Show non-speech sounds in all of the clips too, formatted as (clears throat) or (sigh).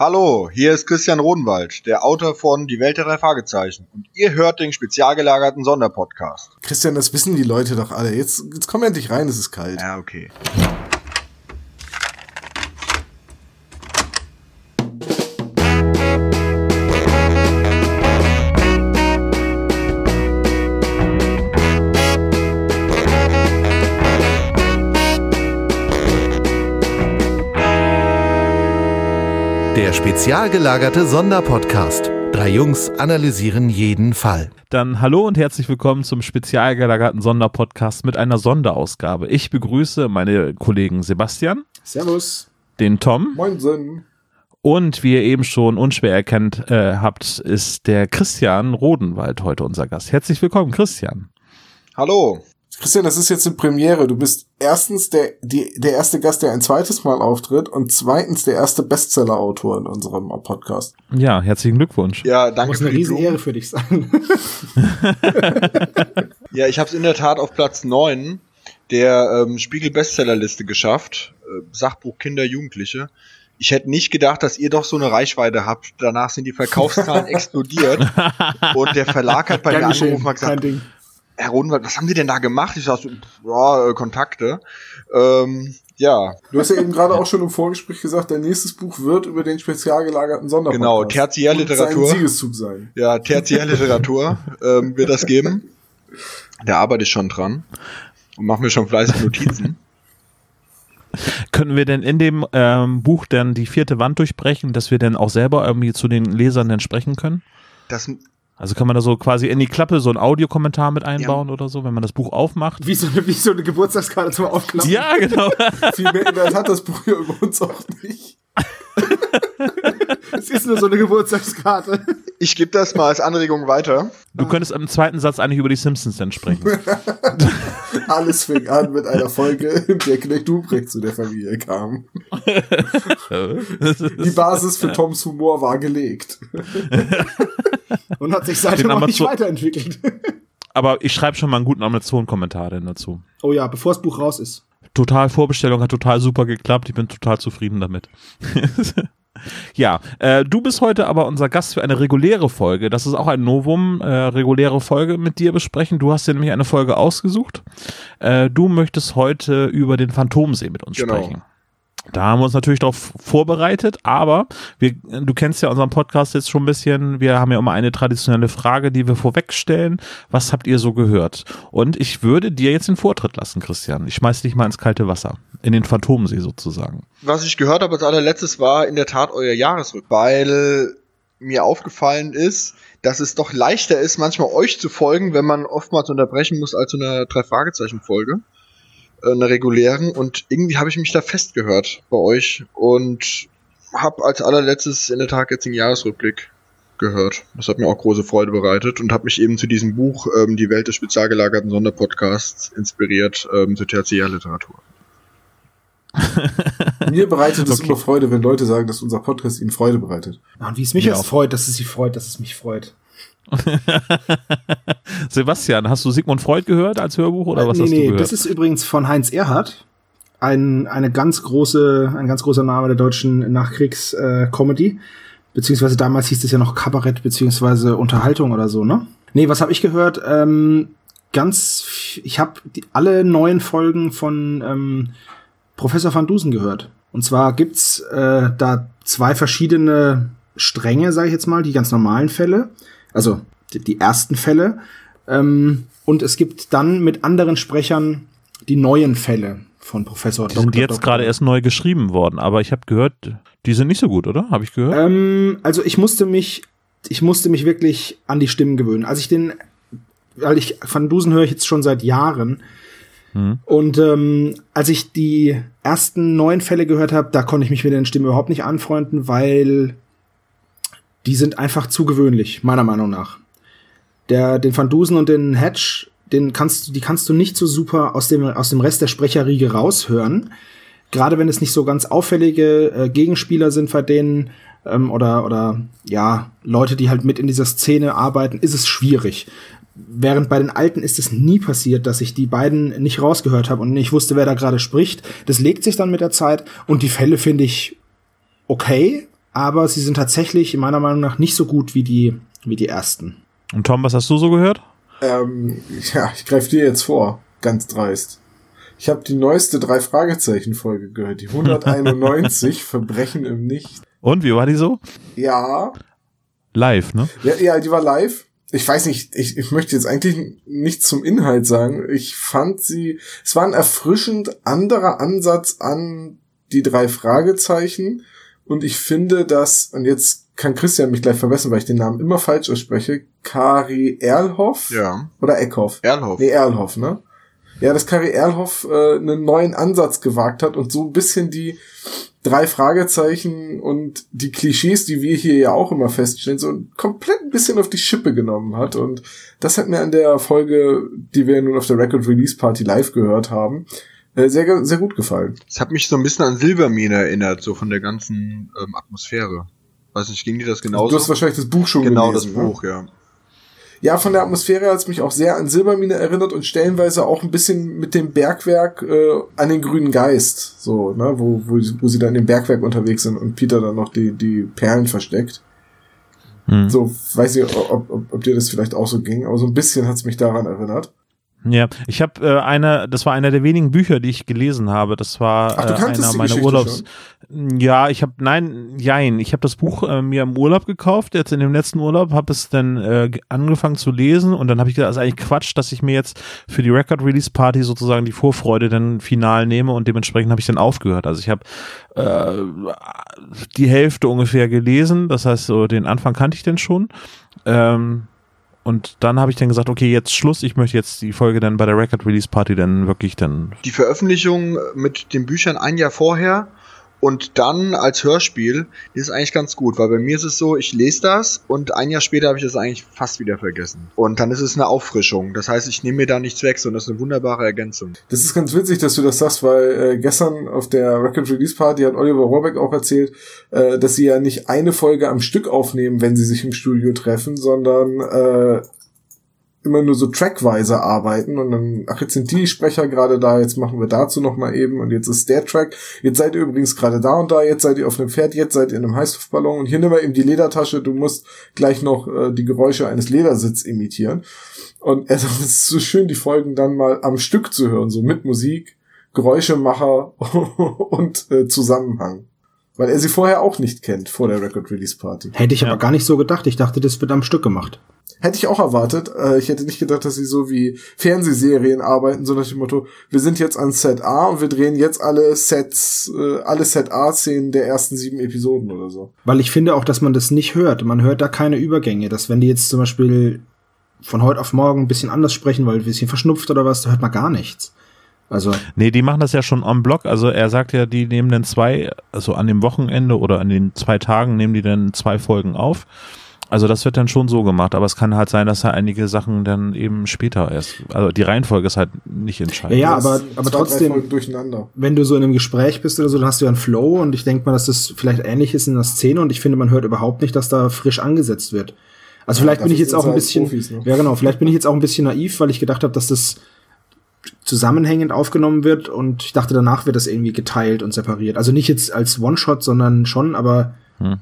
Hallo, hier ist Christian Rodenwald, der Autor von Die Welt der drei Fragezeichen. Und ihr hört den spezial gelagerten Sonderpodcast. Christian, das wissen die Leute doch alle. Jetzt, jetzt komm endlich rein, es ist kalt. Ja, okay. Spezial gelagerte Sonderpodcast. Drei Jungs analysieren jeden Fall. Dann hallo und herzlich willkommen zum spezial gelagerten Sonderpodcast mit einer Sonderausgabe. Ich begrüße meine Kollegen Sebastian, Servus. den Tom Moinsen. und wie ihr eben schon unschwer erkennt äh, habt, ist der Christian Rodenwald heute unser Gast. Herzlich willkommen, Christian. Hallo. Christian, das ist jetzt eine Premiere. Du bist erstens der, die, der erste Gast, der ein zweites Mal auftritt und zweitens der erste Bestseller-Autor in unserem Podcast. Ja, herzlichen Glückwunsch. Ja, danke Muss eine die riesen Blumen. Ehre für dich sein. (laughs) Ja, ich habe es in der Tat auf Platz 9 der ähm, Spiegel-Bestsellerliste geschafft. Äh, Sachbuch Kinder, Jugendliche. Ich hätte nicht gedacht, dass ihr doch so eine Reichweite habt. Danach sind die Verkaufszahlen (laughs) explodiert. Und der Verlag hat bei mir Gern geschehen, angerufen und gesagt, Ding. Herr Rodenwald, was haben Sie denn da gemacht? Ich sag ja, äh, Kontakte. Ähm, ja, Du hast ja eben gerade auch schon im Vorgespräch gesagt, dein nächstes Buch wird über den spezial gelagerten Sonderpodcast. Genau, Tertiärliteratur. Und seinen Siegeszug sein. ja, Tertiärliteratur (laughs) ähm, wird das geben. Da arbeite ich schon dran und mache mir schon fleißig Notizen. Können wir denn in dem ähm, Buch dann die vierte Wand durchbrechen, dass wir dann auch selber irgendwie zu den Lesern dann sprechen können? Das, Also kann man da so quasi in die Klappe so einen Audiokommentar mit einbauen oder so, wenn man das Buch aufmacht? Wie so, eine, wie so eine Geburtstagskarte zum Aufklappen. Ja, genau. Viel mehr Inhalt hat das Buch ja über uns auch nicht. (laughs) Es ist nur so eine Geburtstagskarte. ich gebe das mal als Anregung weiter. Du könntest im zweiten Satz eigentlich über die Simpsons dann sprechen. (laughs) Alles fing an mit einer Folge, in der Knecht Ruprecht zu der Familie kam. Die Basis für Toms Humor war gelegt. Und hat sich seitdem auch nicht weiterentwickelt. Aber ich schreibe schon mal einen guten Amazon-Kommentar denn dazu. Oh ja, bevor das Buch raus ist. Total Vorbestellung hat total super geklappt. Ich bin total zufrieden damit. Ja, äh, du bist heute aber unser Gast für eine reguläre Folge. Das ist auch ein Novum, äh, reguläre Folge mit dir besprechen. Du hast dir nämlich eine Folge ausgesucht. Äh, du möchtest heute über den Phantomsee mit uns Genau. sprechen. Da haben wir uns natürlich darauf vorbereitet, aber wir, du kennst ja unseren Podcast jetzt schon ein bisschen. Wir haben ja immer eine traditionelle Frage, die wir vorwegstellen. Was habt ihr so gehört? Und ich würde dir jetzt den Vortritt lassen, Christian. Ich schmeiß dich mal ins kalte Wasser. In den Phantomsee sozusagen. Was ich gehört habe als allerletztes war in der Tat euer Jahresrück, weil mir aufgefallen ist, dass es doch leichter ist, manchmal euch zu folgen, wenn man oftmals unterbrechen muss als so eine Drei-Fragezeichen-Folge, äh, eine regulären. Und irgendwie habe ich mich da festgehört bei euch und habe als allerletztes in der Tat jetzt den Jahresrückblick gehört. Das hat mir auch große Freude bereitet und habe mich eben zu diesem Buch ähm, Die Welt des spezial gelagerten Sonderpodcasts inspiriert ähm, zur Tertiärliteratur. (laughs) Mir bereitet es Okay. immer Freude, wenn Leute sagen, dass unser Podcast ihnen Freude bereitet. Und wie es mich Ja. jetzt freut, dass es sie freut, dass es mich freut. (laughs) Sebastian, hast du Sigmund Freud gehört als Hörbuch oder was nee, hast nee, du gehört? das ist übrigens von Heinz Erhardt. Ein, eine ganz große, ein ganz großer Name der deutschen Nachkriegs-Comedy. beziehungsweise damals hieß es ja noch Kabarett, beziehungsweise Unterhaltung oder so, ne? Nee, was habe ich gehört? Ähm, ganz, ich habe alle neuen Folgen von ähm, Professor van Dusen gehört. Und zwar gibt's äh, da zwei verschiedene Stränge, sage ich jetzt mal, die ganz normalen Fälle, also die, die ersten Fälle. Ähm, und es gibt dann mit anderen Sprechern die neuen Fälle von Professor die sind Dr. jetzt gerade erst neu geschrieben worden, aber ich habe gehört, die sind nicht so gut, oder? Habe ich gehört? Ähm, also ich musste mich, ich musste mich wirklich an die Stimmen gewöhnen. Als ich den, weil ich Van Dusen höre ich jetzt schon seit Jahren. Hm. Und ähm, als ich die ersten neun Fälle gehört habe, da konnte ich mich mit den Stimmen überhaupt nicht anfreunden, weil die sind einfach zu gewöhnlich, meiner Meinung nach. Der, den Van Dusen und den Hedge, den kannst die kannst du nicht so super aus dem, aus dem Rest der Sprecherriege raushören. Gerade wenn es nicht so ganz auffällige äh, Gegenspieler sind bei denen ähm, oder, oder ja, Leute, die halt mit in dieser Szene arbeiten, ist es schwierig. Während bei den Alten ist es nie passiert, dass ich die beiden nicht rausgehört habe und nicht wusste, wer da gerade spricht. Das legt sich dann mit der Zeit und die Fälle finde ich okay, aber sie sind tatsächlich meiner Meinung nach nicht so gut wie die, wie die ersten. Und Tom, was hast du so gehört? Ähm, ja, ich greife dir jetzt vor, ganz dreist. Ich habe die neueste drei Fragezeichen Folge gehört, die (laughs) 191 Verbrechen im Nicht. Und wie war die so? Ja, Live, ne? ja, ja, die war live. Ich weiß nicht, ich, ich möchte jetzt eigentlich nichts zum Inhalt sagen. Ich fand sie, es war ein erfrischend anderer Ansatz an die drei Fragezeichen. Und ich finde, dass, und jetzt kann Christian mich gleich verbessern, weil ich den Namen immer falsch ausspreche, Kari Erlhoff Ja. oder Eckhoff? Erlhoff. Nee, Erlhoff, ne? Ja, dass Kari Erlhoff äh, einen neuen Ansatz gewagt hat und so ein bisschen die drei Fragezeichen und die Klischees, die wir hier ja auch immer feststellen, so komplett ein bisschen auf die Schippe genommen hat. Und das hat mir an der Folge, die wir nun auf der Record Release Party live gehört haben, sehr, ge- sehr gut gefallen. Es hat mich so ein bisschen an Silbermine erinnert, so von der ganzen ähm, Atmosphäre. Weiß nicht, ging dir das genauso? Du hast wahrscheinlich das Buch schon genau gelesen. das ne? Buch, ja. Ja, von der Atmosphäre hat es mich auch sehr an Silbermine erinnert und stellenweise auch ein bisschen mit dem Bergwerk äh, an den grünen Geist. So, ne, wo, wo, sie- wo sie dann im Bergwerk unterwegs sind und Peter dann noch die, die Perlen versteckt. Hm. So, weiß ich, ob, ob, ob dir das vielleicht auch so ging, aber so ein bisschen hat es mich daran erinnert. Ja, ich habe äh, eine, das war einer der wenigen Bücher, die ich gelesen habe. Das war Ach, äh, einer meiner Urlaubs. Ja, ich habe nein, jein, ich habe das Buch äh, mir im Urlaub gekauft. Jetzt in dem letzten Urlaub habe es dann äh, ge- angefangen zu lesen und dann habe ich gedacht, das ist eigentlich Quatsch, dass ich mir jetzt für die Record Release Party sozusagen die Vorfreude dann final nehme und dementsprechend habe ich dann aufgehört. Also ich habe äh, die Hälfte ungefähr gelesen. Das heißt, so den Anfang kannte ich denn schon. Ähm, und dann habe ich dann gesagt, okay, jetzt Schluss. Ich möchte jetzt die Folge dann bei der Record Release Party dann wirklich dann. Die Veröffentlichung mit den Büchern ein Jahr vorher und dann als Hörspiel, ist eigentlich ganz gut, weil bei mir ist es so, ich lese das und ein Jahr später habe ich das eigentlich fast wieder vergessen. Und dann ist es eine Auffrischung. Das heißt, ich nehme mir da nichts weg, sondern das ist eine wunderbare Ergänzung. Das ist ganz witzig, dass du das sagst, weil äh, gestern auf der Record Release Party hat Oliver Rohrbeck auch erzählt, äh, dass sie ja nicht eine Folge am Stück aufnehmen, wenn sie sich im Studio treffen, sondern äh, immer nur so trackweise arbeiten und dann, ach, jetzt sind die Sprecher gerade da, jetzt machen wir dazu noch mal eben und jetzt ist der Track, jetzt seid ihr übrigens gerade da und da, jetzt seid ihr auf einem Pferd, jetzt seid ihr in einem Heißluftballon und hier nimm mal eben die Ledertasche, du musst gleich noch äh, die Geräusche eines Ledersitz imitieren. Und (laughs) es ist so schön, die Folgen dann mal am Stück zu hören, so mit Musik, Geräuschemacher (laughs) und äh, Zusammenhang. Weil er sie vorher auch nicht kennt, vor der Record Release Party. Hätte ich Ja. aber gar nicht so gedacht. Ich dachte, das wird am Stück gemacht. Hätte ich auch erwartet. Äh, ich hätte nicht gedacht, dass sie so wie Fernsehserien arbeiten, so nach dem Motto, wir sind jetzt an Set A und wir drehen jetzt alle Sets, äh, alle Set A-Szenen der ersten sieben Episoden oder so. Weil ich finde auch, dass man das nicht hört. Man hört da keine Übergänge. Dass wenn die jetzt zum Beispiel von heute auf morgen ein bisschen anders sprechen, weil ein bisschen verschnupft oder was, da hört man gar nichts. Also, Nee, die machen das ja schon on Block. Also er sagt ja, die nehmen dann zwei, also an dem Wochenende oder an den zwei Tagen nehmen die dann zwei Folgen auf. Also das wird dann schon so gemacht, aber es kann halt sein, dass da einige Sachen dann eben später erst, also die Reihenfolge ist halt nicht entscheidend. Ja, Das aber- aber zwei, trotzdem- durcheinander. wenn du so in einem Gespräch bist oder so, dann hast du ja einen Flow und ich denke mal, dass das vielleicht ähnlich ist in der Szene und ich finde, man hört überhaupt nicht, dass da frisch angesetzt wird. Also vielleicht bin ich jetzt auch ein bisschen, Profis, ne? ja genau, vielleicht bin ich jetzt auch ein bisschen naiv, weil ich gedacht habe, dass das zusammenhängend aufgenommen wird und ich dachte, danach wird das irgendwie geteilt und separiert. Also nicht jetzt als One-Shot, sondern schon, aber Hm.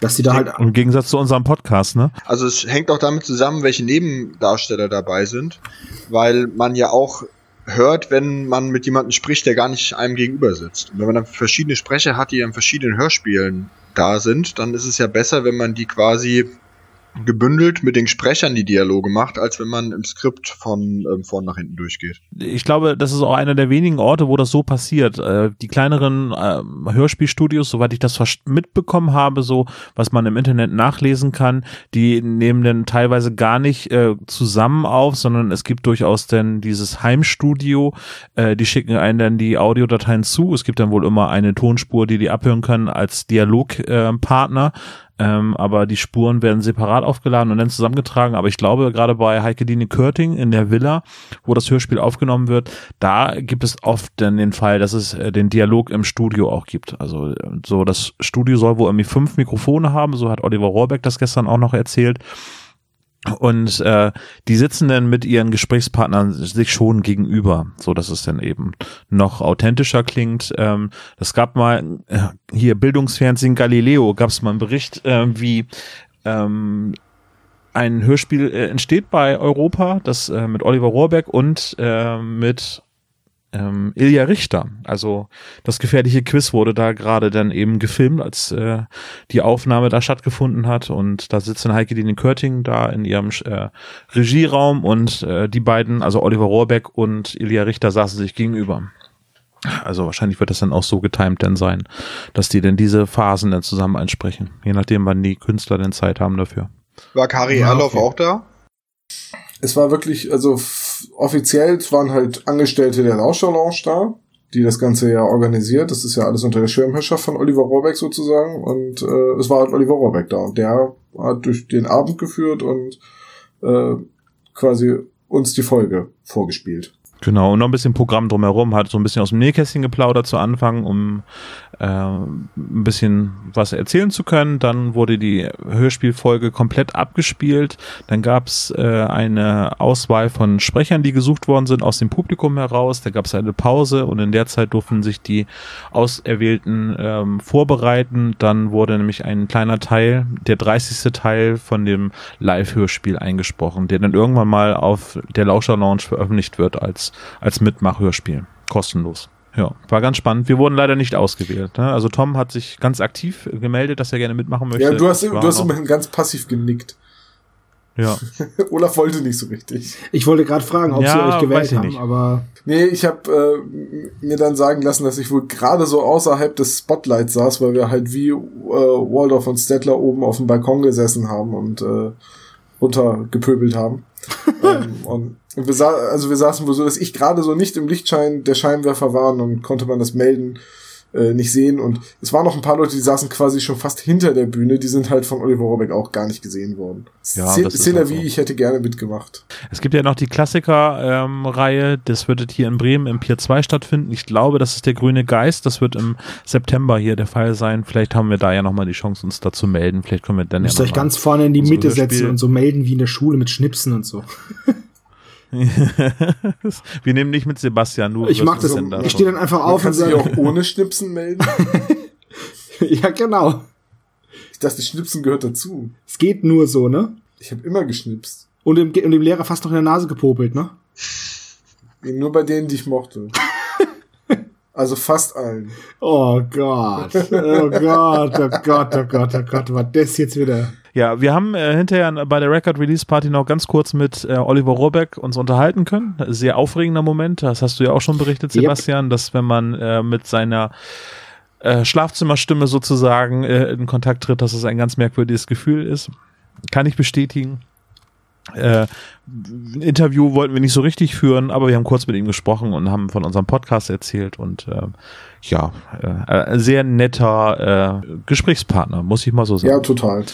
dass die da halt Im Gegensatz zu unserem Podcast, ne? Also es hängt auch damit zusammen, welche Nebendarsteller dabei sind, weil man ja auch hört, wenn man mit jemandem spricht, der gar nicht einem gegenüber sitzt. Und wenn man dann verschiedene Sprecher hat, die in verschiedenen Hörspielen da sind, dann ist es ja besser, wenn man die quasi gebündelt mit den Sprechern die Dialoge macht, als wenn man im Skript von ähm, vorn nach hinten durchgeht. ich glaube, das ist auch einer der wenigen Orte, wo das so passiert. Äh, die kleineren äh, Hörspielstudios, soweit ich das mitbekommen habe, so was man im Internet nachlesen kann, die nehmen dann teilweise gar nicht äh, zusammen auf, sondern es gibt durchaus dann dieses Heimstudio, äh, die schicken einen dann die Audiodateien zu. Es gibt dann wohl immer eine Tonspur, die die abhören können als Dialogpartner. Äh. Ähm, aber die Spuren werden separat aufgeladen und dann zusammengetragen. Aber ich glaube, gerade bei Heike Dine Körting in der Villa, wo das Hörspiel aufgenommen wird, da gibt es oft dann den Fall, dass es äh, den Dialog im Studio auch gibt. Also äh, so, das Studio soll wohl irgendwie fünf Mikrofone haben, so hat Oliver Rohrbeck das gestern auch noch erzählt. Und äh, die sitzen dann mit ihren Gesprächspartnern sich schon gegenüber, so dass es dann eben noch authentischer klingt. Ähm, das gab mal äh, hier Bildungsfernsehen Galileo, gab es mal einen Bericht, äh, wie ähm, ein Hörspiel äh, entsteht bei Europa, das äh, mit Oliver Rohrbeck und äh, mit ähm, Ilja Richter. Also das gefährliche Quiz wurde da gerade dann eben gefilmt, als äh, die Aufnahme da stattgefunden hat. Und da sitzen Heike Dine Körting da in ihrem äh, Regieraum und äh, die beiden, also Oliver Rohrbeck und Ilja Richter, saßen sich gegenüber. Also wahrscheinlich wird das dann auch so getimt dann sein, dass die denn diese Phasen dann zusammen einsprechen. Je nachdem, wann die Künstler denn Zeit haben dafür. War Kari Ja, Erloff okay. auch da? Es war wirklich, also offiziell waren halt Angestellte der Lauscher-Lounge da, die das Ganze ja organisiert. Das ist ja alles unter der Schirmherrschaft von Oliver Rohrbeck sozusagen. Und äh, es war halt Oliver Rohrbeck da. Und der hat durch den Abend geführt und äh, quasi uns die Folge vorgespielt. Genau, und noch ein bisschen Programm drumherum, hat so ein bisschen aus dem Nähkästchen geplaudert zu Anfang, um äh, ein bisschen was erzählen zu können. Dann wurde die Hörspielfolge komplett abgespielt. Dann gab es äh, eine Auswahl von Sprechern, die gesucht worden sind aus dem Publikum heraus. Da gab es eine Pause und in der Zeit durften sich die Auserwählten ähm, vorbereiten. Dann wurde nämlich ein kleiner Teil, der 30. Teil von dem Live-Hörspiel eingesprochen, der dann irgendwann mal auf der Lauscher Lounge veröffentlicht wird als, als Mitmachhörspiel. Kostenlos. Ja, war ganz spannend. Wir wurden leider nicht ausgewählt. Ne? Also Tom hat sich ganz aktiv gemeldet, dass er gerne mitmachen möchte. Ja, du hast, du hast immerhin ganz passiv genickt. ja. (laughs) Olaf wollte nicht so richtig. Ich wollte gerade fragen, ob Ja, sie euch gewählt haben, nicht. aber Nee, ich habe äh, mir dann sagen lassen, dass ich wohl gerade so außerhalb des Spotlights saß, weil wir halt wie äh, Waldorf und Stettler oben auf dem Balkon gesessen haben und äh, runtergepöbelt haben. (laughs) ähm, und wir sa also wir saßen wohl so, dass ich gerade so nicht im Lichtschein der Scheinwerfer war und konnte man das melden äh, nicht sehen. Und es waren noch ein paar Leute, die saßen quasi schon fast hinter der Bühne, die sind halt von Oliver Rohrbeck auch gar nicht gesehen worden. Ja, Szene halt wie ich hätte gerne mitgemacht. Es gibt ja noch die Klassiker-Reihe, das wird hier in Bremen im Pier 2 stattfinden. Ich glaube, das ist der Grüne Geist. Das wird im September hier der Fall sein. Vielleicht haben wir da ja nochmal die Chance, uns da zu melden. Vielleicht können wir dann müsst ja euch noch mal- ganz vorne in die Mitte setzen und so melden wie in der Schule mit Schnipsen und so. (laughs) (laughs) wir nehmen nicht mit Sebastian, nur Ich mach das, da ich stehe dann einfach Man auf und sage, auch ohne Schnipsen melden. (laughs) ja genau. Ich dachte, Schnipsen gehört dazu. Es geht nur so, ne? Ich habe immer geschnipst. Und dem, und dem Lehrer fast noch in der Nase gepopelt, ne? Nur bei denen, die ich mochte. (laughs) Also fast allen. Oh Gott. Oh Gott, oh Gott, oh Gott, oh Gott, war das jetzt wieder. Ja, wir haben äh, hinterher bei der Record Release Party noch ganz kurz mit äh, Oliver Rohrbeck uns unterhalten können. Sehr aufregender Moment, das hast du ja auch schon berichtet, Yep. Sebastian, dass wenn man äh, mit seiner äh, Schlafzimmerstimme sozusagen äh, in Kontakt tritt, dass es ein ganz merkwürdiges Gefühl ist. Kann ich bestätigen. Äh, ein Interview wollten wir nicht so richtig führen, aber wir haben kurz mit ihm gesprochen und haben von unserem Podcast erzählt und äh, ja, äh, ein sehr netter äh, Gesprächspartner, muss ich mal so sagen. Ja, total.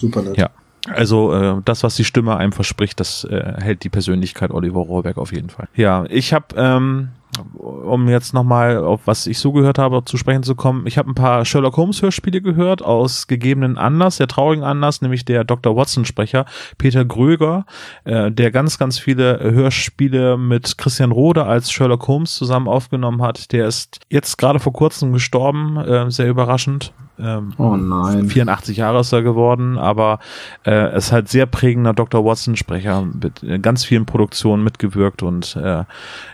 Super nett. Ja. Also äh, das, was die Stimme einem verspricht, das äh, hält die Persönlichkeit Oliver Rohrbeck auf jeden Fall. Ja, ich habe, ähm, um jetzt nochmal auf was ich so gehört habe, zu sprechen zu kommen, ich habe ein paar Sherlock Holmes Hörspiele gehört, aus gegebenen Anlass, der traurigen Anlass, nämlich der Dr. Watson-Sprecher Peter Gröger, äh, der ganz, ganz viele Hörspiele mit Christian Rode als Sherlock Holmes zusammen aufgenommen hat. Der ist jetzt gerade vor kurzem gestorben, äh, sehr überraschend. Ähm, Oh nein. 84 Jahre ist er geworden, aber äh, ist halt sehr prägender Dr. Watson-Sprecher, mit äh, ganz vielen Produktionen mitgewirkt und äh,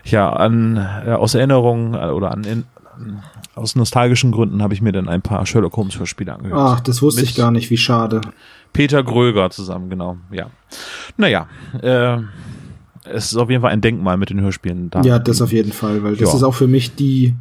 ja, an, äh, aus Erinnerung äh, oder an, in, aus nostalgischen Gründen habe ich mir dann ein paar Sherlock Holmes Hörspiele angehört. Ach, das wusste Mit ich gar nicht, wie schade. Peter Gröger zusammen, genau, ja. Naja, äh, es ist auf jeden Fall ein Denkmal mit den Hörspielen da. Ja, das auf jeden Fall, weil das Ja. ist auch für mich die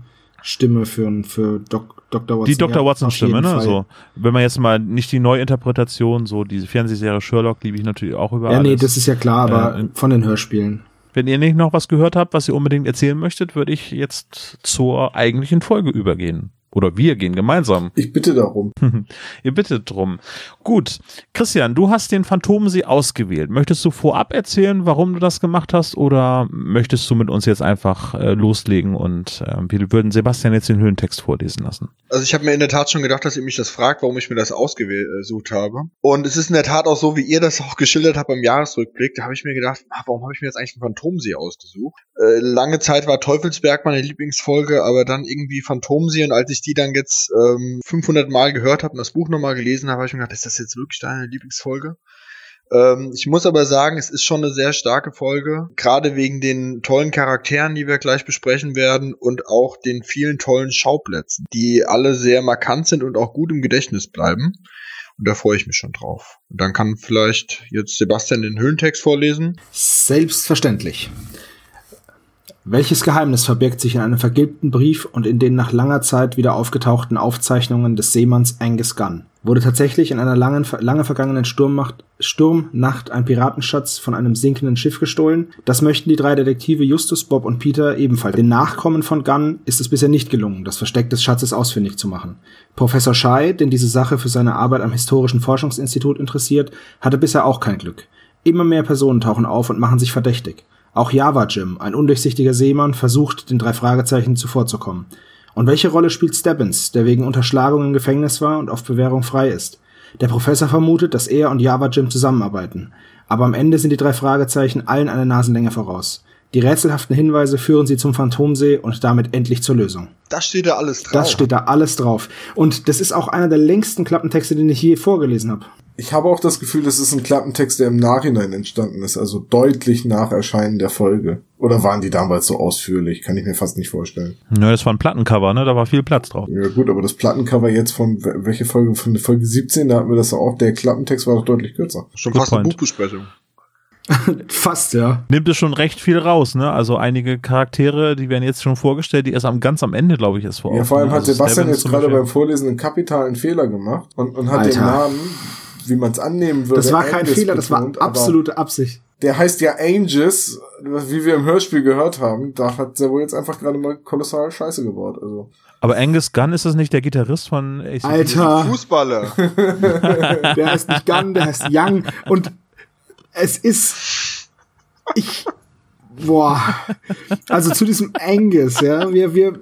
Stimme für, für Doc, Dr. Watson. Die Dr. Ja, Watson-Stimme, auf jeden ne? Fall. So, wenn man jetzt mal nicht die Neuinterpretation, so diese Fernsehserie Sherlock liebe ich natürlich auch über Ja, nee, alles. das ist ja klar, aber Äh, von den Hörspielen. Wenn ihr nicht noch was gehört habt, was ihr unbedingt erzählen möchtet, würde ich jetzt zur eigentlichen Folge übergehen. Oder wir gehen gemeinsam. (laughs) Ich bitte darum. Ihr bittet drum. Gut. Christian, du hast den Phantomsee ausgewählt. Möchtest du vorab erzählen, warum du das gemacht hast? Oder möchtest du mit uns jetzt einfach äh, loslegen und äh, wir würden Sebastian jetzt den Höhentext vorlesen lassen? Also ich habe mir in der Tat schon gedacht, dass ihr mich das fragt, warum ich mir das ausgesucht habe. Und es ist in der Tat auch so, wie ihr das auch geschildert habt beim Jahresrückblick. Da habe ich mir gedacht, ach, warum habe ich mir jetzt eigentlich den Phantomsee ausgesucht? Äh, lange Zeit war Teufelsberg meine Lieblingsfolge, aber dann irgendwie Phantomsee und als ich die dann jetzt ähm, 500 Mal gehört habe und das Buch nochmal gelesen habe, habe ich mir gedacht, ist das jetzt wirklich deine Lieblingsfolge? Ähm, ich muss aber sagen, es ist schon eine sehr starke Folge, gerade wegen den tollen Charakteren, die wir gleich besprechen werden und auch den vielen tollen Schauplätzen, die alle sehr markant sind und auch gut im Gedächtnis bleiben. Und da freue ich mich schon drauf. Und dann kann vielleicht jetzt Sebastian den Höhentext vorlesen. Selbstverständlich. Welches Geheimnis verbirgt sich in einem vergilbten Brief und in den nach langer Zeit wieder aufgetauchten Aufzeichnungen des Seemanns Angus Gunn? Wurde tatsächlich in einer langen, lange vergangenen Sturmnacht, Sturmnacht ein Piratenschatz von einem sinkenden Schiff gestohlen? Das möchten die drei Detektive Justus, Bob und Peter ebenfalls. Den Nachkommen von Gunn ist es bisher nicht gelungen, das Versteck des Schatzes ausfindig zu machen. Professor Schei, den diese Sache für seine Arbeit am Historischen Forschungsinstitut interessiert, hatte bisher auch kein Glück. Immer mehr Personen tauchen auf und machen sich verdächtig. Auch Java Jim, ein undurchsichtiger Seemann, versucht, den drei Fragezeichen zuvorzukommen. Und welche Rolle spielt Stebbins, der wegen Unterschlagung im Gefängnis war und auf Bewährung frei ist? Der Professor vermutet, dass er und Java Jim zusammenarbeiten. Aber am Ende sind die drei Fragezeichen allen eine Nasenlänge voraus. Die rätselhaften Hinweise führen sie zum Phantomsee und damit endlich zur Lösung. Das steht da alles drauf. Das steht da alles drauf. Und das ist auch einer der längsten Klappentexte, den ich je vorgelesen habe. Ich habe auch das Gefühl, das ist ein Klappentext, der im Nachhinein entstanden ist, also deutlich nach Erscheinen der Folge. Oder waren die damals so ausführlich? Kann ich mir fast nicht vorstellen. Ja, das war ein Plattencover, ne? Da war viel Platz drauf. Ja gut, aber das Plattencover jetzt von welche Folge? Von der Folge 17, da hatten wir das auch. Der Klappentext war doch deutlich kürzer. Schon Good fast eine point. Buchbesprechung. (laughs) Fast, ja. Nimmt es schon recht viel raus, ne? Also einige Charaktere, die werden jetzt schon vorgestellt, die erst am ganz am Ende, glaube ich, erst vor. Ja, vor allem hat Also Sebastian Stebbins jetzt gerade beim Vorlesen einen kapitalen Fehler gemacht und, und hat Alter. den Namen, wie man es annehmen würde. Das war kein Angus Fehler, das war betont, absolute Absicht. Der heißt ja Angus, wie wir im Hörspiel gehört haben. Da hat er wohl jetzt einfach gerade mal kolossal Scheiße gebaut. Also. Aber Angus Gunn ist das nicht der Gitarrist von ACDC? Alter, Fußballer. (laughs) der heißt nicht Gunn, der heißt Young. Und es ist. Ich. Boah. Also zu diesem Angus, ja. Wir, wir,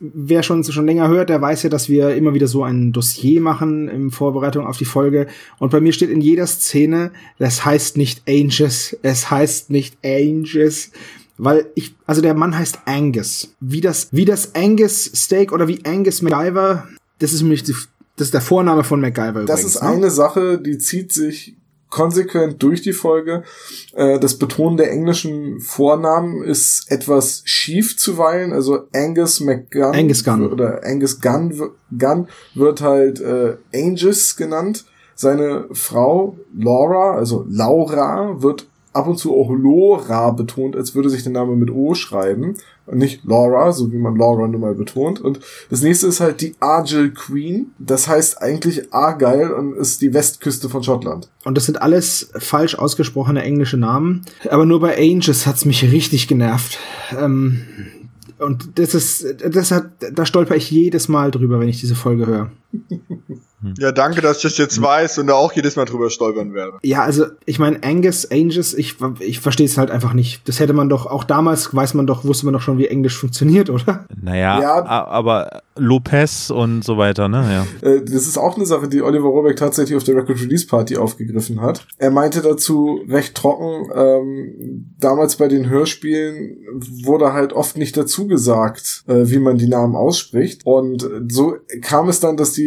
wer schon, schon länger hört, der weiß ja, dass wir immer wieder so ein Dossier machen in Vorbereitung auf die Folge. Und bei mir steht in jeder Szene, das heißt nicht Angus, es heißt nicht Angus. Weil ich, also der Mann heißt Angus. Wie das, wie das Angus Steak oder wie Angus MacGyver, das ist nämlich das ist der Vorname von MacGyver Das übrigens, ist ne? eine Sache, die zieht sich konsequent durch die Folge. Äh, Das Betonen der englischen Vornamen ist etwas schief zuweilen. Also Angus McGunn Angus Gunn. oder Angus Gunn, Gunn wird halt äh, Angus genannt. Seine Frau Laura, also Laura, wird ab und zu auch Lora betont, als würde sich der Name mit O schreiben und nicht Laura, so wie man Laura nun mal betont. Und das nächste ist halt die Argyll Queen. Das heißt eigentlich Argyle und ist die Westküste von Schottland. Und das sind alles falsch ausgesprochene englische Namen. Aber nur bei Angus hat's mich richtig genervt. Ähm, und das ist, das hat, da stolper ich jedes Mal drüber, wenn ich diese Folge höre. Ja, danke, dass ich das jetzt weiß und da auch jedes Mal drüber stolpern werde. Ja, also ich meine, Angus, Angus, ich, ich verstehe es halt einfach nicht. Das hätte man doch, auch damals weiß man doch, wusste man doch schon, wie Englisch funktioniert, oder? Naja, Ja. aber Lopez und so weiter, ne? Ja. Äh, Das ist auch eine Sache, die Oliver Rohrbeck tatsächlich auf der Record Release Party aufgegriffen hat. Er meinte dazu recht trocken, ähm, damals bei den Hörspielen wurde halt oft nicht dazu gesagt, äh, wie man die Namen ausspricht. Und so kam es dann, dass die,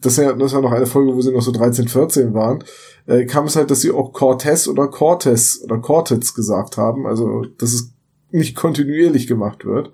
das, ja, das war noch eine Folge, wo sie noch so 13, 14 waren, äh, kam es halt, dass sie auch Cortez oder Cortez oder Cortez gesagt haben. Also, dass es nicht kontinuierlich gemacht wird.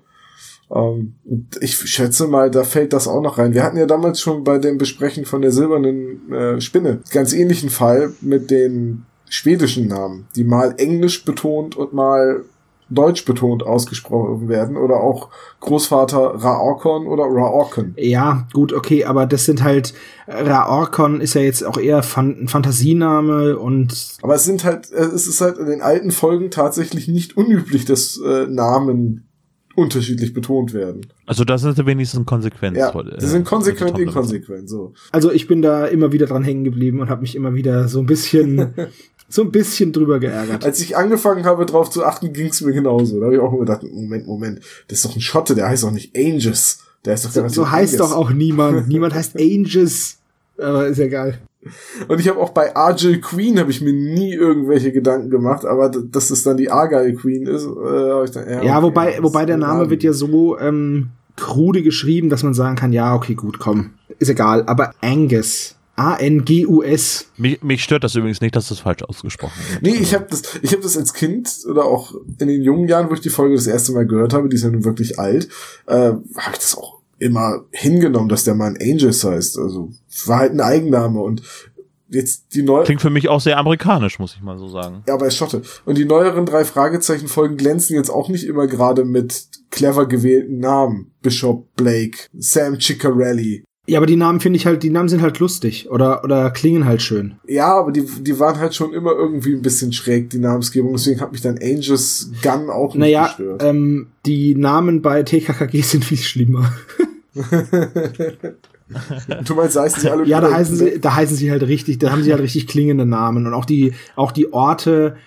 Ähm, ich schätze mal, da fällt das auch noch rein. Wir hatten ja damals schon bei dem Besprechen von der silbernen äh, Spinne ganz ähnlichen Fall mit den schwedischen Namen, die mal englisch betont und mal deutsch betont ausgesprochen werden oder auch Großvater Raorkon oder Raorken. Ja, gut, okay, aber das sind halt, Raorkon ist ja jetzt auch eher Fan ein Fantasiename und Aber es sind halt, äh, es ist halt in den alten Folgen tatsächlich nicht unüblich, dass äh, Namen unterschiedlich betont werden. Also das ist wenigstens konsequent. Ja, äh, die sind konsequent inkonsequent, so. Also ich bin da immer wieder dran hängen geblieben und habe mich immer wieder so ein bisschen, (laughs) so ein bisschen drüber geärgert. Als ich angefangen habe, drauf zu achten, ging es mir genauso. Da habe ich auch gedacht, Moment, Moment, das ist doch ein Schotte, der heißt doch nicht Angus. Der heißt doch So, so heißt Angus. doch auch niemand. Niemand heißt Angus. Aber ist ja geil. Und ich habe auch bei Argyle Queen habe ich mir nie irgendwelche Gedanken gemacht, aber dass es dann die Argyle Queen ist, äh, ich dann, ja, Ja, okay, wobei, wobei ist der Name. wird ja so ähm, krude geschrieben, dass man sagen kann, ja, okay, gut, komm. Ist egal. Aber Angus. A-N-G-U-S. Mich, mich stört das übrigens nicht, dass das falsch ausgesprochen wird. Nee, ich habe das, ich habe das als Kind oder auch in den jungen Jahren, wo ich die Folge das erste Mal gehört habe, die ist ja nun wirklich alt, äh, habe ich das auch immer hingenommen, dass der Mann Angels heißt. Also war halt ein Eigenname und jetzt die neue, Klingt für mich auch sehr amerikanisch, muss ich mal so sagen. ja, aber er ist Schotte. Und die neueren drei Fragezeichen Folgen glänzen jetzt auch nicht immer gerade mit clever gewählten Namen. Bishop Blake, Sam Ciccarelli. Ja, aber die Namen finde ich halt, die Namen sind halt lustig oder, oder klingen halt schön. Ja, aber die, die waren halt schon immer irgendwie ein bisschen schräg, die Namensgebung. Deswegen hat mich dann Angus Gunn auch nicht Naja, gestört. ähm, die Namen bei TKKG (laughs) sind viel schlimmer. (laughs) du meinst, heißen sie alle Ja, da heißen sie, da heißen sie halt richtig, da haben sie halt richtig klingende Namen und auch die, auch die Orte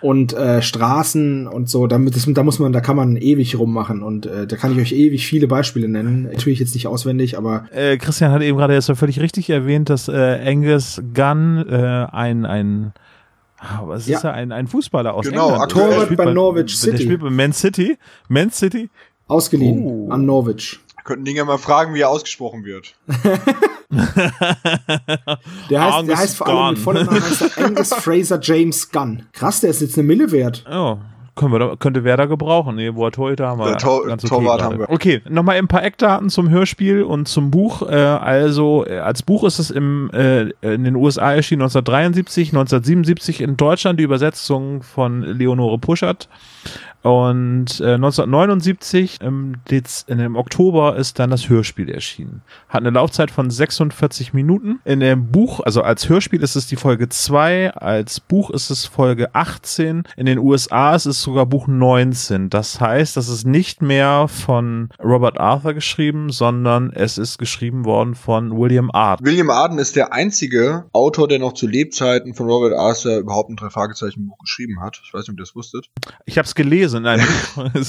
und äh, Straßen und so, damit das, da muss man, da kann man ewig rummachen und äh, da kann ich euch ewig viele Beispiele nennen. Natürlich jetzt nicht auswendig, aber Äh, Christian hat eben gerade erst völlig richtig erwähnt, dass äh, Angus Gunn äh, ein, ein ah, was Ja. ist er? Ein, ein Fußballer aus Genau, England. aktuell. Der Torwart spielt bei Norwich Der City. spielt bei Man City. Man City. ausgeliehen Oh. an Norwich. Könnten Dinge mal fragen, wie er ausgesprochen wird. (laughs) Der heißt, Angus der heißt vor allem mit vollem Namen heißt er Angus (laughs) Fraser James Gunn. Krass, der ist jetzt eine Mille wert. Oh, können wir da, könnte Werder gebrauchen. Nee, wo er Torhüter haben wir. Der Tor- ganz Torwart gerade. haben wir. Okay, nochmal ein paar Eckdaten zum Hörspiel und zum Buch. Äh, also, äh, als Buch ist es im, äh, in den USA erschienen 1973, 1977 in Deutschland die Übersetzung von Leonore Puschert. Und äh, 1979 im, Dez im Oktober ist dann das Hörspiel erschienen. Hat eine Laufzeit von 46 Minuten. In dem Buch, also als Hörspiel ist es die Folge 2, als Buch ist es Folge 18. In den USA ist es sogar Buch 19. Das heißt, das ist nicht mehr von Robert Arthur geschrieben, sondern es ist geschrieben worden von William Art. William Arden ist der einzige Autor, der noch zu Lebzeiten von Robert Arthur überhaupt ein Drei-Fragezeichen-Buch geschrieben hat. Ich weiß nicht, ob ihr das wusstet. Ich habe es gelesen in einem. (laughs)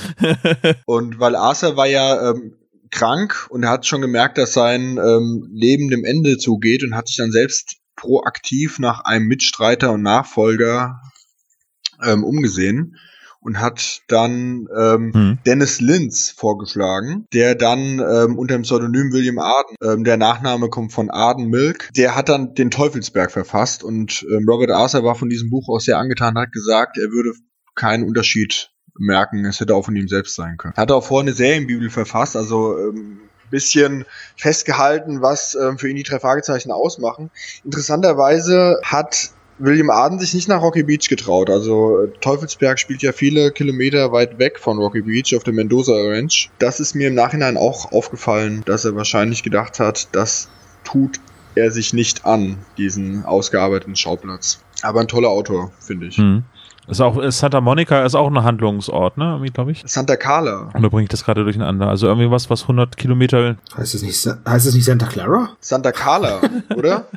(laughs) Und weil Arthur war ja ähm, krank und er hat schon gemerkt, dass sein ähm, Leben dem Ende zugeht und hat sich dann selbst proaktiv nach einem Mitstreiter und Nachfolger ähm, umgesehen und hat dann ähm, Hm. Dennis Linz vorgeschlagen, der dann ähm, unter dem Pseudonym William Arden, ähm, der Nachname kommt von Arden Milk, der hat dann den Teufelsberg verfasst und ähm, Robert Arthur war von diesem Buch auch sehr angetan, hat gesagt, er würde keinen Unterschied merken, es hätte auch von ihm selbst sein können. Er hat auch vorher eine Serienbibel verfasst, also ähm, bisschen festgehalten, was ähm, für ihn die drei Fragezeichen ausmachen. Interessanterweise hat William Arden sich nicht nach Rocky Beach getraut. Also äh, Teufelsberg spielt ja viele Kilometer weit weg von Rocky Beach auf der Mendoza Ranch. Das ist mir im Nachhinein auch aufgefallen, dass er wahrscheinlich gedacht hat, das tut er sich nicht an, diesen ausgearbeiteten Schauplatz. Aber ein toller Autor, finde ich. Hm. Ist auch, ist Santa Monica ist auch ein Handlungsort, ne? glaube ich. Santa Carla. Oder bringe ich das gerade durcheinander? Also irgendwie was, was 100 Kilometer. Heißt es nicht, heißt es nicht Santa Clara? Santa Carla, oder? (laughs)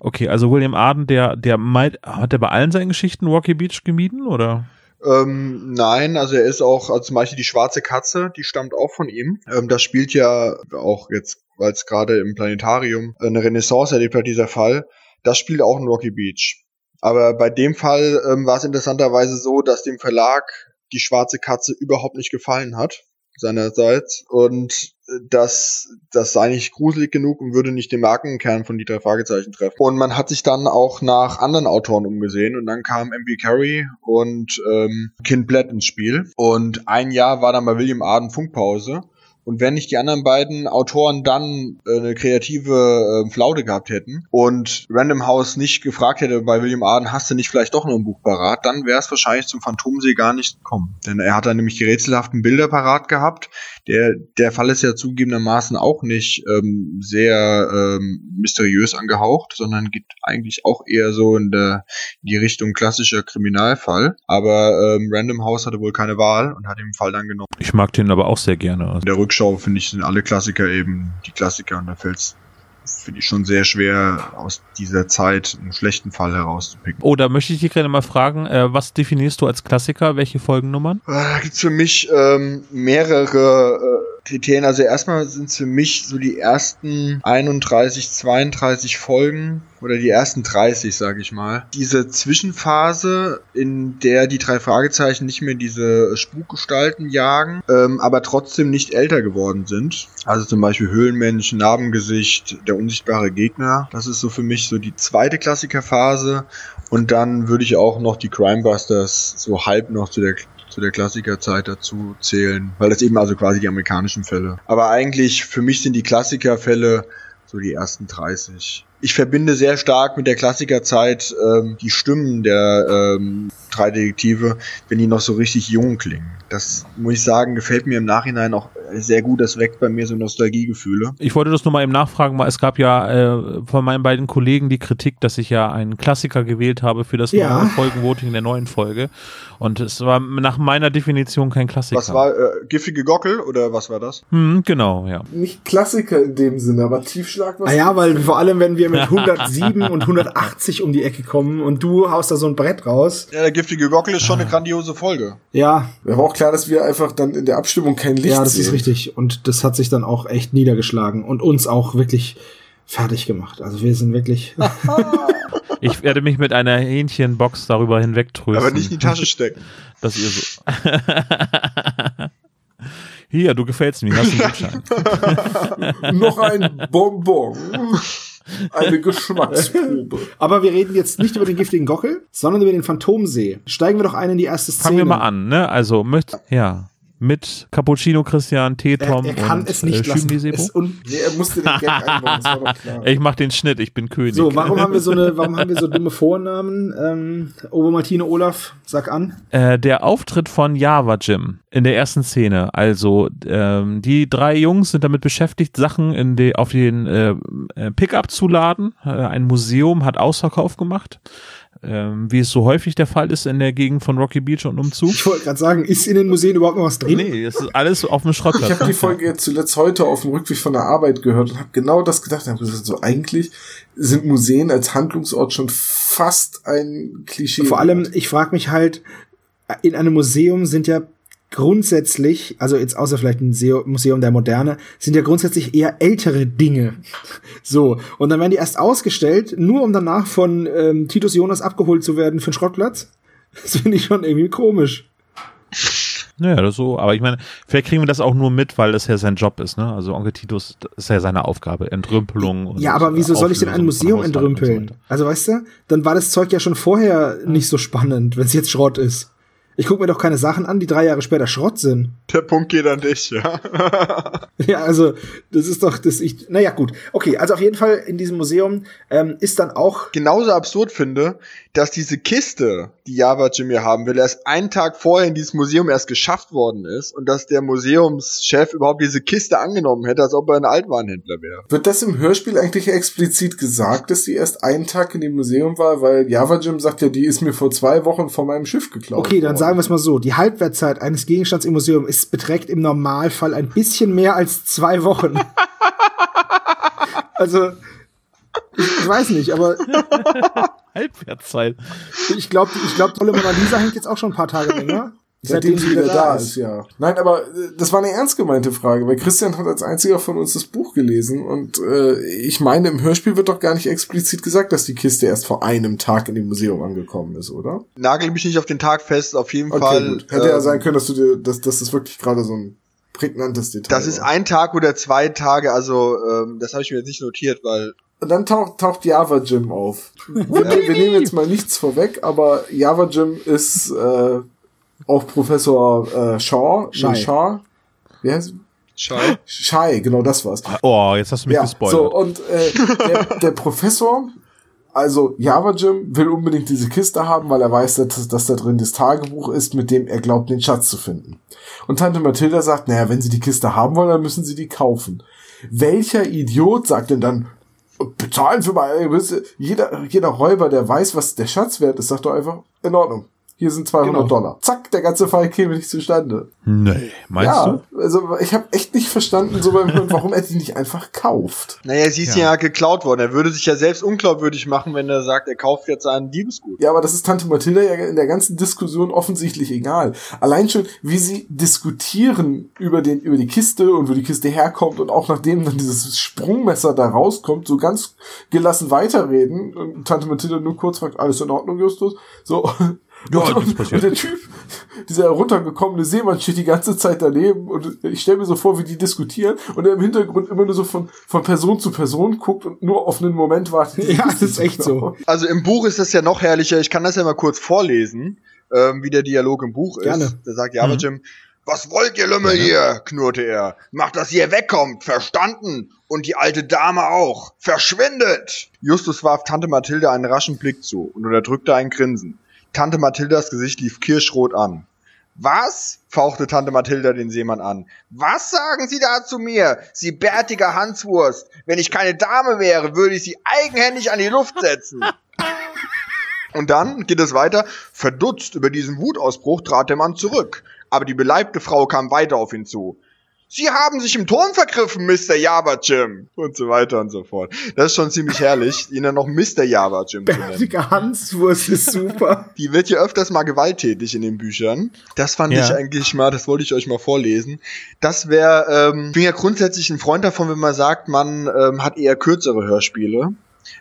Okay, also William Arden, der, der meint, hat er bei allen seinen Geschichten Rocky Beach gemieden, oder? Ähm, nein, also er ist auch, also zum Beispiel die schwarze Katze, die stammt auch von ihm. Ähm, das spielt ja auch jetzt, weil es gerade im Planetarium eine Renaissance erlebt hat, dieser Fall. Das spielt auch in Rocky Beach. Aber bei dem Fall ähm, war es interessanterweise so, dass dem Verlag die schwarze Katze überhaupt nicht gefallen hat seinerseits und äh, das das sei nicht gruselig genug und würde nicht den Markenkern von die drei Fragezeichen treffen. Und man hat sich dann auch nach anderen Autoren umgesehen und dann kam M.B. Carey und ähm, Kind Blatt ins Spiel und ein Jahr war dann bei William Arden Funkpause Und wenn nicht die anderen beiden Autoren dann äh, eine kreative äh, Flaute gehabt hätten und Random House nicht gefragt hätte bei William Arden, hast du nicht vielleicht doch noch ein Buch parat, dann wäre es wahrscheinlich zum Phantomsee gar nicht gekommen. Denn er hat dann nämlich die rätselhaften Bilder parat gehabt. Der, der Fall ist ja zugegebenermaßen auch nicht ähm, sehr ähm, mysteriös angehaucht, sondern geht eigentlich auch eher so in, der, in die Richtung klassischer Kriminalfall. Aber ähm, Random House hatte wohl keine Wahl und hat den Fall dann genommen. Ich mag den aber auch sehr gerne. Der Rückschau finde ich sind alle Klassiker eben die Klassiker und da fällt's finde ich schon sehr schwer aus dieser Zeit einen schlechten Fall herauszupicken. Oh, da möchte ich dich gerne mal fragen, äh, was definierst du als Klassiker? Welche Folgennummern? Da gibt's für mich ähm, mehrere äh, Kriterien. Also erstmal sind es für mich so die ersten 31, 32 Folgen oder die ersten 30, sage ich mal. Diese Zwischenphase, in der die drei Fragezeichen nicht mehr diese Spukgestalten jagen, ähm, aber trotzdem nicht älter geworden sind. Also zum Beispiel Höhlenmensch, Narbengesicht, der unsichtbare Gegner. Das ist so für mich so die zweite Klassikerphase. Und dann würde ich auch noch die Crimebusters so halb noch zu der zu der Klassikerzeit dazu zählen, weil das eben also quasi die amerikanischen Fälle. Aber eigentlich für mich sind die Klassikerfälle so die ersten 30. Ich verbinde sehr stark mit der Klassikerzeit ähm, die Stimmen der ähm, drei Detektive, wenn die noch so richtig jung klingen. Das muss ich sagen, gefällt mir im Nachhinein auch sehr gut. Das weckt bei mir so Nostalgiegefühle. Ich wollte das nur mal eben nachfragen, weil es gab ja äh, von meinen beiden Kollegen die Kritik, dass ich ja einen Klassiker gewählt habe für das Ja. neue Folgenvoting der neuen Folge. Und es war nach meiner Definition kein Klassiker. Was war äh, Giffige Gockel oder was war das? Hm, genau, ja. Nicht Klassiker in dem Sinne, aber Tiefschlag was. Ah ja, weil vor allem, wenn wir mit 107 und 180 um die Ecke kommen und du haust da so ein Brett raus. Ja, der Giftige Gockel ist schon eine grandiose Folge. Ja, Mir war auch klar, dass wir einfach dann in der Abstimmung kein Licht ja, das sehen. ist richtig. Und das hat sich dann auch echt niedergeschlagen und uns auch wirklich fertig gemacht. Also wir sind wirklich. (laughs) Ich werde mich mit einer Hähnchenbox darüber hinwegtrösten. Aber nicht in die Tasche stecken. (laughs) dass ihr so. (laughs) Hier, du gefällst mir, hast einen Gutschein. Noch ein Bonbon. Eine Geschmacksprobe. (laughs) Aber wir reden jetzt nicht über den giftigen Gockel, sondern über den Phantomsee. Steigen wir doch ein in die erste Szene. Fangen wir mal an, ne? Also, mit, ja, mit Cappuccino Christian, T. Er, Tom er kann und es nicht äh, un er musste den Gag (laughs) einbauen. Ich mach den Schnitt, ich bin König. so, warum haben wir so eine, warum haben wir so dumme Vornamen? Ähm, Ober Martine Olaf, sag an. Äh, der Auftritt von Java Jim in der ersten Szene. Also ähm, die drei Jungs sind damit beschäftigt, Sachen in die, auf den äh, äh, Pickup zu laden. Äh, ein Museum hat Ausverkauf gemacht, ähm, wie es so häufig der Fall ist in der Gegend von Rocky Beach und Umzug. Ich wollte gerade sagen, ist in den Museen überhaupt noch was drin? Nee, es ist alles auf dem Schrottplatz. Ich habe die Folge jetzt zuletzt heute auf dem Rückweg von der Arbeit gehört und habe genau das gedacht. Ich habe gesagt, so eigentlich sind Museen als Handlungsort schon fast ein Klischee. Vor allem, ich frage mich halt, in einem Museum sind ja grundsätzlich, also jetzt außer vielleicht ein Museum der Moderne, sind ja grundsätzlich eher ältere Dinge. (laughs) So, und dann werden die erst ausgestellt, nur um danach von ähm, Titus Jonas abgeholt zu werden für den Schrottplatz. (laughs) Das finde ich schon irgendwie komisch. Naja, das so, aber ich meine, vielleicht kriegen wir das auch nur mit, weil das ja sein Job ist, ne? Also Onkel Titus ist ja seine Aufgabe, Entrümpelung und Ja, aber wieso soll ich denn ein Museum so entrümpeln? weiter. Also weißt du, dann war das Zeug ja schon vorher nicht so spannend, wenn es jetzt Schrott ist. Ich gucke mir doch keine Sachen an, die drei Jahre später Schrott sind. Der Punkt geht an dich, ja. (laughs) Ja, also das ist doch das ich. Naja, gut. Okay, also auf jeden Fall in diesem Museum ähm, ist dann auch. Genauso absurd finde, dass diese Kiste, die Java Jim hier haben will, erst einen Tag vorher in dieses Museum erst geschafft worden ist und dass der Museumschef überhaupt diese Kiste angenommen hätte, als ob er ein Altwarenhändler wäre. Wird das im Hörspiel eigentlich explizit gesagt, dass sie erst einen Tag in dem Museum war? Weil Java Jim sagt ja, die ist mir vor zwei Wochen von meinem Schiff geklaut. Okay, dann worden. sagen wir es mal so: Die Halbwertzeit eines Gegenstands im Museum ist beträgt im Normalfall ein bisschen mehr als zwei Wochen. (laughs) also ich, ich weiß nicht, aber (laughs) Halbwertszeit. ich glaube, ich glaube, tolle Mona Lisa hängt jetzt auch schon ein paar Tage länger. Seitdem sie wieder da ist, ja. Nein, aber äh, das war eine ernst gemeinte Frage, weil Christian hat als einziger von uns das Buch gelesen und äh, ich meine, im Hörspiel wird doch gar nicht explizit gesagt, dass die Kiste erst vor einem Tag in dem Museum angekommen ist, oder? Nagel mich nicht auf den Tag fest, auf jeden Okay, Fall. gut. Hätte ja ähm, sein können, dass du dir, dass, dass das wirklich gerade so ein prägnantes Detail Das ist ein Tag oder zwei Tage, also ähm, das habe ich mir jetzt nicht notiert, weil Und dann taucht, taucht Java Jim auf. Wir, wir nehmen jetzt mal nichts vorweg, aber Java Jim ist äh, auch Professor äh, Shaw. Shai. Nee, Shaw. Wie heißt Schei. Shai, genau das war's. Oh, jetzt hast du mich Ja, gespoilert. so, und äh, der, der Professor, also Java Jim, will unbedingt diese Kiste haben, weil er weiß, dass, dass da drin das Tagebuch ist, mit dem er glaubt, den Schatz zu finden. Und Tante Mathilda sagt, naja, wenn sie die Kiste haben wollen, dann müssen sie die kaufen. Welcher Idiot sagt denn dann, bezahlen für mal, jeder, jeder Räuber, der weiß, was der Schatz wert ist, sagt doch einfach, in Ordnung. Hier sind 200 Genau. Dollar. Zack, der ganze Fall käme nicht zustande. nee, meinst ja, du? also ich habe echt nicht verstanden, so beim Hören, warum er die nicht einfach kauft. (laughs) Naja, sie ist ja. geklaut worden. Er würde sich ja selbst unglaubwürdig machen, wenn er sagt, er kauft jetzt einen Diebesgut. Ja, aber das ist Tante Mathilda ja in der ganzen Diskussion offensichtlich egal. Allein schon, wie sie diskutieren über den, über die Kiste und wo die Kiste herkommt und auch nachdem dann dieses Sprungmesser da rauskommt, so ganz gelassen weiterreden und Tante Mathilda nur kurz fragt, alles in Ordnung, Justus? So. Ja, und, und, passiert. und der Typ, dieser heruntergekommene Seemann steht die ganze Zeit daneben und ich stelle mir so vor, wie die diskutieren und er im Hintergrund immer nur so von, von Person zu Person guckt und nur auf einen Moment wartet. (laughs) Ja, das ist echt so. Also im Buch ist das ja noch herrlicher. Ich kann das ja mal kurz vorlesen, ähm, wie der Dialog im Buch ist. Gerne. Da sagt Java Jim, was wollt ihr Lümmel hier? knurrte er. Macht, dass ihr wegkommt. Verstanden? Und die alte Dame auch. Verschwindet! Justus warf Tante Mathilde einen raschen Blick zu und unterdrückte ein Grinsen. Tante Mathildas Gesicht lief kirschrot an. Was? fauchte Tante Mathilda den Seemann an. Was sagen Sie da zu mir, Sie bärtiger Hanswurst? Wenn ich keine Dame wäre, würde ich Sie eigenhändig an die Luft setzen. (laughs) Und dann geht es weiter. Verdutzt über diesen Wutausbruch trat der Mann zurück. Aber die beleibte Frau kam weiter auf ihn zu. Sie haben sich im Ton vergriffen, Mr. Java Jim. Und so weiter und so fort. Das ist schon ziemlich herrlich, (laughs) ihn dann noch Mr. Java Jim zu nennen. Bärtige Hanswurst ist super. (laughs) Die wird ja öfters mal gewalttätig in den Büchern. Das fand Ja. ich eigentlich mal, das wollte ich euch mal vorlesen. Das wäre, ähm, ich bin ja grundsätzlich ein Freund davon, wenn man sagt, man ähm, hat eher kürzere Hörspiele.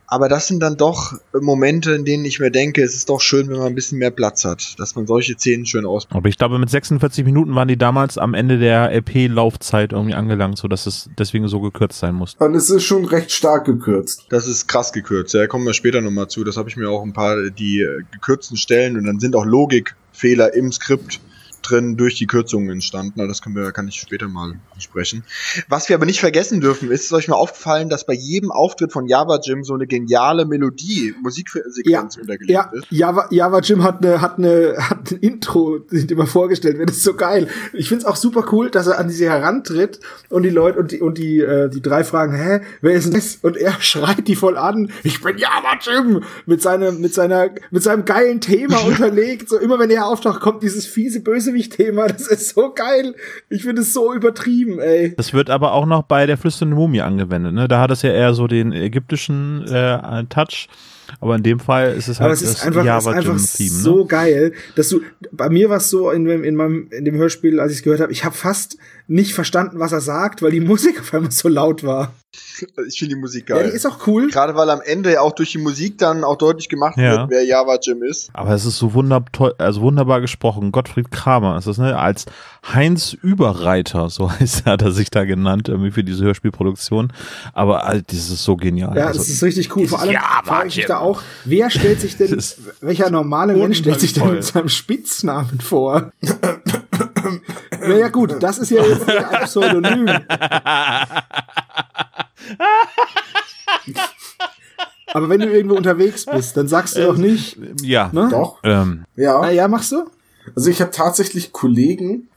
Aber das sind dann doch Momente, in denen ich mir denke, es ist doch schön, wenn man ein bisschen mehr Platz hat, dass man solche Szenen schön aus. Aber ich glaube, mit 46 Minuten waren die damals am Ende der LP-Laufzeit irgendwie angelangt, so dass es deswegen so gekürzt sein musste. Und es ist schon recht stark gekürzt. Das ist krass gekürzt. Ja, kommen wir später nochmal zu. Das habe ich mir auch ein paar die äh, gekürzten Stellen und dann sind auch Logikfehler im Skript drin durch die Kürzungen entstanden. Na, Das können wir, kann ich später mal besprechen. Was wir aber nicht vergessen dürfen, ist, ist euch mal aufgefallen, dass bei jedem Auftritt von Java Jim so eine geniale Melodie, Musiksequenz untergelegt Ja, ist. Java, Java Jim hat eine hat eine hat ein Intro, das immer vorgestellt wird. Das ist so geil. Ich find's auch super cool, dass er an sie herantritt und die Leute und die und die äh, die drei fragen, hä, wer ist denn das? Und er (laughs) schreit die voll an. Ich bin Java Jim mit seinem mit seiner mit seinem geilen Thema (laughs) unterlegt. So immer wenn er auftaucht, kommt dieses fiese Bösewicht-Thema. Das ist so geil. Ich finde es so übertrieben, ey. Das wird aber auch noch bei der flüsternden Mumie angewendet. Ne? Da hat es ja eher so den ägyptischen äh, Touch. Aber in dem Fall ist es halt es ist das einfach, es ist Java einfach Theme. so ne? geil, dass du, bei mir war es so in, dem- in meinem, in dem Hörspiel, als ich es gehört habe, ich habe fast nicht verstanden, was er sagt, weil die (laughs) Musik auf einmal so laut war. Ich finde die Musik Ja, geil. die ist auch cool. Gerade weil am Ende auch durch die Musik dann auch deutlich gemacht Ja. wird, wer Java Jim ist. Aber es ist so wunder toll, also wunderbar gesprochen. Gottfried Kramer ist das, ne? Als Heinz Überreiter, so (laughs) heißt er, hat er sich da genannt, irgendwie für diese Hörspielproduktion. Aber also, das ist so genial. Ja, also, das ist richtig cool. Vor allem Ja, frage ich mich da auch, wer stellt sich denn, (laughs) welcher normale Mensch stellt sich denn mit seinem Spitznamen vor? ja, ja, gut, das ist ja jetzt ein Pseudonym. Aber wenn du irgendwo unterwegs bist, dann sagst du doch nicht, ja. ne? Doch, Ähm, ja. Ah, ja, machst du? Also ich habe tatsächlich Kollegen,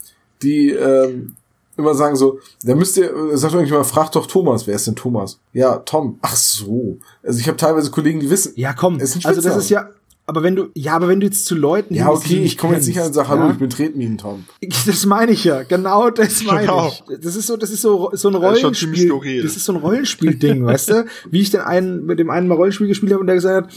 die ähm, immer sagen so, da müsst ihr, äh, sagt irgendjemand, fragt doch Thomas, wer ist denn Thomas? Ja, Tom. Ach so. Also ich habe teilweise Kollegen, die wissen. Ja, komm. Ist ein also das ist ja, aber wenn du, ja, aber wenn du jetzt zu Leuten Ja, okay, ich komme jetzt nicht an und sage, hallo, ja? ich bin Tretminen Tom. (laughs) Das meine ich ja, genau das (laughs) meine Genau. ich. Das ist so, das ist so, so ein Rollenspiel. Das ist so ein Rollenspiel-Ding, weißt du? Wie ich den einen, mit dem einen mal Rollenspiel gespielt habe und der gesagt hat,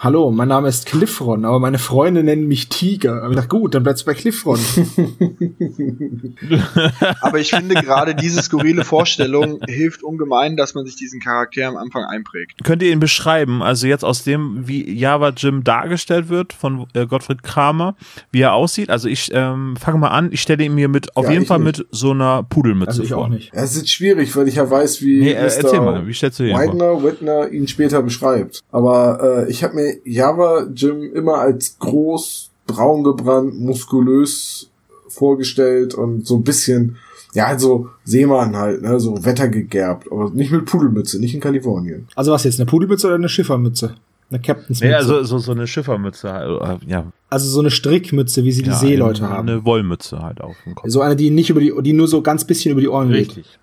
Hallo, mein Name ist Cliffron, aber meine Freunde nennen mich Tiger. Ich dachte, gut, dann bleibst du bei Cliffron. (laughs) Aber ich finde gerade diese skurrile Vorstellung hilft ungemein, dass man sich diesen Charakter am Anfang einprägt. könnt ihr ihn beschreiben? Also jetzt aus dem, wie Java Jim dargestellt wird von äh, Gottfried Kramer, wie er aussieht. Also ich ähm, fange mal an. Ich stelle ihn mir mit, auf Ja, jeden Fall nicht. mit so einer Pudelmütze Also ich vor. auch nicht. Es ist schwierig, weil ich ja weiß, wie Nee, äh, erzähl mal, wie stellst du ihn vor? Widener, Whitner ihn später beschreibt. Aber äh, ich habe mir Java Jim immer als groß, braun gebrannt, muskulös vorgestellt und so ein bisschen Ja, also Seemann halt, ne, so wettergegerbt, aber nicht mit Pudelmütze, nicht in Kalifornien. Also was jetzt, eine Pudelmütze oder eine Schiffermütze? Eine Captainsmütze. Nee, also so, so eine Schiffermütze, halt, ja. also so eine Strickmütze, wie sie die ja, Seeleute eine, haben. Eine Wollmütze halt auf dem Kopf. So eine, die nicht über die, die nur so ganz bisschen über die Ohren geht. Richtig.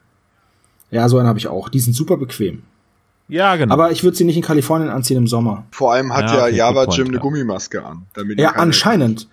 Ja, so eine habe ich auch. Die sind super bequem. Ja, genau. Aber ich würde sie nicht in Kalifornien anziehen im Sommer. Vor allem hat Ja, ja, okay, Java Jim eine ja. Gummimaske an. Damit Ja, anscheinend.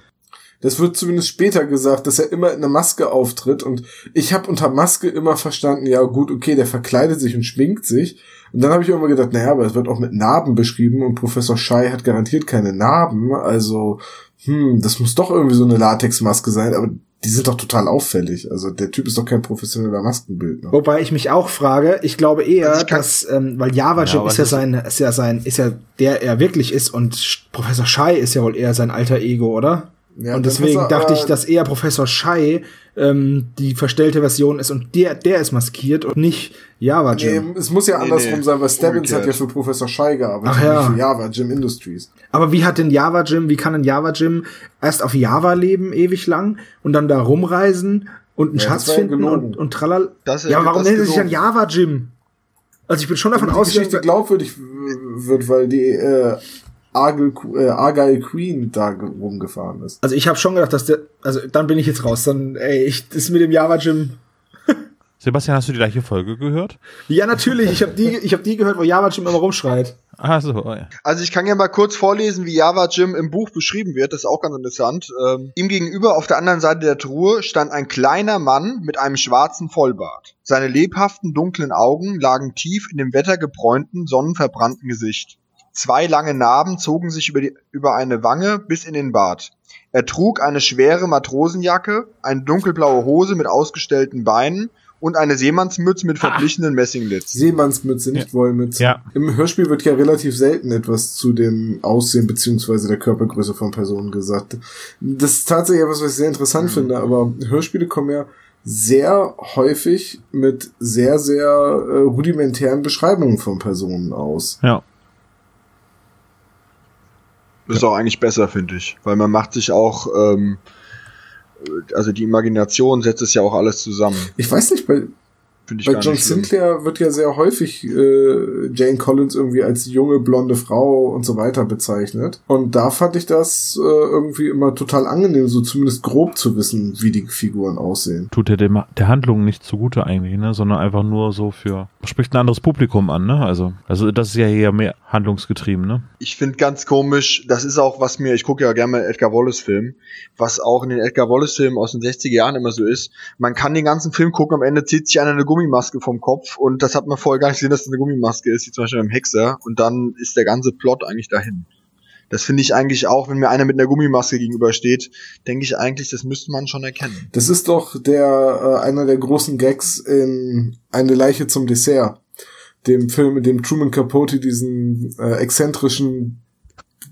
Das wird zumindest später gesagt, dass er immer in einer Maske auftritt und ich habe unter Maske immer verstanden, ja gut, okay, der verkleidet sich und schminkt sich. Und dann habe ich immer gedacht, naja, aber es wird auch mit Narben beschrieben und Professor Schei hat garantiert keine Narben, also hm, das muss doch irgendwie so eine Latexmaske sein, aber die sind doch total auffällig. Also der Typ ist doch kein professioneller Maskenbildner. Wobei ich mich auch frage, ich glaube eher, Also ich dass, ähm, weil Java Jim aber ist ja sein, ist ja sein, ist ja der er wirklich ist und Professor Schei ist ja wohl eher sein alter Ego, oder? Ja, und deswegen er dachte ich, aber- dass eher Professor Schei ähm, die verstellte Version ist und der, der ist maskiert und nicht Java Nee, Jim. es muss ja Nee, andersrum nee, sein, weil Stebbins hat ja für Professor Schei gearbeitet, Ach ja. nicht für Java Jim Industries. Aber wie hat denn Java Jim, wie kann denn Java Jim erst auf Java leben, ewig lang, und dann da rumreisen und einen Ja, Schatz finden und, und tralal. Das- ja, warum nennt er sich dann. Java Jim? Also ich bin schon davon Damit die Geschichte ausgegangen, glaubwürdig wird, weil die äh, Argyle, äh, Argyle Queen da ge- rumgefahren ist. also ich habe schon gedacht, dass der, also dann bin ich jetzt raus, dann, ey, ich, das mit dem Java Jim. (laughs) Sebastian, hast du die gleiche Folge gehört? Ja, natürlich, ich habe die, (laughs) ich habe die gehört, wo Java Jim immer rumschreit. Ah, so, oh ja. Also ich kann ja mal kurz vorlesen, wie Java Jim im Buch beschrieben wird. Das ist auch ganz interessant. Ähm, ihm gegenüber auf der anderen Seite der Truhe stand ein kleiner Mann mit einem schwarzen Vollbart. Seine lebhaften, dunklen Augen lagen tief in dem wettergebräunten, sonnenverbrannten Gesicht. Zwei lange Narben zogen sich über, die, über eine Wange bis in den Bart. Er trug eine schwere Matrosenjacke, eine dunkelblaue Hose mit ausgestellten Beinen und eine Seemannsmütze mit verblichenen Messinglitzen. Seemannsmütze, nicht Wollmütze. Ja. Im Hörspiel wird ja relativ selten etwas zu dem Aussehen beziehungsweise der Körpergröße von Personen gesagt. Das ist tatsächlich etwas, was ich sehr interessant finde, aber Hörspiele kommen ja sehr häufig mit sehr, sehr äh, rudimentären Beschreibungen von Personen aus. Ja. Das ist auch eigentlich besser, finde ich. Weil man macht sich auch, ähm, also die Imagination setzt es ja auch alles zusammen. Ich weiß nicht, bei, Finde ich bei gar John. Sinclair wird ja sehr häufig äh, Jane Collins irgendwie als junge blonde Frau und so weiter bezeichnet. Und da fand ich das äh, irgendwie immer total angenehm, so zumindest grob zu wissen, wie die Figuren aussehen. Tut der, dem, der Handlung nicht zugute eigentlich, ne? Sondern einfach nur so für. Spricht ein anderes Publikum an, ne? Also, also das ist ja hier mehr handlungsgetrieben, ne? Ich finde ganz komisch, das ist auch, was mir, ich gucke ja gerne mal Edgar Wallace-Film, was auch in den Edgar Wallace-Filmen aus den 60er Jahren immer so ist. Man kann den ganzen Film gucken, am Ende zieht sich einer eine Gummimaske vom Kopf und das hat man vorher gar nicht gesehen, dass das eine Gummimaske ist, wie zum Beispiel beim Hexer und dann ist der ganze Plot eigentlich dahin. Das finde ich eigentlich auch, wenn mir einer mit einer Gummimaske gegenübersteht, denke ich eigentlich, das müsste man schon erkennen. Das ist doch der äh, einer der großen Gags in Eine Leiche zum Dessert, dem Film, in dem Truman Capote diesen äh, exzentrischen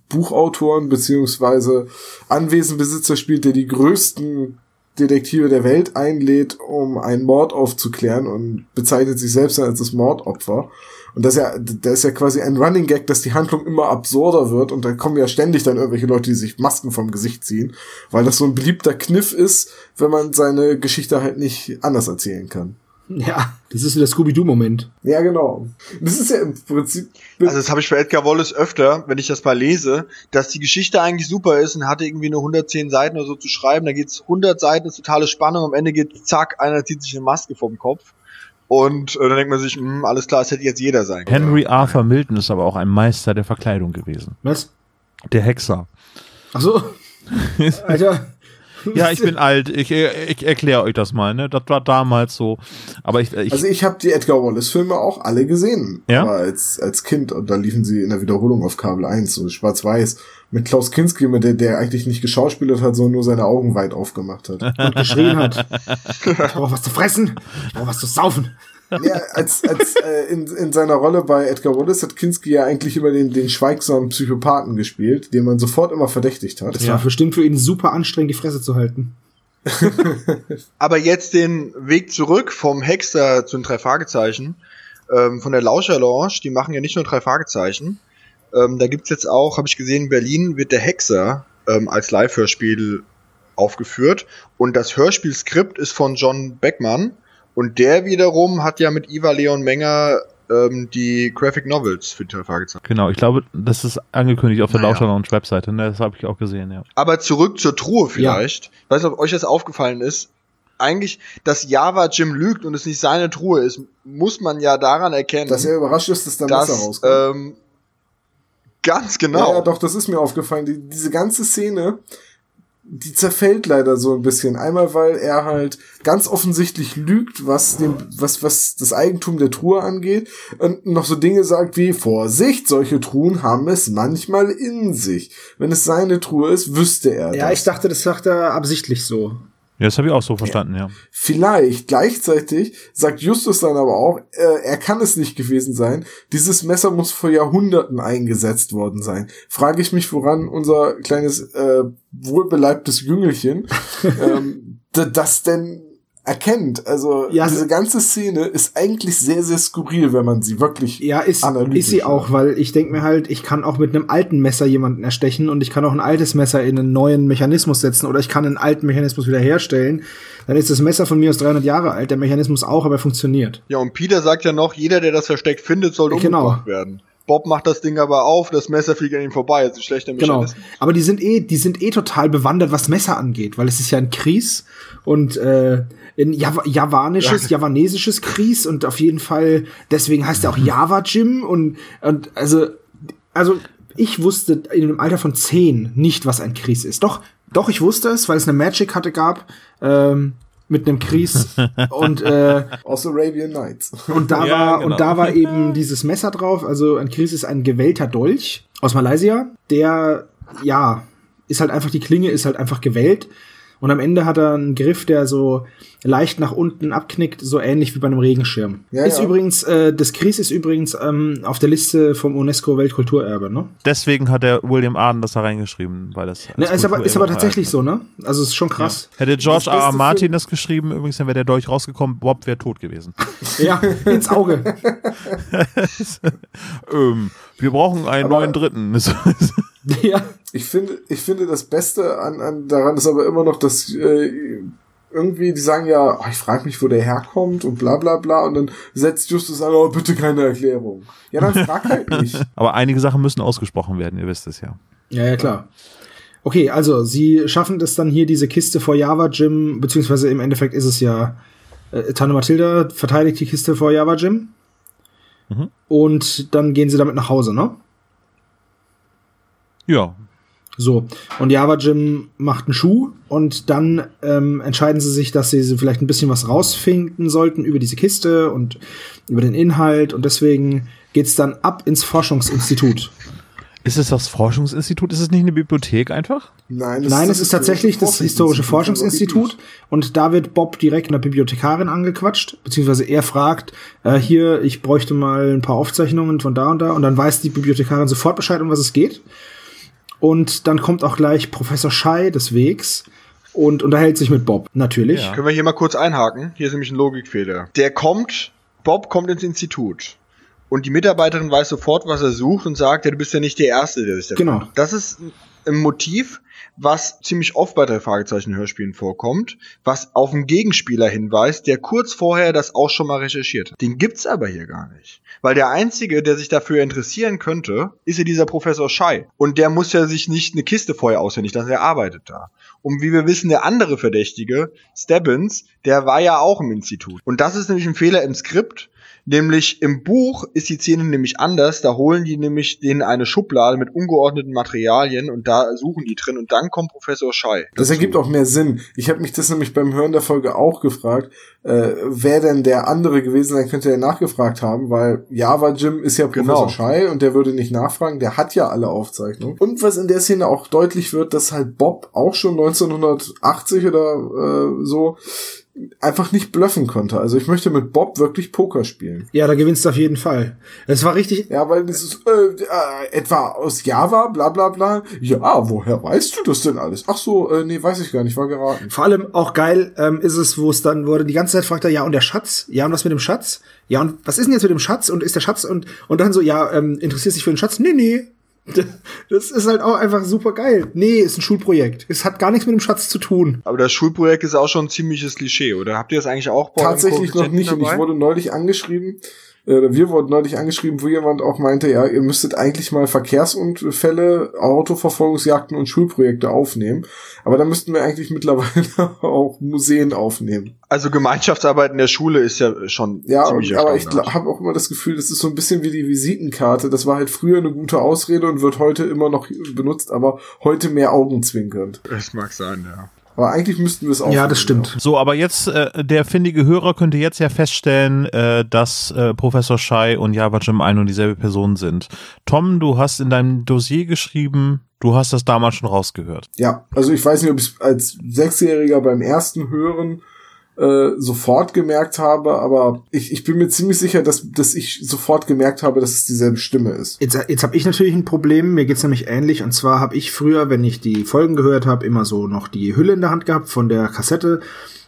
Buchautoren beziehungsweise Anwesenbesitzer spielt, der die größten Detektive der Welt einlädt, um einen Mord aufzuklären und bezeichnet sich selbst als das Mordopfer. Und das ist ja, das ist ja quasi ein Running Gag, dass die Handlung immer absurder wird und da kommen ja ständig dann irgendwelche Leute, die sich Masken vom Gesicht ziehen, weil das so ein beliebter Kniff ist, wenn man seine Geschichte halt nicht anders erzählen kann. (laughs) Ja, das ist so der Scooby-Doo-Moment. Ja, genau. Das ist ja im Prinzip. Also das habe ich bei Edgar Wallace öfter, wenn ich das mal lese, dass die Geschichte eigentlich super ist und hatte irgendwie nur 110 Seiten oder so zu schreiben. Da geht's 100 Seiten, ist totale Spannung. Am Ende geht zack, einer zieht sich eine Maske vom Kopf. Und äh, dann denkt man sich, hm, alles klar, es hätte jetzt jeder sein können. Henry Arthur Milton ist aber auch ein Meister der Verkleidung gewesen. Was? Der Hexer. Ach so. (laughs) Alter. Ja, ich bin alt. Ich, ich erkläre euch das mal, ne? Das war damals so. Aber ich, ich Also ich habe die Edgar Wallace-Filme auch alle gesehen. Ja? Aber als, als Kind und da liefen sie in der Wiederholung auf Kabel 1, so schwarz-weiß, mit Klaus Kinski, mit der, der eigentlich nicht geschauspielert hat, sondern nur seine Augen weit aufgemacht hat. (laughs) Und geschrien hat. Ich brauch was zu fressen. Ich brauch was zu saufen. Ja, als, als äh, in, in seiner Rolle bei Edgar Wallace hat Kinski ja eigentlich immer den, den schweigsamen Psychopathen gespielt, den man sofort immer verdächtigt hat. Das war bestimmt für ihn super anstrengend, die Fresse zu halten. (laughs) Aber jetzt den Weg zurück vom Hexer zu den drei Fragezeichen, ähm, von der Lauscher Lounge, die machen ja nicht nur drei Fragezeichen. Ähm, da gibt's jetzt auch, habe ich gesehen, in Berlin wird der Hexer ähm, als Live-Hörspiel aufgeführt. Und das Hörspielskript ist von John Beckmann. Und der wiederum hat ja mit Iva Leon Menger ähm, die Graphic Novels für die Fragezeichen. Genau, ich glaube, das ist angekündigt auf der Naja. Lauscher Webseite, ne? Das habe ich auch gesehen, ja. Aber zurück zur Truhe vielleicht. Weiß nicht, ob euch das aufgefallen ist. Eigentlich, dass Java Jim lügt und es nicht seine Truhe ist, muss man ja daran erkennen, Dass er überrascht ist, dass da Messer rauskommt. ähm, ganz genau. Ja, ja, doch, das ist mir aufgefallen. Die, diese ganze Szene, die zerfällt leider so ein bisschen. Einmal, weil er halt ganz offensichtlich lügt, was dem, was, was das Eigentum der Truhe angeht und noch so Dinge sagt wie, Vorsicht, solche Truhen haben es manchmal in sich. Wenn es seine Truhe ist, wüsste er Ja, das. ich dachte, das sagt er absichtlich so. Ja, das habe ich auch so verstanden, ja. Vielleicht, gleichzeitig sagt Justus dann aber auch, äh, er kann es nicht gewesen sein. Dieses Messer muss vor Jahrhunderten eingesetzt worden sein. Frage ich mich, woran unser kleines, äh, wohlbeleibtes Jüngelchen (laughs) ähm, das denn erkennt. Also Ja, diese ganze Szene ist eigentlich sehr, sehr skurril, wenn man sie wirklich Ja, ist, analytisch ist sie auch, weil ich denke mir halt, ich kann auch mit einem alten Messer jemanden erstechen und ich kann auch ein altes Messer in einen neuen Mechanismus setzen oder ich kann einen alten Mechanismus wiederherstellen. Dann ist das Messer von mir aus 300 Jahre alt, der Mechanismus auch, aber er funktioniert. Ja, und Peter sagt ja noch, jeder, der das versteckt findet, soll Genau. umgebracht werden. Bob macht das Ding aber auf, das Messer fliegt an ihm vorbei. Das ist ein schlechter Genau. Mechanismus. Aber die sind eh, die sind eh total bewandert, was Messer angeht, weil es ist ja ein Kries und äh, ein Java javanisches, javanesisches Kries und auf jeden Fall, deswegen heißt er auch Java Jim und, und also, also ich wusste in dem Alter von zehn nicht, was ein Kries ist. Doch, doch, ich wusste es, weil es eine Magic-Karte gab, ähm, mit einem Kries (laughs) und äh, aus Arabian Nights. und da (laughs) Ja, war genau. und da war eben dieses Messer drauf. Also ein Kris ist ein gewellter Dolch aus Malaysia, der ja ist halt einfach die Klinge ist halt einfach gewellt und am Ende hat er einen Griff, der so leicht nach unten abknickt, so ähnlich wie bei einem Regenschirm. Ja, ist ja. übrigens äh, das Kris ist übrigens ähm, auf der Liste vom UNESCO Weltkulturerbe, ne? Deswegen hat der William Arden das da reingeschrieben, weil das. ne ist aber ist aber tatsächlich so, ne? Also es ist schon krass. Hätte George R. R. Martin das geschrieben, übrigens, dann wäre der Dolch rausgekommen, Bob wäre tot gewesen. (laughs) Ja, ins Auge. (laughs) ähm, wir brauchen einen Aber- neuen Dritten. (laughs) (laughs) ja. Ich finde, ich finde das Beste an, an daran ist aber immer noch, dass äh, irgendwie die sagen ja, oh, ich frage mich, wo der herkommt und bla bla bla und dann setzt Justus an, oh, bitte keine Erklärung. Ja, dann (laughs) frag halt nicht. aber einige Sachen müssen ausgesprochen werden, ihr wisst es ja. Ja, ja, klar. Okay, also sie schaffen das dann hier, diese Kiste vor Java Jim, beziehungsweise im Endeffekt ist es ja, äh, Tante Mathilda verteidigt die Kiste vor Java Jim. Mhm. Und dann gehen sie damit nach Hause, ne? Ja, So. Und Java Jim macht einen Schuh und dann ähm, entscheiden sie sich, dass sie vielleicht ein bisschen was rausfinden sollten über diese Kiste und über den Inhalt und deswegen geht's dann ab ins Forschungsinstitut. Ist es das Forschungsinstitut? Ist es nicht eine Bibliothek einfach? Nein, Nein, es ist tatsächlich das historische Forschungsinstitut und da wird Bob direkt in der Bibliothekarin angequatscht, beziehungsweise er fragt, äh, hier, ich bräuchte mal ein paar Aufzeichnungen von da und da und dann weiß die Bibliothekarin sofort Bescheid, um was es geht. Und dann kommt auch gleich Professor Schei des Wegs und unterhält sich mit Bob, natürlich. Ja. Können wir hier mal kurz einhaken? Hier ist nämlich ein Logikfehler. Der kommt, Bob kommt ins Institut. Und die Mitarbeiterin weiß sofort, was er sucht und sagt, ja, du bist ja nicht der Erste, der sich da Genau. fragt. Das ist ein Motiv, was ziemlich oft bei drei Fragezeichen-Hörspielen vorkommt, was auf einen Gegenspieler hinweist, der kurz vorher das auch schon mal recherchiert hat. Den gibt's aber hier gar nicht. Weil der Einzige, der sich dafür interessieren könnte, ist ja dieser Professor Schei. Und der muss ja sich nicht eine Kiste vorher auswendig lassen, der arbeitet da. Und wie wir wissen, der andere Verdächtige, Stebbins, der war ja auch im Institut. Und das ist nämlich ein Fehler im Skript. Nämlich im Buch ist die Szene nämlich anders. Da holen die nämlich denen eine Schublade mit ungeordneten Materialien und da suchen die drin und dann kommt Professor Schei. Das ergibt auch mehr Sinn. Ich habe mich das nämlich beim Hören der Folge auch gefragt, äh, wer denn der andere gewesen sein könnte, der nachgefragt haben, weil Java Jim ist ja Professor Genau. Schei und der würde nicht nachfragen, der hat ja alle Aufzeichnungen. Und was in der Szene auch deutlich wird, dass halt Bob auch schon 1980 oder äh, so einfach nicht bluffen konnte. Also ich möchte mit Bob wirklich Poker spielen. Ja, da gewinnst du auf jeden Fall. Es war richtig, Ja, weil dieses äh, äh, etwa aus Java, bla bla bla. Ja, woher weißt du das denn alles? Ach so, äh, nee, weiß ich gar nicht, war geraten. Vor allem auch geil ähm, ist es, wo es dann wurde, die ganze Zeit fragt er, ja, und der Schatz? Ja, und was mit dem Schatz? Ja, und was ist denn jetzt mit dem Schatz? Und ist der Schatz? Und, und dann so, ja, ähm, interessiert sich für den Schatz? Nee, nee. Das ist halt auch einfach super geil. Nee, ist ein Schulprojekt. Es hat gar nichts mit dem Schatz zu tun. Aber das Schulprojekt ist auch schon ein ziemliches Klischee, oder? Habt ihr das eigentlich auch bei Tatsächlich noch nicht. Und ich dabei? wurde neulich angeschrieben, äh, wir wurden neulich angeschrieben, wo jemand auch meinte, ja, ihr müsstet eigentlich mal Verkehrsunfälle, Autoverfolgungsjagden und Schulprojekte aufnehmen. Aber da müssten wir eigentlich (laughs) mittlerweile auch Museen aufnehmen. Also Gemeinschaftsarbeit in der Schule ist ja schon Ja, ziemlich aber ich habe auch immer das Gefühl, das ist so ein bisschen wie die Visitenkarte. Das war halt früher eine gute Ausrede und wird heute immer noch benutzt, aber heute mehr augenzwinkernd. Das mag sein, ja. Aber eigentlich müssten wir es auch. Ja, das stimmt. So, aber jetzt, äh, der findige Hörer könnte jetzt ja feststellen, äh, dass äh, Professor Schei und Java Jim ein und dieselbe Person sind. Tom, du hast in deinem Dossier geschrieben, du hast das damals schon rausgehört. Ja, also ich weiß nicht, ob ich es als Sechsjähriger beim ersten Hören äh, sofort gemerkt habe, aber ich, ich bin mir ziemlich sicher, dass, dass ich sofort gemerkt habe, dass es dieselbe Stimme ist. Jetzt, jetzt habe ich natürlich ein Problem, mir geht's nämlich ähnlich. Und zwar habe ich früher, wenn ich die Folgen gehört habe, immer so noch die Hülle in der Hand gehabt von der Kassette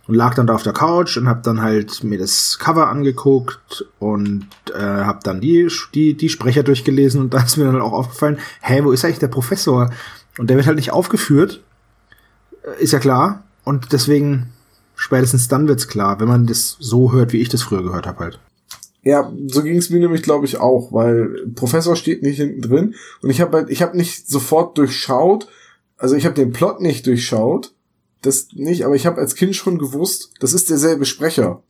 und lag dann da auf der Couch und habe dann halt mir das Cover angeguckt und äh, habe dann die, die, die Sprecher durchgelesen und (laughs) da ist mir dann auch aufgefallen, hä, wo ist eigentlich der Professor? Und der wird halt nicht aufgeführt, Äh, ist ja klar. Und deswegen, spätestens dann wird's klar, wenn man das so hört, wie ich das früher gehört habe halt. Ja, so ging es mir nämlich, glaube ich, auch, weil Professor steht nicht hinten drin und ich habe halt, ich habe nicht sofort durchschaut, also ich habe den Plot nicht durchschaut, das nicht, aber ich habe als Kind schon gewusst, das ist derselbe Sprecher.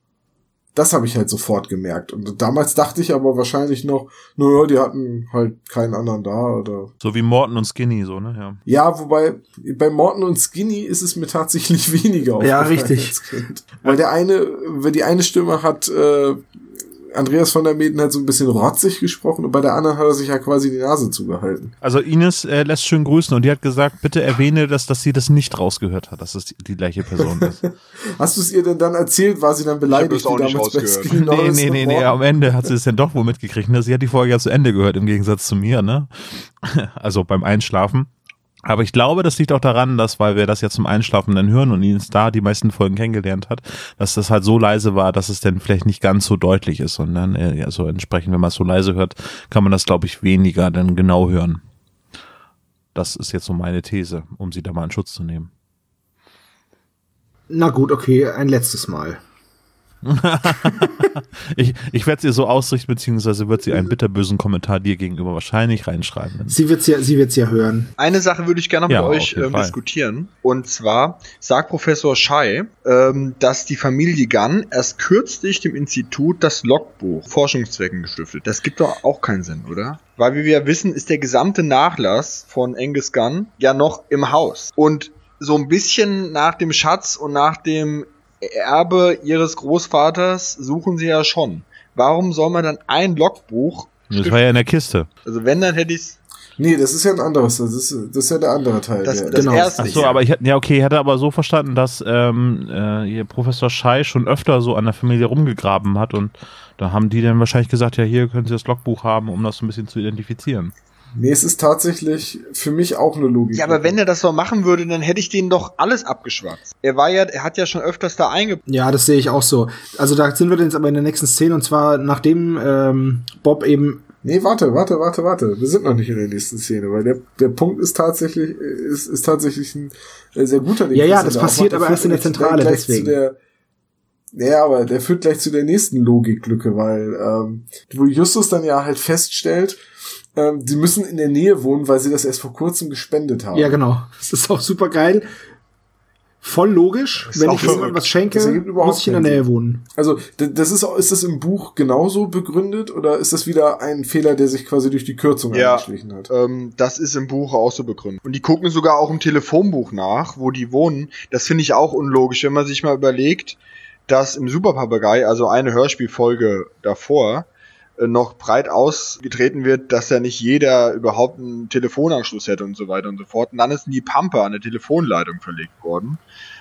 Das habe ich halt sofort gemerkt. Und damals dachte ich aber wahrscheinlich noch, naja, die hatten halt keinen anderen da oder. So wie Morton und Skinny, so, ne? Ja. Ja, wobei bei Morton und Skinny ist es mir tatsächlich (laughs) weniger Ja, aufgefallen richtig. als Kind. Weil der eine, weil die eine Stimme hat äh, Andreas von der Meden hat so ein bisschen rotzig gesprochen und bei der anderen hat er sich ja quasi die Nase zugehalten. Also Ines äh, lässt schön grüßen und die hat gesagt, bitte erwähne, dass, dass sie das nicht rausgehört hat, dass es die, die gleiche Person ist. (laughs) Hast du es ihr denn dann erzählt? War sie dann beleidigt, das auch nicht rausgehört. Nee, nee, nee, nee, am Ende hat sie es dann doch wohl mitgekriegt. Ne? Sie hat die Folge ja zu Ende gehört, im Gegensatz zu mir, ne? (laughs) Also beim Einschlafen. Aber ich glaube, das liegt auch daran, dass, weil wir das jetzt zum Einschlafen dann hören und Ines da die meisten Folgen kennengelernt hat, dass das halt so leise war, dass es dann vielleicht nicht ganz so deutlich ist. Und dann, äh, ja, so entsprechend, wenn man es so leise hört, kann man das, glaube ich, weniger dann genau hören. Das ist jetzt so meine These, um sie da mal in Schutz zu nehmen. Na gut, okay, ein letztes Mal. Ich, ich werde es ihr so ausrichten, beziehungsweise wird sie einen bitterbösen Kommentar dir gegenüber wahrscheinlich reinschreiben. Sie wird's ja, sie wird's ja hören. Eine Sache würde ich gerne noch Ja, mit euch Fall. diskutieren. Und zwar sagt Professor Schei, ähm, dass die Familie Gunn erst kürzlich dem Institut das Logbuch Forschungszwecken gestiftet. Das gibt doch auch keinen Sinn, oder? Weil wie wir ja wissen, ist der gesamte Nachlass von Angus Gunn ja noch im Haus. Und so ein bisschen nach dem Schatz und nach dem Erbe ihres Großvaters suchen sie ja schon. Warum soll man dann ein Logbuch Das war ja in der Kiste. Also wenn, dann hätte ich Nee, das ist ja ein anderes, das ist, das ist ja der andere Teil. das, der, das Genau. erste. Ach so, aber ich hätte, ja okay, ich hatte aber so verstanden, dass ähm, äh, ihr Professor Schei schon öfter so an der Familie rumgegraben hat und da haben die dann wahrscheinlich gesagt, ja hier können Sie das Logbuch haben, um das so ein bisschen zu identifizieren. Nee, es ist tatsächlich für mich auch eine Logik. Ja, aber wenn er das so machen würde, dann hätte ich denen doch alles abgeschwatzt. Er war ja, er hat ja schon öfters da einge... Ja, das sehe ich auch so. Also da sind wir jetzt aber in der nächsten Szene und zwar nachdem ähm, Bob eben Nee, warte, warte, warte, warte. Wir sind noch nicht in der nächsten Szene, weil der, der Punkt ist tatsächlich, ist, ist tatsächlich ein äh, sehr guter, den Ja, ja, das da passiert aber Der erst in der führt Zentrale, gleich deswegen. Zu der, ja, aber der führt gleich zu der nächsten Logiklücke, weil ähm, wo Justus dann ja halt feststellt, ähm, sie müssen in der Nähe wohnen, weil sie das erst vor kurzem gespendet haben. Ja, genau. Das ist auch super geil. Voll logisch. ist Wenn ich jemandem was schenke, muss ich in der Nähe wohnen. Also, das ist, ist das im Buch genauso begründet oder ist das wieder ein Fehler, der sich quasi durch die Kürzung Ja. eingeschlichen hat? Ähm, das ist im Buch auch so begründet. Und die gucken sogar auch im Telefonbuch nach, wo die wohnen. Das finde ich auch unlogisch, wenn man sich mal überlegt, dass im Superpapagei, also eine Hörspielfolge davor, noch breit ausgetreten wird, dass ja nicht jeder überhaupt einen Telefonanschluss hätte und so weiter und so fort. Und dann ist in die Pampa eine Telefonleitung verlegt worden.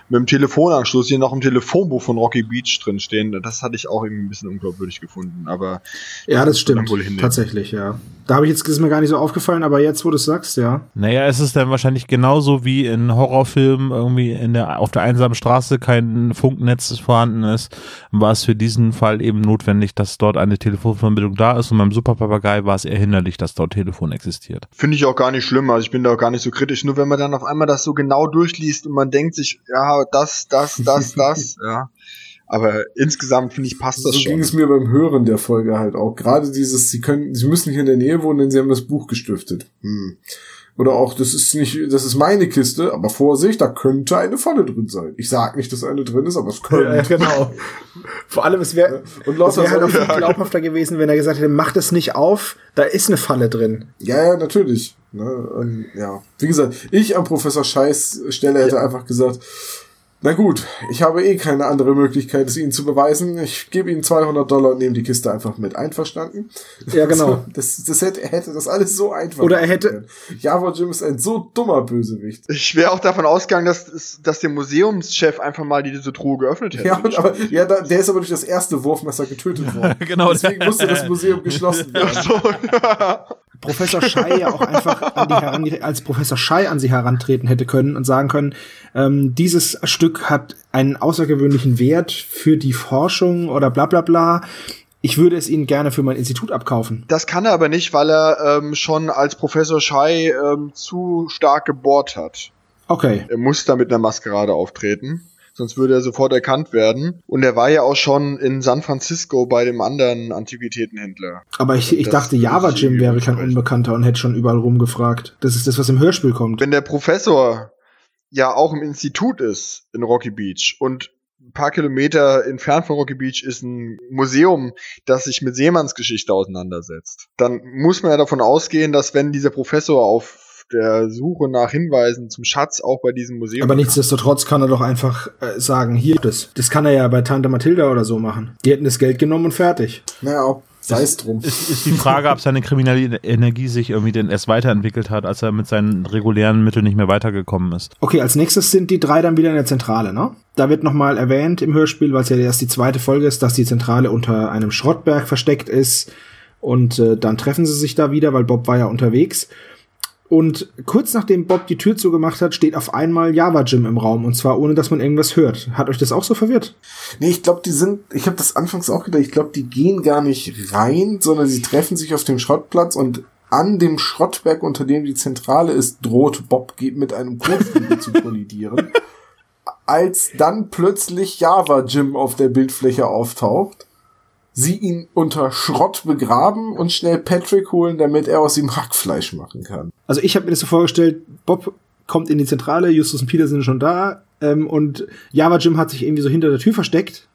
Mit dem Telefonanschluss hier noch im Telefonbuch von Rocky Beach drin stehen. Das hatte ich auch irgendwie ein bisschen unglaubwürdig gefunden. Aber Ja, das stimmt. Tatsächlich, ja. Da habe ich jetzt ist mir gar nicht so aufgefallen, aber jetzt, wo du es sagst, ja. Naja, es ist dann wahrscheinlich genauso wie in Horrorfilmen irgendwie in der, auf der einsamen Straße kein Funknetz vorhanden ist, war es für diesen Fall eben notwendig, dass dort eine Telefonverbindung da ist und beim Superpapagei war es eher hinderlich, dass dort Telefon existiert. Finde ich auch gar nicht schlimm, also ich bin da auch gar nicht so kritisch. Nur wenn man dann auf einmal das so genau durchliest und man denkt sich, ja, das, das, das, (laughs) das, ja. Aber insgesamt finde ich passt das so schon. ging es mir beim Hören der Folge halt auch. Gerade dieses, sie können, sie müssen nicht in der Nähe wohnen, denn sie haben das Buch gestiftet. Hm. Oder auch, das ist nicht, das ist meine Kiste, aber Vorsicht, da könnte eine Falle drin sein. Ich sag nicht, dass eine drin ist, aber es könnte. Ja, genau. Vor allem, es wäre Und es wär halt auch viel glaubhafter gewesen, wenn er gesagt hätte, mach das nicht auf, da ist eine Falle drin. Ja, ja, natürlich. Ne, ähm, ja. Wie gesagt, ich am Professor Scheiß Stelle hätte einfach gesagt, na gut, ich habe eh keine andere Möglichkeit, es Ihnen zu beweisen. Ich gebe Ihnen 200 Dollar und nehme die Kiste einfach mit. Einverstanden? Ja, (laughs) genau. Das, das hätte, er hätte das alles so einfach Oder er hätte-. Java Jim ist ein so dummer Bösewicht. Ich wäre auch davon ausgegangen, dass, dass der Museumschef einfach mal diese Truhe geöffnet hätte. Ja, und, aber ja, da, der ist aber durch das erste Wurfmesser getötet (laughs) worden. Genau. Deswegen musste das Museum geschlossen (laughs) werden. so, Professor Schei ja auch einfach an die als Professor Schei an sie herantreten hätte können und sagen können, ähm, dieses Stück hat einen außergewöhnlichen Wert für die Forschung oder bla bla bla. Ich würde es Ihnen gerne für mein Institut abkaufen. Das kann er aber nicht, weil er ähm, schon als Professor Schei ähm, zu stark gebohrt hat. Okay. Er muss da mit einer Maskerade auftreten, sonst würde er sofort erkannt werden. Und er war ja auch schon in San Francisco bei dem anderen Antiquitätenhändler. Aber ich, ich dachte, Java Jim wäre kein. Unbekannter und hätte schon überall rumgefragt. Das ist das, was im Hörspiel kommt. Wenn der Professor ja auch im Institut ist in Rocky Beach und ein paar Kilometer entfernt von Rocky Beach ist ein Museum, das sich mit Seemannsgeschichte auseinandersetzt, dann muss man ja davon ausgehen, dass wenn dieser Professor auf der Suche nach Hinweisen zum Schatz auch bei diesem Museum Aber nichtsdestotrotz kann er doch einfach äh, sagen, hier, das, das kann er ja bei Tante Mathilda oder so machen. Die hätten das Geld genommen und fertig. Naja, sei es drum. Ist, ist die Frage, ob seine kriminelle Energie sich irgendwie denn erst weiterentwickelt hat, als er mit seinen regulären Mitteln nicht mehr weitergekommen ist. Okay, als nächstes sind die drei dann wieder in der Zentrale, ne? Da wird nochmal erwähnt im Hörspiel, weil es ja erst die zweite Folge ist, dass die Zentrale unter einem Schrottberg versteckt ist. Und äh, dann treffen sie sich da wieder, weil Bob war ja unterwegs. Und kurz nachdem Bob die Tür zugemacht hat, steht auf einmal Java Jim im Raum. Und zwar ohne, dass man irgendwas hört. Hat euch das auch so verwirrt? Nee, ich glaube, die sind, ich habe das anfangs auch gedacht, ich glaube, die gehen gar nicht rein, sondern sie treffen sich auf dem Schrottplatz und an dem Schrottberg, unter dem die Zentrale ist, droht Bob mit einem Kotflügel zu kollidieren. (laughs) Als dann plötzlich Java Jim auf der Bildfläche auftaucht, sie ihn unter Schrott begraben und schnell Patrick holen, damit er aus ihm Hackfleisch machen kann. Also ich habe mir das so vorgestellt, Bob kommt in die Zentrale, Justus und Peter sind schon da ähm, und Java Jim hat sich irgendwie so hinter der Tür versteckt.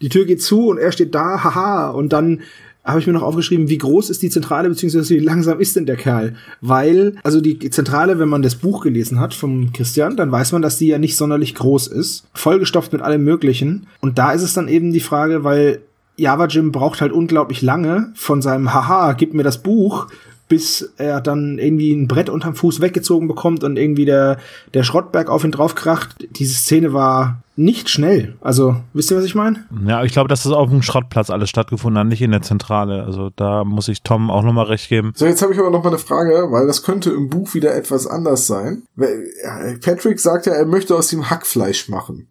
Die Tür geht zu und er steht da, haha, und dann habe ich mir noch aufgeschrieben, wie groß ist die Zentrale, beziehungsweise wie langsam ist denn der Kerl? Weil, also die Zentrale, wenn man das Buch gelesen hat vom Christian, dann weiß man, dass die ja nicht sonderlich groß ist, vollgestopft mit allem Möglichen. Und da ist es dann eben die Frage, weil Java Jim braucht halt unglaublich lange von seinem Haha, gib mir das Buch, bis er dann irgendwie ein Brett unterm Fuß weggezogen bekommt und irgendwie der, der Schrottberg auf ihn draufkracht. Diese Szene war nicht schnell. Also, wisst ihr, was ich meine? Ja, ich glaube, dass das auf dem Schrottplatz alles stattgefunden hat, nicht in der Zentrale. Also da muss ich Tom auch nochmal recht geben. So, jetzt habe ich aber noch mal eine Frage, weil das könnte im Buch wieder etwas anders sein. Ja, Patrick sagt ja, er möchte aus ihm Hackfleisch machen.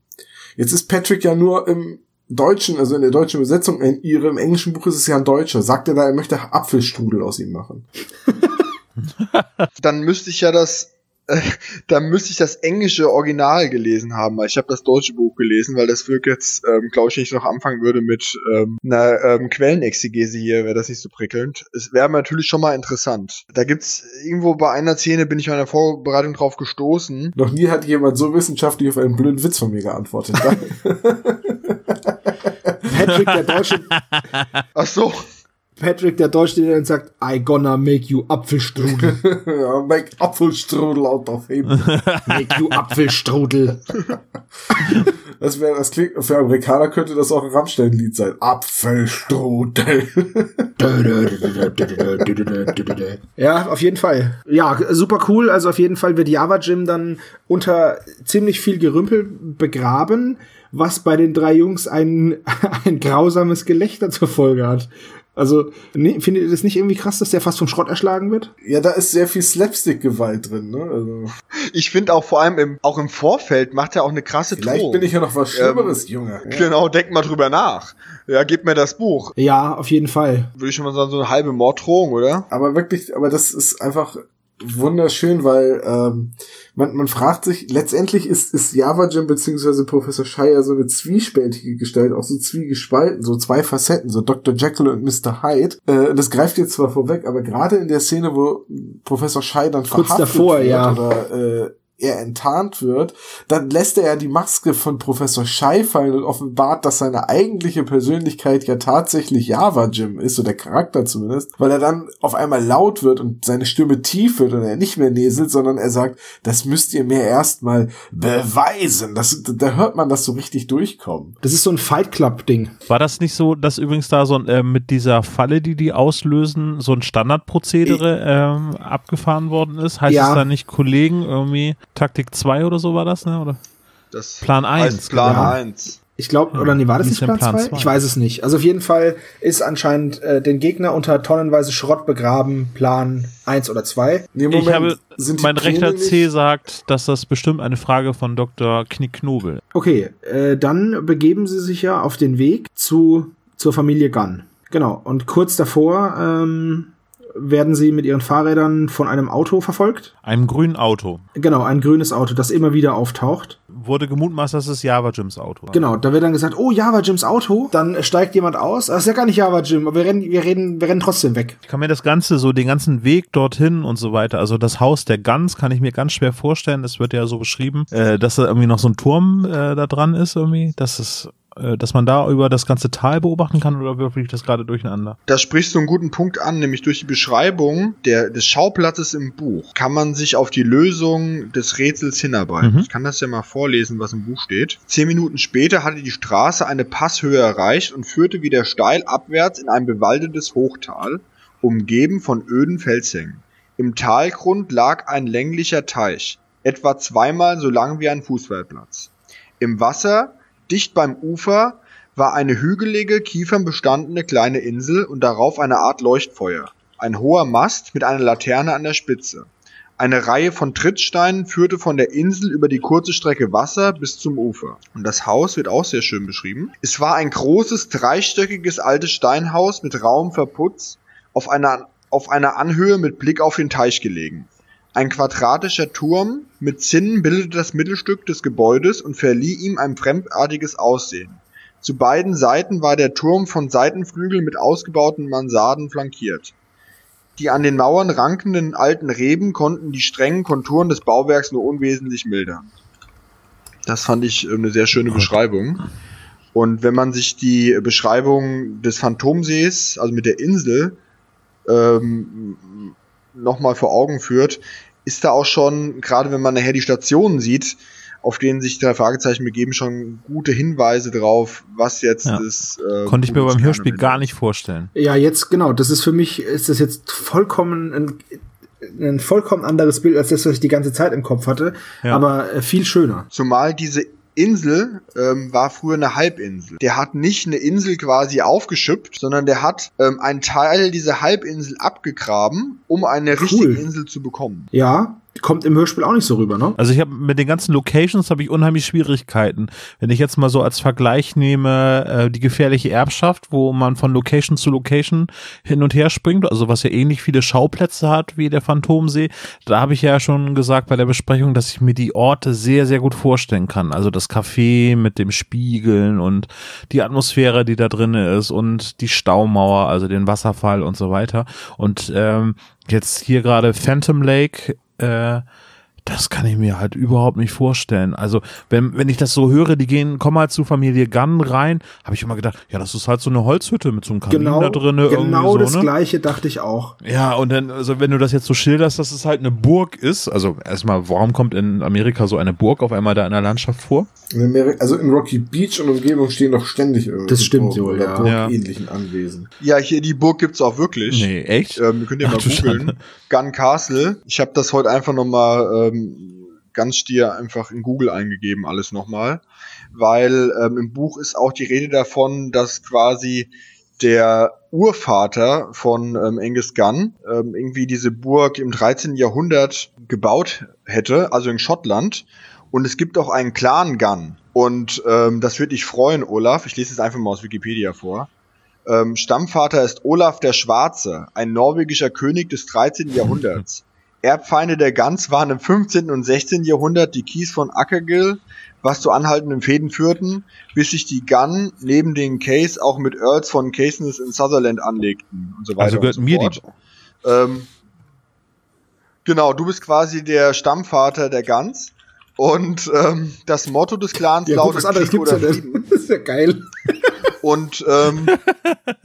Jetzt ist Patrick ja nur im Deutschen, also in der deutschen Übersetzung, in ihrem englischen Buch ist es ja ein Deutscher. Sagt er da, er möchte Apfelstrudel aus ihm machen. (laughs) dann müsste ich ja das, äh, dann müsste ich das englische Original gelesen haben, weil ich habe das deutsche Buch gelesen, weil das wirklich jetzt, ähm, glaube ich, nicht noch anfangen würde mit ähm, einer ähm, Quellenexegese hier, wäre das nicht so prickelnd. Es wäre natürlich schon mal interessant. Da gibt's irgendwo bei einer Szene bin ich in der Vorbereitung drauf gestoßen. Noch nie hat jemand so wissenschaftlich auf einen blöden Witz von mir geantwortet. (laughs) (laughs) Patrick, der Deutsche, (laughs) Ach so, Patrick, der Deutsche, der dann sagt, I gonna make you Apfelstrudel. make Apfelstrudel out of him. (laughs) make you Apfelstrudel. (laughs) Das wäre, das klingt, für Amerikaner könnte das auch ein Rammstein-Lied sein. Apfelstrudel. Ja, auf jeden Fall. Ja, super cool. Also auf jeden Fall wird Java Jim dann unter ziemlich viel Gerümpel begraben, was bei den drei Jungs ein, (laughs) ein grausames Gelächter zur Folge hat. Also, nee, findet ihr das nicht irgendwie krass, dass der fast vom Schrott erschlagen wird? Ja, da ist sehr viel Slapstick-Gewalt drin, ne? Also, Ich finde auch vor allem im, auch im Vorfeld macht er auch eine krasse vielleicht Drohung. bin ich ja noch was Schlimmeres, Junge. Ja. (laughs) Genau, denk mal drüber nach. Ja, gib mir das Buch. Ja, auf jeden Fall. Würde ich schon mal sagen, so eine halbe Morddrohung, oder? Aber wirklich, aber das ist einfach wunderschön, weil ähm, man, man fragt sich, letztendlich ist, ist Java Jim beziehungsweise Professor Shire so eine zwiespältige Gestalt, auch so zwiegespalten, so zwei Facetten, so Dr. Jekyll und Mr. Hyde. Äh, das greift jetzt zwar vorweg, aber gerade in der Szene, wo Professor Shire dann Kurz verhaftet davor, wird ja. oder äh, er enttarnt wird, dann lässt er ja die Maske von Professor Shai fallen und offenbart, dass seine eigentliche Persönlichkeit ja tatsächlich Java Jim ist, so der Charakter zumindest, weil er dann auf einmal laut wird und seine Stimme tief wird und er nicht mehr näselt, sondern er sagt, das müsst ihr mir erstmal beweisen. Das, da hört man das so richtig durchkommen. Das ist so ein Fight Club-Ding. War das nicht so, dass übrigens da so ein, äh, mit dieser Falle, die die auslösen, so ein Standardprozedere ähm, abgefahren worden ist? Heißt Ja. es da nicht Kollegen irgendwie Taktik 2 oder so war das, ne? Oder? Das Plan eins, heißt Plan genau. 1. Ich glaube, oder nee, war das Nicht Plan Plan 2? zwei. Ich weiß es nicht. Also auf jeden Fall ist anscheinend äh, den Gegner unter tonnenweise Schrott begraben, Plan 1 oder 2. Nee, ich habe, sind die mein Pläne rechter nicht- C sagt, dass das bestimmt eine Frage von Dr. Knickknobel. Okay, äh, dann begeben sie sich ja auf den Weg zu zur Familie Gunn. Genau. Und kurz davor ähm, werden sie mit ihren Fahrrädern von einem Auto verfolgt. Einem grünen Auto. Genau, ein grünes Auto, das immer wieder auftaucht. Wurde gemutmaßt, dass es Java Jims Auto war. Genau, da wird dann gesagt, oh, Java Jims Auto. Dann steigt jemand aus. Das ist ja gar nicht Java Jim, aber wir rennen, wir reden, wir rennen trotzdem weg. Ich kann mir das Ganze, so den ganzen Weg dorthin und so weiter, also das Haus der Gans kann ich mir ganz schwer vorstellen. Es wird ja so beschrieben, äh, dass da irgendwie noch so ein Turm äh, da dran ist irgendwie, dass es, äh, dass man da über das ganze Tal beobachten kann oder wirklich das gerade durcheinander? Da sprichst du einen guten Punkt an, nämlich durch die Beschreibung der, des Schauplatzes im Buch kann man sich auf die Lösung des Rätsels hinarbeiten. Mhm. Ich kann das ja mal vorlesen, was im Buch steht. Zehn Minuten später hatte die Straße eine Passhöhe erreicht und führte wieder steil abwärts in ein bewaldetes Hochtal, umgeben von öden Felshängen. Im Talgrund lag ein länglicher Teich, etwa zweimal so lang wie ein Fußballplatz. Im Wasser, dicht beim Ufer, war eine hügelige, kiefernbestandene kleine Insel und darauf eine Art Leuchtfeuer. Ein hoher Mast mit einer Laterne an der Spitze. Eine Reihe von Trittsteinen führte von der Insel über die kurze Strecke Wasser bis zum Ufer. Und das Haus wird auch sehr schön beschrieben. Es war ein großes, dreistöckiges altes Steinhaus mit rauem Verputz auf einer, auf einer Anhöhe mit Blick auf den Teich gelegen. Ein quadratischer Turm mit Zinnen bildete das Mittelstück des Gebäudes und verlieh ihm ein fremdartiges Aussehen. Zu beiden Seiten war der Turm von Seitenflügeln mit ausgebauten Mansarden flankiert. Die an den Mauern rankenden alten Reben konnten die strengen Konturen des Bauwerks nur unwesentlich mildern. Das fand ich äh, eine sehr schöne Beschreibung. Und wenn man sich die Beschreibung des Phantomsees, also mit der Insel, ähm, nochmal vor Augen führt, ist da auch schon, gerade wenn man nachher die Stationen sieht, auf denen sich drei Fragezeichen begeben, schon gute Hinweise drauf, was jetzt Ja. das. Äh, Konnte ich mir beim Hörspiel gar nicht vorstellen. Ja, jetzt genau. Das ist für mich ist das jetzt vollkommen ein, ein vollkommen anderes Bild als das, was ich die ganze Zeit im Kopf hatte, Ja. aber äh, viel schöner. Zumal diese Insel ähm, war früher eine Halbinsel. Der hat nicht eine Insel quasi aufgeschüppt, sondern der hat ähm, einen Teil dieser Halbinsel abgegraben, um eine richtige Insel zu bekommen. Ja, kommt im Hörspiel auch nicht so rüber, ne? Also ich habe mit den ganzen Locations habe ich unheimlich Schwierigkeiten. Wenn ich jetzt mal so als Vergleich nehme, äh, die gefährliche Erbschaft, wo man von Location zu Location hin und her springt, also was ja ähnlich viele Schauplätze hat wie der Phantomsee, da habe ich ja schon gesagt bei der Besprechung, dass ich mir die Orte sehr, sehr gut vorstellen kann. Also das Café mit dem Spiegeln und die Atmosphäre, die da drin ist und die Staumauer, also den Wasserfall und so weiter. Und ähm, jetzt hier gerade Phantom Lake, äh, das kann ich mir halt überhaupt nicht vorstellen. Also, wenn, wenn ich das so höre, die gehen, kommen halt zu Familie Gunn rein, habe ich immer gedacht, ja, das ist halt so eine Holzhütte mit so einem Kamin Genau, da drin. irgendwie genau so, das ne? gleiche dachte ich auch. Ja, und dann, also wenn du das jetzt so schilderst, dass es halt eine Burg ist, also erstmal, warum kommt in Amerika so eine Burg auf einmal da in der Landschaft vor? In Ameri- Also in Rocky Beach und Umgebung stehen doch ständig irgendwelche Das stimmt oder ja. burgähnlichen Anwesen. Ja, hier die Burg gibt's auch wirklich. Nee, echt? Ähm, könnt ihr Ach mal du googeln. Gun Castle. Ich habe das heute einfach nochmal ähm, ganz stier einfach in Google eingegeben, alles nochmal. Weil ähm, im Buch ist auch die Rede davon, dass quasi der Urvater von ähm, Angus Gunn ähm, irgendwie diese Burg im 13. Jahrhundert gebaut hätte, also in Schottland. Und es gibt auch einen Clan Gunn. Und ähm, das würde dich freuen, Olaf. Ich lese es einfach mal aus Wikipedia vor. Ähm, Stammvater ist Olaf der Schwarze, ein norwegischer König des 13. Jahrhunderts. Erbfeinde der Gans waren im 15. und 16. Jahrhundert die Kies von Ackergill, was zu anhaltenden Fäden führten, bis sich die Gun neben den Case auch mit Earls von Caseness in Sutherland anlegten und so weiter. Also gehört und so mir fort. Ähm, genau, du bist quasi der Stammvater der Gans. Und ähm, das Motto des Clans Ja, gut, lautet was anderes Krieg gibt's ja oder nicht. Frieden. Das ist ja geil. Und ähm,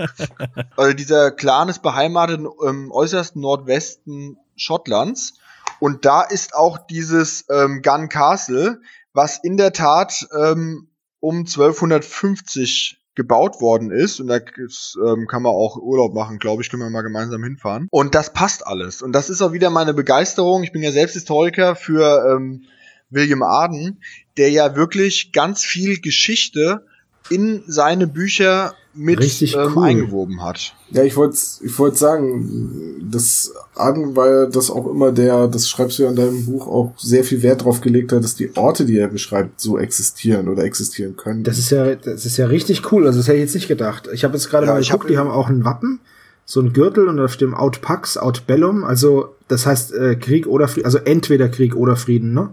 (laughs) also dieser Clan ist beheimatet im äußersten Nordwesten Schottlands. Und da ist auch dieses ähm, Gun Castle, was in der Tat ähm, um 1250 gebaut worden ist. Und da ähm, kann man auch Urlaub machen, glaube ich, können wir mal gemeinsam hinfahren. Und das passt alles. Und das ist auch wieder meine Begeisterung. Ich bin ja selbst Historiker für ähm, William Arden, der ja wirklich ganz viel Geschichte in seine Bücher mit Richtig ähm, cool. eingewoben hat. Ja, ich wollte ich wollte sagen, das war ja das auch immer der, das schreibst du ja in deinem Buch auch sehr viel Wert drauf gelegt hat, dass die Orte, die er beschreibt, so existieren oder existieren können. Das ist ja, das ist ja richtig cool. Also das hätte ich jetzt nicht gedacht. Ich habe jetzt gerade Ja, mal geguckt, hab- die haben auch ein Wappen, so ein Gürtel und da steht Out Pax, Out Bellum. Also das heißt äh, Krieg oder Frieden, also entweder Krieg oder Frieden, ne?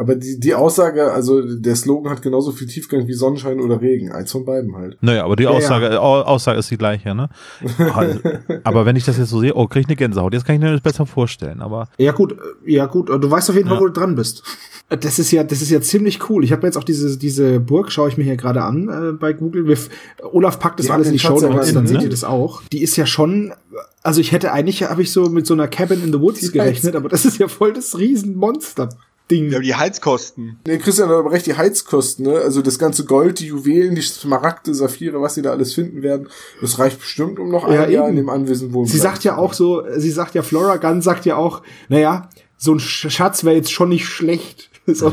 Aber die, die Aussage, also der Slogan hat genauso viel Tiefgang wie Sonnenschein oder Regen. Eins von beiden halt. Naja, aber die Ja, Aussage, Au- Aussage ist die gleiche, ne? (laughs) aber wenn ich das jetzt so sehe, oh, krieg ich eine Gänsehaut. Jetzt kann ich mir das besser vorstellen, aber Ja gut, äh, ja gut. Du weißt auf jeden Fall, Ja. wo du dran bist. Das ist ja, das ist ja ziemlich cool. Ich habe jetzt auch diese diese Burg, schaue ich mir hier gerade an äh, bei Google. Wir, Olaf packt das Die alles in die Show Notes, ja dann innen, seht ne? ihr das auch. Die ist ja schon, also ich hätte eigentlich habe ich so mit so einer Cabin in the Woods gerechnet, aber das ist ja voll das Riesenmonster Ding. Ja, die Heizkosten. Nee, Christian, aber recht die Heizkosten, ne? Also das ganze Gold, die Juwelen, die Smaragde, Saphire, was sie da alles finden werden, das reicht bestimmt, um noch Ja, ein Jahr in dem Anwesen wohnen Sie sagt ja auch so, sie sagt ja, Flora Gunn sagt ja auch, naja, so ein Sch- Schatz wäre jetzt schon nicht schlecht. (laughs) So.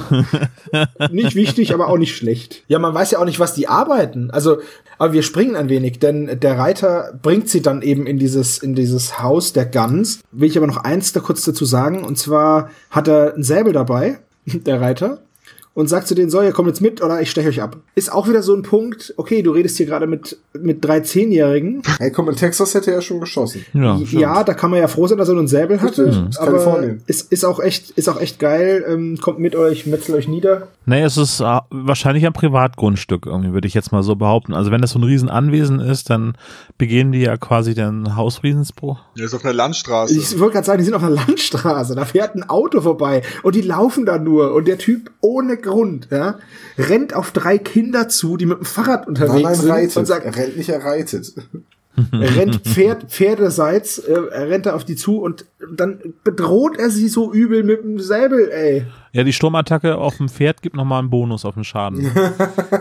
nicht wichtig, aber auch nicht schlecht. Ja, man weiß ja auch nicht, was die arbeiten. Also, aber wir springen ein wenig, denn der Reiter bringt sie dann eben in dieses, in dieses Haus der Guns. Will ich aber noch eins da kurz dazu sagen, und zwar hat er ein Säbel dabei, (laughs) der Reiter. Und sagt zu denen, so, ihr kommt jetzt mit oder ich steche euch ab. Ist auch wieder so ein Punkt, okay, du redest hier gerade mit, mit drei Zehnjährigen, Hey, komm, in Texas hätte er schon geschossen. ja. ja, da kann man ja froh sein, dass er einen Säbel hatte. Ist aber ist, ist auch echt, ist auch echt geil. Ähm, kommt mit euch, metzel euch nieder. Nee, es ist äh, wahrscheinlich ein Privatgrundstück irgendwie, würde ich jetzt mal so behaupten. Also wenn das so ein Riesenanwesen ist, dann begehen die ja quasi den Hausfriedensbruch. Der ist auf einer Landstraße. Ich wollte gerade sagen, die sind auf einer Landstraße, da fährt ein Auto vorbei und die laufen da nur und der Typ ohne Grund, ja, rennt auf drei Kinder zu, die mit dem Fahrrad Nein, unterwegs nein, sind reitet. und sagt, er rennt nicht, er reitet. Er rennt Pferd, Pferdeseits, äh, er rennt da auf die zu und dann bedroht er sie so übel mit dem Säbel, ey. Ja, die Sturmattacke auf dem Pferd gibt nochmal einen Bonus auf den Schaden.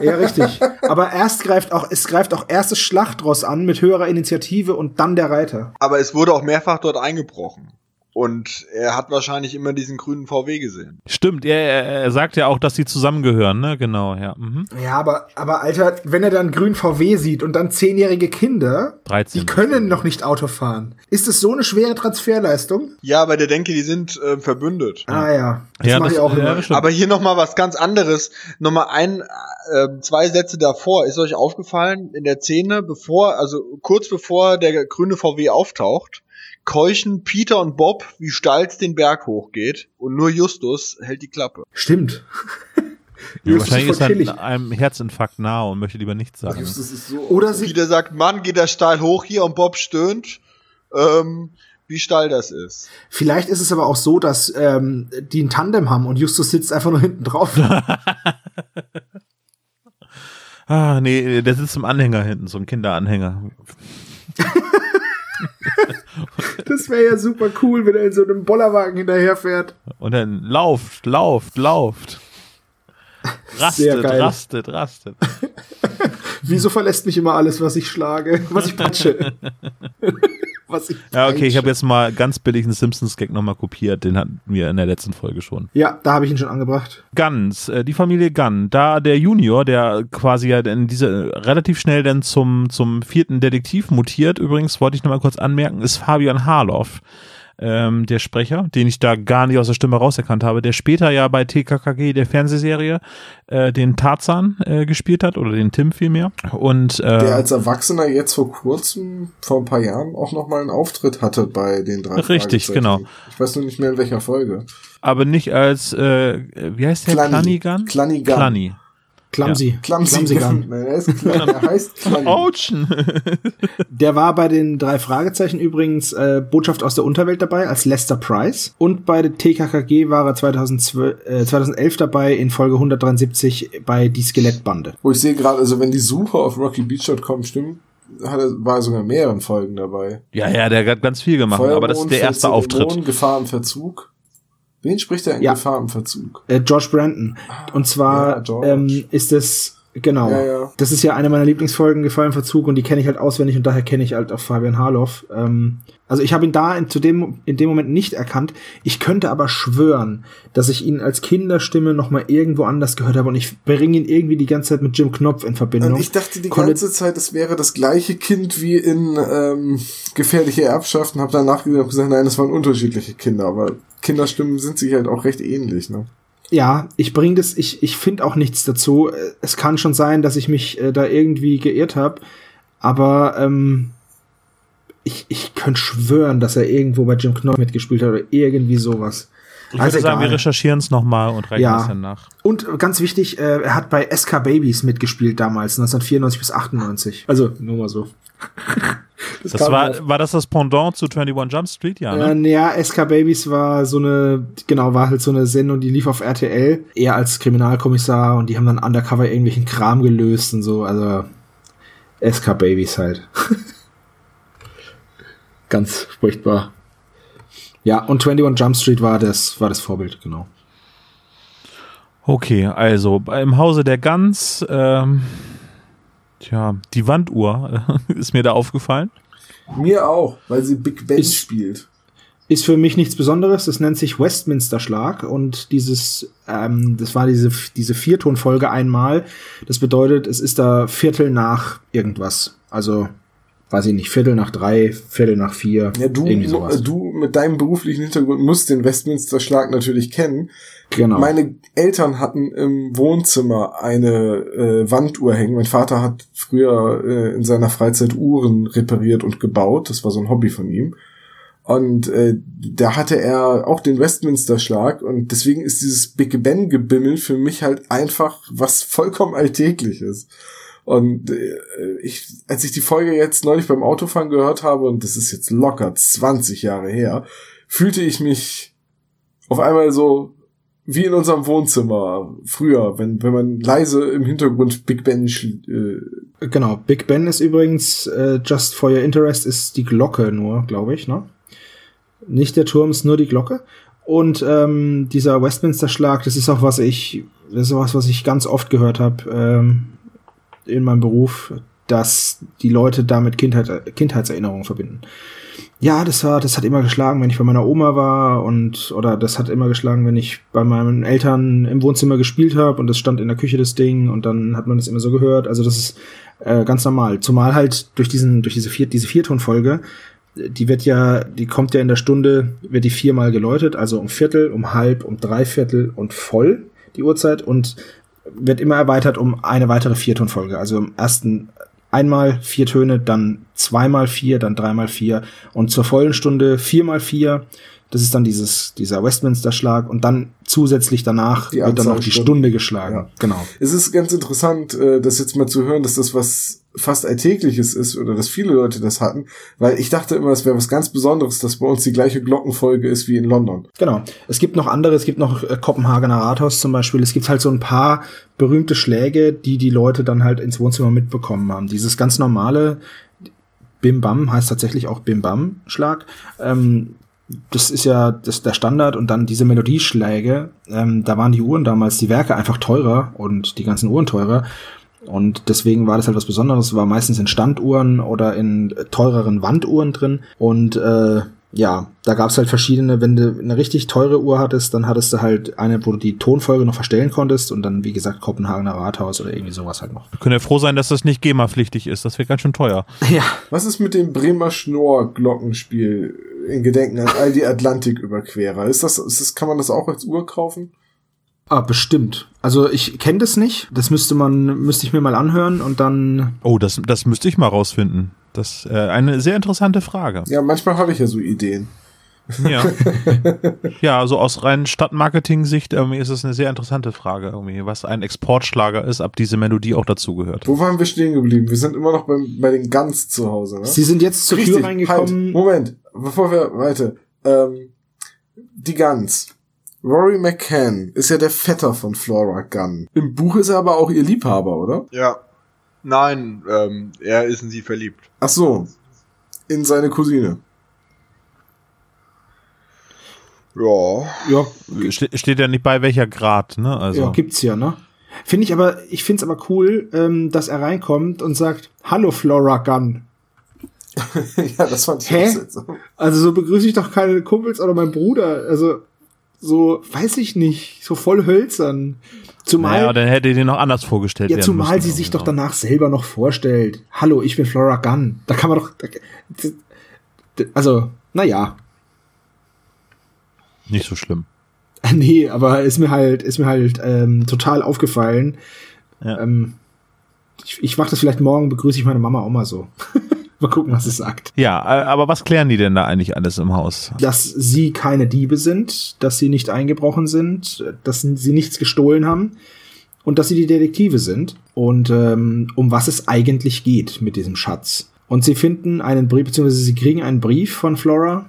Ja, richtig. Aber erst greift auch, es greift auch erst das Schlachtross an mit höherer Initiative und dann der Reiter. Aber es wurde auch mehrfach dort eingebrochen. Und er hat wahrscheinlich immer diesen grünen VW gesehen. Stimmt, er, er, er sagt ja auch, dass die zusammengehören, ne? Genau, ja. Mhm. Ja, aber, aber Alter, wenn er dann grün VW sieht und dann zehnjährige Kinder, 13. die können noch nicht Auto fahren. Ist es so eine schwere Transferleistung? Ja, aber der denke, die sind äh, verbündet. Ah ja, das ja, mache ich das- auch ja, immer. stimmt. Aber hier noch mal was ganz anderes. Noch mal ein, äh, zwei Sätze davor. Ist euch aufgefallen in der Szene, bevor, also kurz bevor der grüne VW auftaucht, keuchen Peter und Bob, wie steil es den Berg hochgeht, und nur Justus hält die Klappe. Stimmt. (laughs) Ja, Justus wahrscheinlich ist er einem Herzinfarkt nahe und möchte lieber nichts sagen. Das ist so Oder sie, Peter sagt, Mann, geht der steil hoch hier und Bob stöhnt, ähm, wie steil das ist. vielleicht ist es aber auch so, dass ähm, die ein Tandem haben und Justus sitzt einfach nur hinten drauf. (laughs) (laughs) Ah, nee, der sitzt im Anhänger hinten, so ein Kinderanhänger. (laughs) Das wäre ja super cool, wenn er in so einem Bollerwagen hinterherfährt. Und dann lauft, lauft, lauft. (laughs) Rastet, rastet, rastet. (laughs) Wieso verlässt mich immer alles, was ich schlage, was ich patsche? (laughs) was ich ja, okay, ich habe jetzt mal ganz billig einen Simpsons-Gag nochmal kopiert. Den hatten wir in der letzten Folge schon. Ja, da habe ich ihn schon angebracht. Guns, äh, die Familie Gunn. Da der Junior, der quasi ja in diese relativ schnell dann zum, zum vierten Detektiv mutiert, übrigens wollte ich nochmal kurz anmerken, ist Fabian Harloff ähm, der Sprecher, den ich da gar nicht aus der Stimme rauserkannt habe, der später ja bei TKKG, der Fernsehserie, äh, den Tarzan äh, gespielt hat, oder den Tim vielmehr. Und, äh, der als Erwachsener jetzt vor kurzem, vor ein paar Jahren, auch nochmal einen Auftritt hatte bei den drei Richtig, genau. Ich weiß nur nicht mehr in welcher Folge. Aber nicht als, äh, wie heißt der? Klanigan? Klanigan. Klani. Clumsy. Ja. Clumsy, Clumsy Gun. Er, ist, er heißt (laughs) Clumsy. (laughs) der war bei den drei Fragezeichen übrigens äh, Botschaft aus der Unterwelt dabei als Lester Price. Und bei der TKKG war er 2012, äh, 2011 dabei in Folge 173 bei Die Skelettbande. Wo ich sehe gerade, also wenn die Suche auf rockybeach.com stimmt, hat er, war er sogar mehreren Folgen dabei. Ja, ja, der hat ganz viel gemacht, Feuermond, aber das ist der erste Auftritt. Dämonen, Gefahr im Verzug. Wen spricht er in ja. Gefahr im Verzug? Äh, George Brandon. Und zwar ja, ähm, ist es Genau. Ja, ja. Das ist ja eine meiner Lieblingsfolgen, Gefahr im Verzug, und die kenne ich halt auswendig und daher kenne ich halt auch Fabian Harloff. Ähm, also ich habe ihn da in, zu dem, in dem Moment nicht erkannt. Ich könnte aber schwören, dass ich ihn als Kinderstimme noch mal irgendwo anders gehört habe und ich bringe ihn irgendwie die ganze Zeit mit Jim Knopf in Verbindung. Und ich dachte die Konnte ganze Zeit, es wäre das gleiche Kind wie in ähm, Gefährliche Erbschaften, habe danach gesagt, nein, das waren unterschiedliche Kinder, aber Kinderstimmen sind sich halt auch recht ähnlich, ne? Ja, ich bringe das, ich, ich finde auch nichts dazu. Es kann schon sein, dass ich mich äh, da irgendwie geirrt habe, aber ähm, ich, ich könnte schwören, dass er irgendwo bei Jim Knopf mitgespielt hat oder irgendwie sowas. Ich also würde sagen, wir recherchieren es nochmal und reichen ja. es dann nach. Und ganz wichtig, äh, er hat bei SK Babies mitgespielt damals, 1994 bis 98. Also nur mal so. (laughs) Das, das war, war das das Pendant zu 21 Jump Street, ja? Ne? Äh, ja, SK Babies war so eine, genau, war halt so eine Sendung, die lief auf RTL, eher als Kriminalkommissar und die haben dann undercover irgendwelchen Kram gelöst und so, also SK Babies halt. (laughs) Ganz furchtbar. Ja, und 21 Jump Street war das, war das Vorbild, genau. Okay, also im Hause der Gans, ähm, tja, die Wanduhr (laughs) ist mir da aufgefallen. Mir auch, weil sie Big Ben ist, spielt. Ist für mich nichts Besonderes. Das nennt sich Westminster Schlag und dieses, ähm, das war diese diese Viertonfolge einmal. Das bedeutet, es ist da Viertel nach irgendwas. Also weiß ich nicht, Viertel nach drei, Viertel nach vier. Ja, du, du mit deinem beruflichen Hintergrund musst den Westminster Schlag natürlich kennen. Genau. Meine Eltern hatten im Wohnzimmer eine äh, Wanduhr hängen. Mein Vater hat früher äh, in seiner Freizeit Uhren repariert und gebaut. Das war so ein Hobby von ihm. Und äh, da hatte er auch den Westminster Schlag und deswegen ist dieses Big Ben Gebimmel für mich halt einfach was vollkommen alltägliches. Und äh, ich, als ich die Folge jetzt neulich beim Autofahren gehört habe, und das ist jetzt locker 20 Jahre her, fühlte ich mich auf einmal so wie in unserem Wohnzimmer früher, wenn, wenn man leise im Hintergrund Big Ben. Äh genau, Big Ben ist übrigens, äh, just for your interest, ist die Glocke nur, glaube ich, ne? Nicht der Turm, ist nur die Glocke. Und ähm, dieser Westminster-Schlag, das ist auch was ich, das ist was, was ich ganz oft gehört habe. Ähm, in meinem Beruf, dass die Leute damit Kindheit, Kindheitserinnerungen verbinden. Ja, das war, das hat immer geschlagen, wenn ich bei meiner Oma war und oder das hat immer geschlagen, wenn ich bei meinen Eltern im Wohnzimmer gespielt habe und das stand in der Küche das Ding und dann hat man das immer so gehört. Also das ist äh, ganz normal. Zumal halt durch diesen, durch diese vier, diese Viertonfolge, die wird ja, die kommt ja in der Stunde, wird die viermal geläutet, also um Viertel, um halb, um Dreiviertel und voll die Uhrzeit und wird immer erweitert um eine weitere Viertonfolge. Also im ersten einmal vier Töne, dann zweimal vier, dann dreimal vier und zur vollen Stunde viermal vier. Das ist dann dieses, dieser Westminster-Schlag und dann zusätzlich danach die wird dann noch die Stunde geschlagen. Ja. Genau. Es ist ganz interessant, äh, das jetzt mal zu hören, dass das was fast Alltägliches ist oder dass viele Leute das hatten, weil ich dachte immer, es wäre was ganz Besonderes, dass bei uns die gleiche Glockenfolge ist wie in London. Genau. Es gibt noch andere, es gibt noch äh, Kopenhagener Rathaus zum Beispiel. Es gibt halt so ein paar berühmte Schläge, die die Leute dann halt ins Wohnzimmer mitbekommen haben. Dieses ganz normale Bim Bam heißt tatsächlich auch Bim Bam Schlag. Ähm, das ist ja das, der Standard und dann diese Melodieschläge, ähm, da waren die Uhren damals, die Werke einfach teurer und die ganzen Uhren teurer. Und deswegen war das halt was Besonderes. War meistens in Standuhren oder in teureren Wanduhren drin. Und äh, ja, da gab's halt verschiedene, wenn du eine richtig teure Uhr hattest, dann hattest du halt eine, wo du die Tonfolge noch verstellen konntest und dann, wie gesagt, Kopenhagener Rathaus oder irgendwie sowas halt noch. Wir können ja froh sein, dass das nicht GEMA-pflichtig ist. Das wäre ganz schön teuer. (laughs) Ja, Was ist mit dem Bremer Schnorr-Glockenspiel in Gedenken an all die Atlantiküberquerer? Ist das, ist das, kann man das auch als Uhr kaufen? Ah, bestimmt. Also ich kenne das nicht. Das müsste man, müsste ich mir mal anhören und dann. Oh, das, das müsste ich mal rausfinden. Das äh, eine sehr interessante Frage. Ja, manchmal habe ich ja so Ideen. Ja. (laughs) ja, also aus rein Stadtmarketing-Sicht irgendwie ist es eine sehr interessante Frage, irgendwie, was ein Exportschlager ist, ab diese Melodie auch dazugehört. Wo waren wir stehen geblieben? Wir sind immer noch beim, bei den Guns zu Hause, ne? Sie sind jetzt zur Tür Richtig, reingekommen. Halt, Moment, bevor wir weiter. Ähm, die Guns. Rory McCann ist ja der Vetter von Flora Gunn. Im Buch ist er aber auch ihr Liebhaber, oder? Ja. Nein, ähm, er ist in sie verliebt. Ach so. In seine Cousine. Ja. Ja, Ste steht ja nicht bei welcher Grad, ne? Also. ja, gibt's ja, ne? Finde ich aber, ich find's aber cool, ähm, dass er reinkommt und sagt, Hallo Flora Gunn. (laughs) ja, das fand ich Hä? Also so begrüße ich doch keine Kumpels oder meinen Bruder. Also so, weiß ich nicht, so voll hölzern. Zumal, Naja, dann hätte ich den noch anders vorgestellt ja, zumal sie sich doch irgendwie danach selber noch vorstellt. Hallo, ich bin Flora Gunn. Da kann man doch, da, also, naja. Nicht so schlimm. (laughs) Nee, aber ist mir halt, ist mir halt ähm, total aufgefallen. Ja. Ähm, ich, ich mach das vielleicht morgen, begrüße ich meine Mama auch mal so. (laughs) mal gucken, was sie sagt. Ja, äh, aber was klären die denn da eigentlich alles im Haus? Dass sie keine Diebe sind, dass sie nicht eingebrochen sind, dass sie nichts gestohlen haben und dass sie die Detektive sind und ähm, um was es eigentlich geht mit diesem Schatz. Und sie finden einen Brief, beziehungsweise sie kriegen einen Brief von Flora,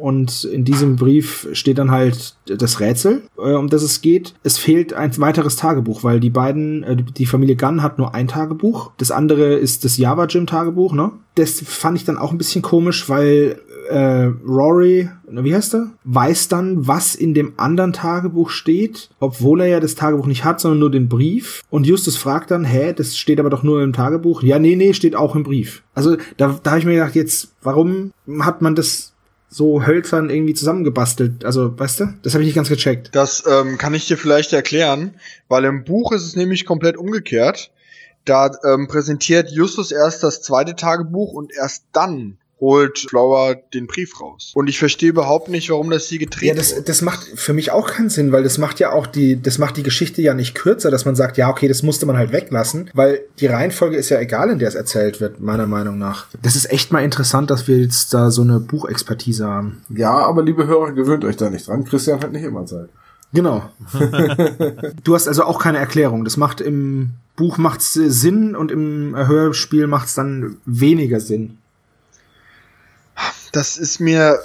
und in diesem Brief steht dann halt das Rätsel, äh, um das es geht. Es fehlt ein weiteres Tagebuch, weil die beiden, äh, die Familie Gunn hat nur ein Tagebuch. Das andere ist das Java Gym Tagebuch, ne? Das fand ich dann auch ein bisschen komisch, weil äh, Rory, wie heißt er? Weiß dann, was in dem anderen Tagebuch steht, obwohl er ja das Tagebuch nicht hat, sondern nur den Brief. Und Justus fragt dann, hä, das steht aber doch nur im Tagebuch. Ja, nee, nee, steht auch im Brief. Also da, da habe ich mir gedacht, jetzt, warum hat man das so hölzern irgendwie zusammengebastelt. Also, weißt du, das habe ich nicht ganz gecheckt. Das ähm, kann ich dir vielleicht erklären, weil im Buch ist es nämlich komplett umgekehrt. Da ähm, präsentiert Justus erst das zweite Tagebuch und erst dann holt Flower den Brief raus. Und ich verstehe überhaupt nicht, warum das hier gedreht Ja, das, das macht für mich auch keinen Sinn, weil das macht ja auch die, das macht die Geschichte ja nicht kürzer, dass man sagt, ja, okay, das musste man halt weglassen, weil die Reihenfolge ist ja egal, in der es erzählt wird, meiner Meinung nach. Das ist echt mal interessant, dass wir jetzt da so eine Buchexpertise haben. Ja, aber liebe Hörer, gewöhnt euch da nicht dran. Christian hat nicht immer Zeit. Genau. (laughs) du hast also auch keine Erklärung. Das macht im Buch macht's Sinn und im Hörspiel macht's dann weniger Sinn. Das ist mir.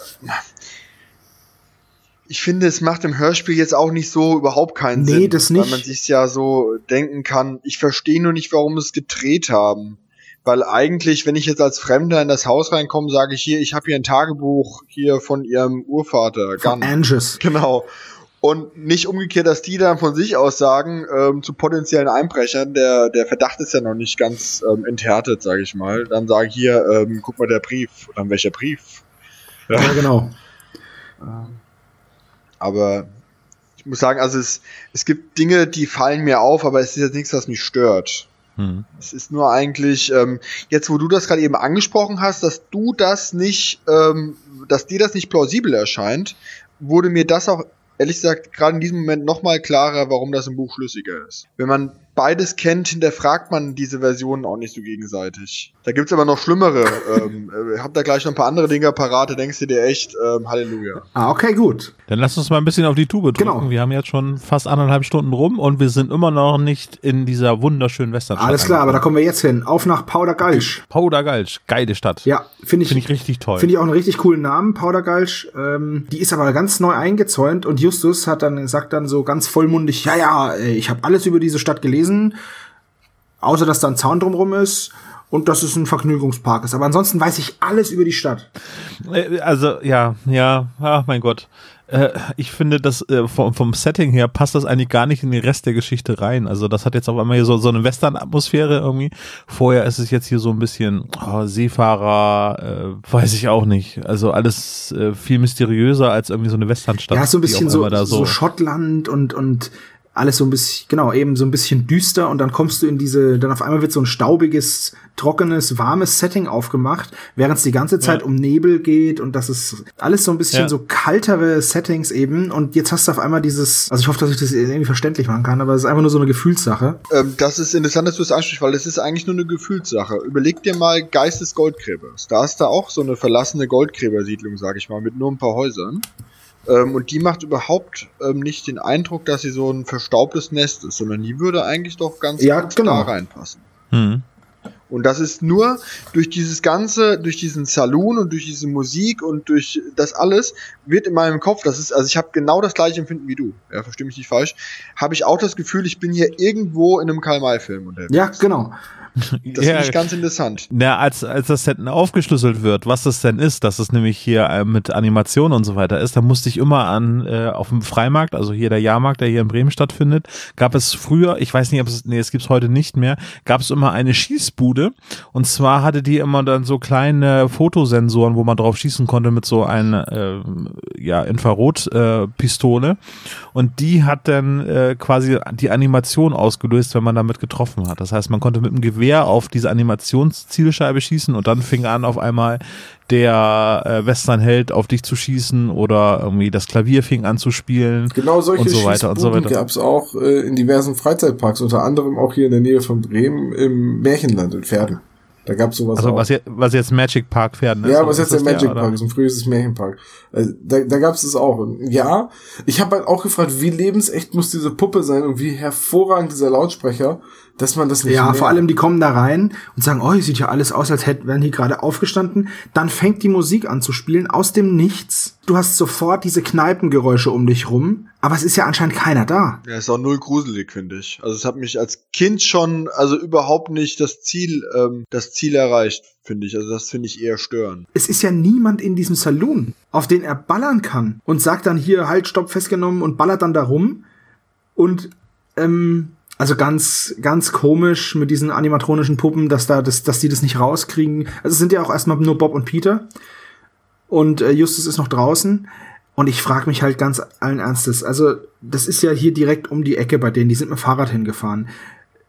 Ich finde, es macht im Hörspiel jetzt auch nicht so überhaupt keinen Nee, Sinn. das nicht. Weil man sich ja so denken kann. Ich verstehe nur nicht, warum es gedreht haben. Weil eigentlich, wenn ich jetzt als Fremder in das Haus reinkomme, sage ich hier, ich habe hier ein Tagebuch hier von ihrem Urvater. Von Gunn. Angus. Genau. Und nicht umgekehrt, dass die dann von sich aus sagen, ähm, zu potenziellen Einbrechern, der, der Verdacht ist ja noch nicht ganz ähm, enthärtet, sage ich mal. Dann sagen hier, ähm, guck mal der Brief. Und dann welcher Brief? Ja, genau. Aber ich muss sagen, also es, es gibt Dinge, die fallen mir auf, aber es ist jetzt nichts, was mich stört. Hm. Es ist nur eigentlich, ähm, jetzt wo du das gerade eben angesprochen hast, dass du das nicht, ähm, dass dir das nicht plausibel erscheint, wurde mir das auch ehrlich gesagt gerade in diesem Moment nochmal klarer, warum das im Buch schlüssiger ist. Wenn man beides kennt, hinterfragt man diese Versionen auch nicht so gegenseitig. Da gibt's aber noch schlimmere. ähm, äh, hab da gleich noch ein paar andere Dinge parat, da denkst du dir echt, ähm, Halleluja. Ah, okay, gut. Dann lass uns mal ein bisschen auf die Tube drücken. Genau. Wir haben jetzt schon fast anderthalb Stunden rum und wir sind immer noch nicht in dieser wunderschönen Westernstadt. Alles klar, aber da kommen wir jetzt hin. Auf nach. Powder Gulch, geile Stadt. Ja, finde ich, Finde ich richtig toll. Finde ich auch einen richtig coolen Namen, Powder Gulch. Ähm, die ist aber ganz neu eingezäunt und Justus hat dann sagt dann so ganz vollmundig, ja, ja, ich habe alles über diese Stadt gelesen, außer dass da ein Zaun drumrum ist und dass es ein Vergnügungspark ist. Aber ansonsten weiß ich alles über die Stadt. Äh, Also, ja, ja, ach mein Gott. Äh, ich finde, das äh, vom, vom Setting her passt das eigentlich gar nicht in den Rest der Geschichte rein. Also das hat jetzt auf einmal hier so, so eine Western-Atmosphäre irgendwie. Vorher ist es jetzt hier so ein bisschen oh, Seefahrer, äh, weiß ich auch nicht. Also alles viel mysteriöser als irgendwie so eine Westernstadt. Ja, so ein bisschen so, so. so Schottland und, und alles so ein bisschen, genau, eben so ein bisschen düster und dann kommst du in diese, dann auf einmal wird so ein staubiges, trockenes, warmes Setting aufgemacht, während es die ganze Zeit Ja. um Nebel geht und das ist alles so ein bisschen Ja. so kaltere Settings eben und jetzt hast du auf einmal dieses, also ich hoffe, dass ich das irgendwie verständlich machen kann, aber es ist einfach nur so eine Gefühlssache. Ähm, das ist interessant, dass du es ansprichst, weil es ist eigentlich nur eine Gefühlssache. Überleg dir mal Geist des Goldgräbers. Da ist da auch so eine verlassene Goldgräbersiedlung, sag ich mal, mit nur ein paar Häusern. Ähm, und die macht überhaupt ähm, nicht den Eindruck, dass sie so ein verstaubtes Nest ist, sondern die würde eigentlich doch ganz Ja, gut genau. da reinpassen. Hm. Und das ist nur durch dieses Ganze, durch diesen Saloon und durch diese Musik und durch das alles wird in meinem Kopf, das ist, also ich habe genau das gleiche Empfinden wie du, ja, verstehe mich nicht falsch, habe ich auch das Gefühl, ich bin hier irgendwo in einem Karl-May-Film unterwegs. Ja, genau. Das finde ich ganz interessant. Na, als, als das Set aufgeschlüsselt wird, was das denn ist, dass es nämlich hier äh, mit Animation und so weiter ist, da musste ich immer an, äh, auf dem Freimarkt, also hier der Jahrmarkt, der hier in Bremen stattfindet, gab es früher, ich weiß nicht, ob es, nee, es gibt's heute nicht mehr, gab es immer eine Schießbude und zwar hatte die immer dann so kleine Fotosensoren, wo man drauf schießen konnte mit so einer, äh, ja, Infrarotpistole äh, und die hat dann äh, quasi die Animation ausgelöst, wenn man damit getroffen hat. Das heißt, man konnte mit dem Gewehr auf diese Animationszielscheibe schießen und dann fing an auf einmal der äh, Westernheld auf dich zu schießen oder irgendwie das Klavier fing an zu spielen. Genau solche Und so weiter und so weiter. gab es auch äh, in diversen Freizeitparks, unter anderem auch hier in der Nähe von Bremen im Märchenland in Pferden. Da gab es sowas Also auch. was jetzt, was jetzt Magic Park Pferden ist. ja, was jetzt der Magic? Park ist und früher ist es Märchenpark. Äh, da da gab es das auch. Und Ja, ich habe halt auch gefragt, wie lebensecht muss diese Puppe sein und wie hervorragend dieser Lautsprecher, dass man das nicht Ja, merkt. vor allem die kommen da rein und sagen, oh, hier sieht ja alles aus, als hätten wären die gerade aufgestanden. Dann fängt die Musik an zu spielen aus dem Nichts. Du hast sofort diese Kneipengeräusche um dich rum, aber es ist ja anscheinend keiner da. Ja, ist auch null gruselig, finde ich. Also es hat mich als Kind schon, also überhaupt nicht das Ziel, ähm, das Ziel erreicht, finde ich. Also das finde ich eher störend. Es ist ja niemand in diesem Saloon, auf den er ballern kann und sagt dann hier, halt, stopp, festgenommen und ballert dann da rum. Und ähm, also ganz, ganz komisch mit diesen animatronischen Puppen, dass da, das, dass die das nicht rauskriegen. Also es sind ja auch erstmal nur Bob und Peter. Und äh, Justus ist noch draußen. Und ich frage mich halt ganz allen Ernstes, also das ist ja hier direkt um die Ecke bei denen, die sind mit dem Fahrrad hingefahren.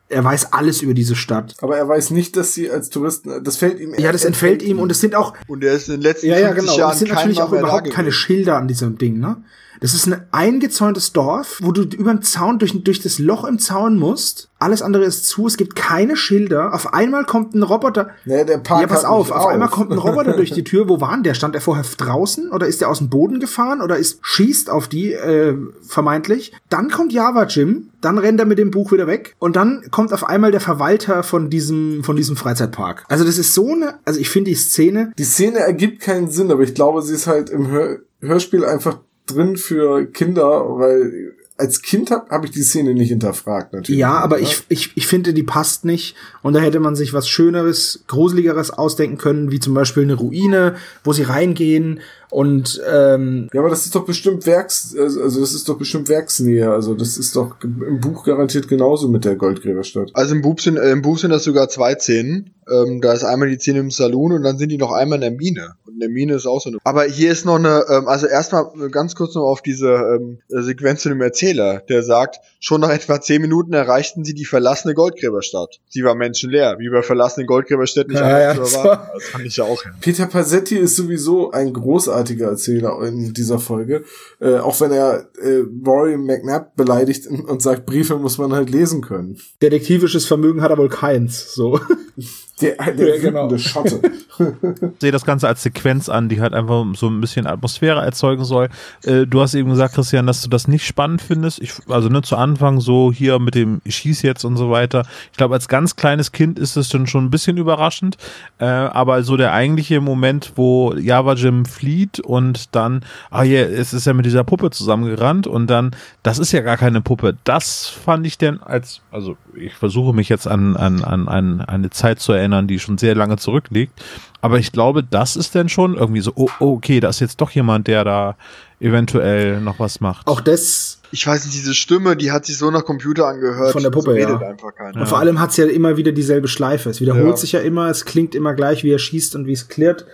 Er weiß alles über diese Stadt. Aber er weiß nicht, dass sie als Touristen, das fällt ihm. Ja, das entfällt ihm und es sind auch, Und er ist in den letzten ja, ja, 50 genau. Jahren es sind natürlich auch überhaupt keine. Schilder an diesem Ding, ne? Das ist ein eingezäuntes Dorf, wo du über den Zaun, durch, durch das Loch im Zaun musst. Alles andere ist zu, es gibt keine Schilder. Auf einmal kommt ein Roboter. Nee, der Park ja, pass auf, auf auf. einmal kommt ein Roboter durch die (laughs) Tür. Wo waren der? Stand er vorher draußen oder ist er aus dem Boden gefahren oder ist schießt auf die äh, vermeintlich? Dann kommt Java Jim, dann rennt er mit dem Buch wieder weg und dann kommt auf einmal der Verwalter von diesem von diesem Freizeitpark. Also das ist so eine, also ich finde die Szene Die Szene ergibt keinen Sinn, aber ich glaube, sie ist halt im Hör Hörspiel einfach drin für Kinder, weil als Kind habe hab ich die Szene nicht hinterfragt, natürlich. Ja, aber Ne? ich, ich, ich finde, die passt nicht. Und da hätte man sich was Schöneres, Gruseligeres ausdenken können, wie zum Beispiel eine Ruine, wo sie reingehen und ähm, Ja, aber das ist doch bestimmt Werks, also also das ist doch bestimmt Werksnähe. Also das ist doch im Buch garantiert genauso mit der Goldgräberstadt. Also im Buch sind, äh, im Buch sind das sogar zwei Szenen. Ähm, da ist einmal die Szene im Saloon und dann sind die noch einmal in der Mine. Und in der Mine ist auch so eine. Aber hier ist noch eine, ähm, also erstmal ganz kurz noch auf diese ähm, Sequenz zu dem Erzähler, der sagt, schon nach etwa zehn Minuten erreichten sie die verlassene Goldgräberstadt. Sie war menschenleer, wie bei verlassenen Goldgräberstädten nicht Ja, anders ja, zu das erwarten. Das fand ich ja auch. Ja. Peter Passetti ist sowieso ein großartiger Erzähler in dieser Folge, äh, auch wenn er äh, Rory McNabb beleidigt und sagt, Briefe muss man halt lesen können. detektivisches Vermögen hat er wohl keins. So. (laughs) Der, der Ja, genau. Schotte. (laughs) Ich sehe das Ganze als Sequenz an, die halt einfach so ein bisschen Atmosphäre erzeugen soll. Äh, du hast eben gesagt, Christian, dass du das nicht spannend findest. Ich, also ne, zu Anfang so hier mit dem Schieß jetzt und so weiter. Ich glaube, als ganz kleines Kind ist es dann schon ein bisschen überraschend. Äh, aber so der eigentliche Moment, wo Java Jim flieht und dann, ah ja, es ist ja mit dieser Puppe zusammengerannt und dann, das ist ja gar keine Puppe. Das fand ich denn als, also ich versuche mich jetzt an, an, an, an eine Zeit zu erinnern, die schon sehr lange zurückliegt. Aber ich glaube, das ist dann schon irgendwie so, oh, oh, okay, da ist jetzt doch jemand, der da eventuell noch was macht. Auch das Ich weiß nicht, diese Stimme, die hat sich so nach Computer angehört. Von der Puppe, redet ja. einfach keiner. Und vor allem hat's ja immer wieder dieselbe Schleife. Es wiederholt Ja. sich ja immer, es klingt immer gleich, wie er schießt und wie es klirrt.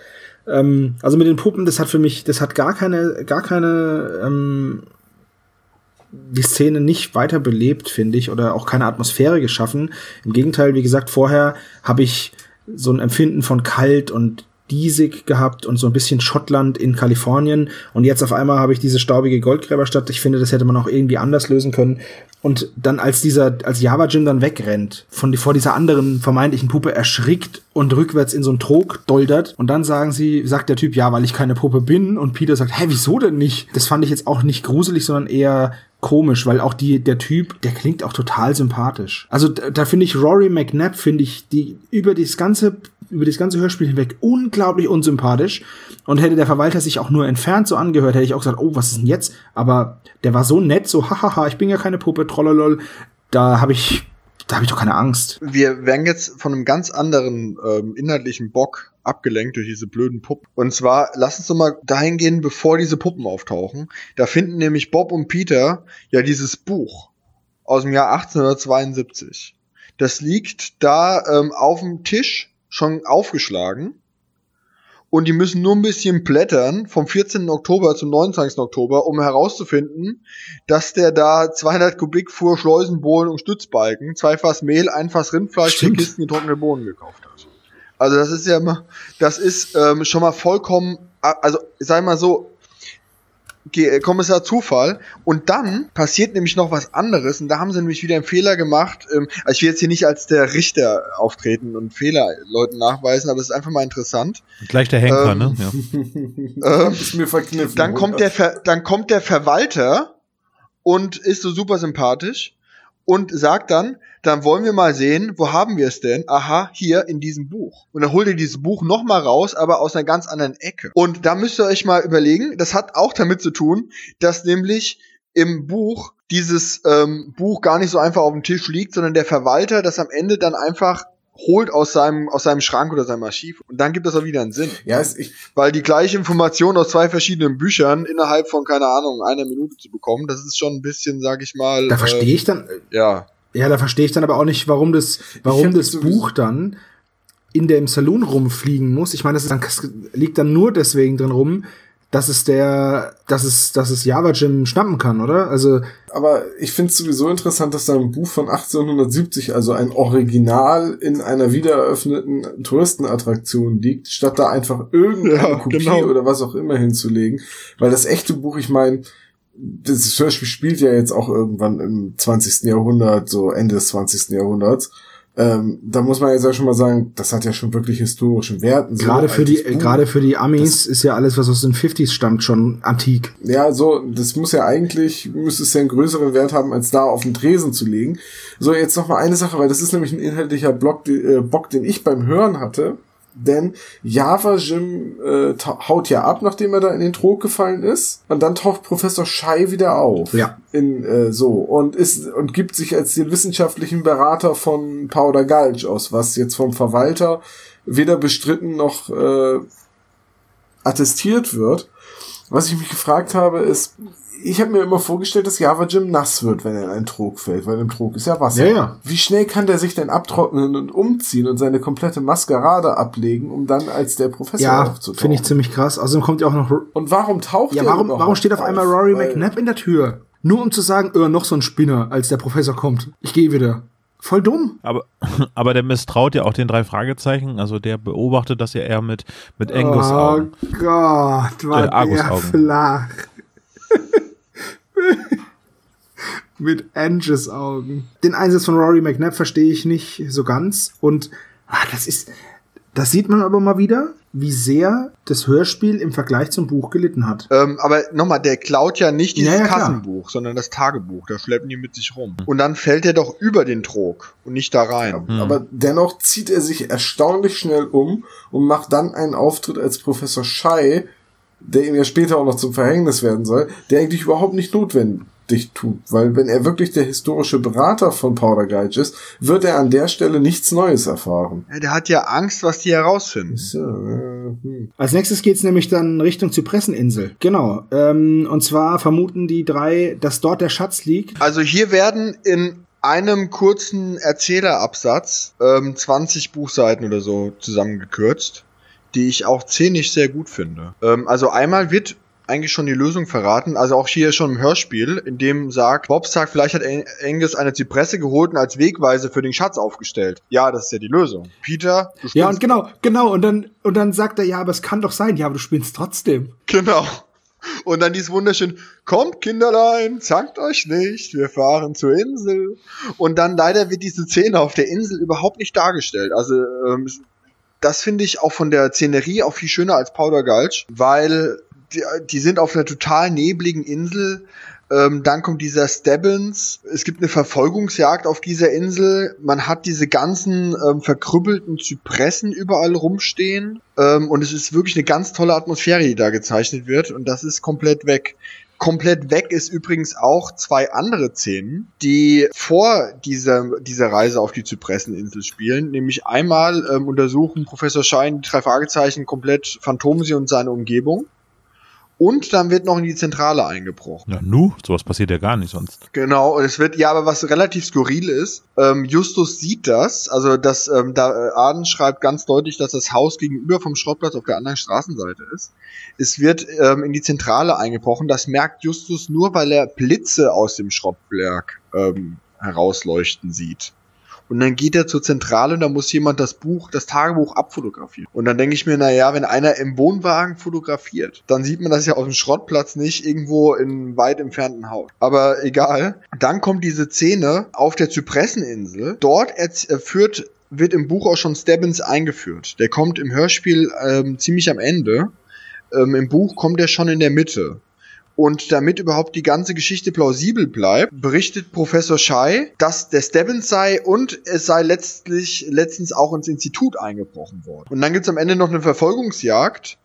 Ähm, also mit den Puppen, das hat für mich, das hat gar keine, gar keine, ähm, die Szene nicht weiterbelebt, finde ich, oder auch keine Atmosphäre geschaffen. Im Gegenteil, wie gesagt, vorher habe ich so ein Empfinden von kalt und diesig gehabt und so ein bisschen Schottland in Kalifornien. Und jetzt auf einmal habe ich diese staubige Goldgräberstadt. Ich finde, das hätte man auch irgendwie anders lösen können. Und dann als dieser, als Java Jim dann wegrennt, von vor dieser anderen vermeintlichen Puppe erschrickt und rückwärts in so einen Trog doldert. Und dann sagen sie, sagt der Typ, ja, weil ich keine Puppe bin. Und Peter sagt, hä, wieso denn nicht? Das fand ich jetzt auch nicht gruselig, sondern eher komisch, weil auch die, der Typ, der klingt auch total sympathisch. Also da, da finde ich Rory McNabb, finde ich, die über das ganze, über das ganze Hörspiel hinweg unglaublich unsympathisch. Und hätte der Verwalter sich auch nur entfernt so angehört, hätte ich auch gesagt, oh, was ist denn jetzt? Aber der war so nett, so, hahaha, ich bin ja keine Puppe, trollolol. Da habe ich, da habe ich doch keine Angst. Wir werden jetzt von einem ganz anderen ähm, inhaltlichen Bock abgelenkt durch diese blöden Puppen. Und zwar, lass uns doch mal dahin gehen, bevor diese Puppen auftauchen. Da finden nämlich Bob und Peter ja dieses Buch aus dem Jahr 1872. Das liegt da ähm, auf dem Tisch schon aufgeschlagen. Und die müssen nur ein bisschen blättern vom 14. Oktober zum 29. Oktober, um herauszufinden, dass der da 200 Kubik Fuhr Schleusenbohlen und Stützbalken, zwei Fass Mehl, ein Fass Rindfleisch, vier. Kisten getrocknete Bohnen gekauft hat. Also das ist ja immer, das ist ähm, schon mal vollkommen, also sag mal so, Kommissar Zufall. Und dann passiert nämlich noch was anderes. Und da haben sie nämlich wieder einen Fehler gemacht. Ähm, also ich will jetzt hier nicht als der Richter auftreten und Fehler Leuten nachweisen, aber es ist einfach mal interessant. Gleich der Henker, Ähm, ne? Ja. (laughs) Ähm, ist mir verkniffen. dann kommt der Ver dann kommt der Verwalter und ist so super sympathisch und sagt dann, dann wollen wir mal sehen, wo haben wir es denn? Aha, hier in diesem Buch. Und dann holt ihr dieses Buch noch mal raus, aber aus einer ganz anderen Ecke. Und da müsst ihr euch mal überlegen, das hat auch damit zu tun, dass nämlich im Buch dieses ähm, Buch gar nicht so einfach auf dem Tisch liegt, sondern der Verwalter das am Ende dann einfach holt aus seinem aus seinem Schrank oder seinem Archiv und dann gibt das auch wieder einen Sinn Ja, es, ich, weil die gleiche Information aus zwei verschiedenen Büchern innerhalb von, keine Ahnung, einer Minute zu bekommen, das ist schon ein bisschen, sag ich mal. Da verstehe äh, ich dann, Ja. ja, da verstehe ich dann aber auch nicht, warum das, warum das Buch dann in dem Saloon rumfliegen muss. Ich meine, das ist dann, das liegt dann nur deswegen drin rum, dass es der, dass es, dass es Java Jim schnappen kann, oder? Also, aber ich finde es sowieso interessant, dass da ein Buch von 1870, also ein Original in einer wiedereröffneten Touristenattraktion liegt, statt da einfach irgendeine Ja, Kopie genau. oder was auch immer hinzulegen. Weil das echte Buch, ich meine, das Hörspiel spielt ja jetzt auch irgendwann im 20. Jahrhundert, so Ende des 20. Jahrhunderts. Ähm, da muss man jetzt ja schon mal sagen, das hat ja schon wirklich historischen Wert. so gerade für die, Buch. gerade für die Amis ist ja alles, was aus den 50s stammt, schon antik. Ja, so, das muss ja eigentlich, müsste es ja einen größeren Wert haben, als da auf den Tresen zu legen. So, jetzt noch mal eine Sache, weil das ist nämlich ein inhaltlicher Block, äh, Bock, den ich beim Hören hatte. Denn Java Jim äh, haut ja ab, nachdem er da in den Trog gefallen ist. Und dann taucht Professor Schei wieder auf. Ja. In, äh, so. Und ist, und gibt sich als den wissenschaftlichen Berater von Powder Gulch aus, was jetzt vom Verwalter weder bestritten noch äh, attestiert wird. Was ich mich gefragt habe, ist, ich habe mir immer vorgestellt, dass Java Jim nass wird, wenn er in einen Trog fällt, weil im Trog ist ja Wasser. Ja, ja. Wie schnell kann der sich denn abtrocknen und umziehen und seine komplette Maskerade ablegen, um dann als der Professor Ja, aufzutauchen? finde ich ziemlich krass. Außerdem kommt ja auch noch, und warum taucht ja, er warum, warum steht auf einmal Rory McNabb in der Tür? Nur um zu sagen, äh, noch so ein Spinner, als der Professor kommt. Ich gehe wieder. Voll dumm. Aber, (laughs) aber der misstraut ja auch den drei Fragezeichen. Also der beobachtet das ja eher mit, mit Angus-Augen. Oh Gott, war Äh, der flach. (laughs) (laughs) Mit Angus Augen. Den Einsatz von Rory McNabb verstehe ich nicht so ganz. Und ah, das ist, das sieht man aber mal wieder, wie sehr das Hörspiel im Vergleich zum Buch gelitten hat. Ähm, aber nochmal, der klaut ja nicht dieses Ja, ja, klar. Kassenbuch, sondern das Tagebuch. Da schleppen die mit sich rum. Und dann fällt er doch über den Trog und nicht da rein. Aber dennoch zieht er sich erstaunlich schnell um und macht dann einen Auftritt als Professor Schei, der ihm ja später auch noch zum Verhängnis werden soll, der eigentlich überhaupt nicht notwendig tut. Weil wenn er wirklich der historische Berater von Powder Guide ist, wird er an der Stelle nichts Neues erfahren. Ja, der hat ja Angst, was die herausfinden. So, äh, hm. Als nächstes geht's nämlich dann Richtung Zypresseninsel. Genau. Ähm, und zwar vermuten die drei, dass dort der Schatz liegt. Also hier werden in einem kurzen Erzählerabsatz ähm, 20 Buchseiten oder so zusammengekürzt, die ich auch szenisch sehr gut finde. Ähm, also einmal wird eigentlich schon die Lösung verraten, also auch hier schon im Hörspiel, in dem sagt, Bob sagt, vielleicht hat Angus eine Zypresse geholt und als Wegweise für den Schatz aufgestellt. Ja, das ist ja die Lösung. Peter, du Ja, spinnst- und genau, genau. Und dann, und dann sagt er, ja, aber es kann doch sein. Ja, aber du spielst trotzdem. Genau. Und dann dieses wunderschön, kommt Kinderlein, zankt euch nicht, wir fahren zur Insel. Und dann leider wird diese Szene auf der Insel überhaupt nicht dargestellt. Also ähm, das finde ich auch von der Szenerie auch viel schöner als Powder Gulch, weil die, die sind auf einer total nebligen Insel. Ähm, dann kommt dieser Stebbins. Es gibt eine Verfolgungsjagd auf dieser Insel. Man hat diese ganzen ähm, verkrüppelten Zypressen überall rumstehen. Ähm, und es ist wirklich eine ganz tolle Atmosphäre, die da gezeichnet wird. Und das ist komplett weg. Komplett weg ist übrigens auch zwei andere Szenen, die vor dieser, dieser Reise auf die Zypresseninsel spielen. Nämlich einmal ähm, untersuchen Professor Schein die drei Fragezeichen komplett Phantomsi und seine Umgebung. Und dann wird noch in die Zentrale eingebrochen. Ja, nu, sowas passiert ja gar nicht sonst. Genau, und es wird, ja, aber was relativ skurril ist, ähm, Justus sieht das, also das, ähm, da äh, Aden schreibt ganz deutlich, dass das Haus gegenüber vom Schrottplatz auf der anderen Straßenseite ist. Es wird ähm, in die Zentrale eingebrochen, das merkt Justus nur, weil er Blitze aus dem Schrottwerk ähm, herausleuchten sieht. Und dann geht er zur Zentrale und da muss jemand das Buch, das Tagebuch abfotografieren. Und dann denke ich mir, na ja, wenn einer im Wohnwagen fotografiert, dann sieht man das ja auf dem Schrottplatz nicht irgendwo in weit entfernten Haus. Aber egal. Dann kommt diese Szene auf der Zypresseninsel. Dort äh, führt, wird im Buch auch schon Stebbins eingeführt. Der kommt im Hörspiel ähm, ziemlich am Ende. Ähm, Im Buch kommt er schon in der Mitte. Und damit überhaupt die ganze Geschichte plausibel bleibt, berichtet Professor Schei, dass der Stebbins sei und es sei letztlich letztens auch ins Institut eingebrochen worden. Und dann gibt's am Ende noch eine Verfolgungsjagd.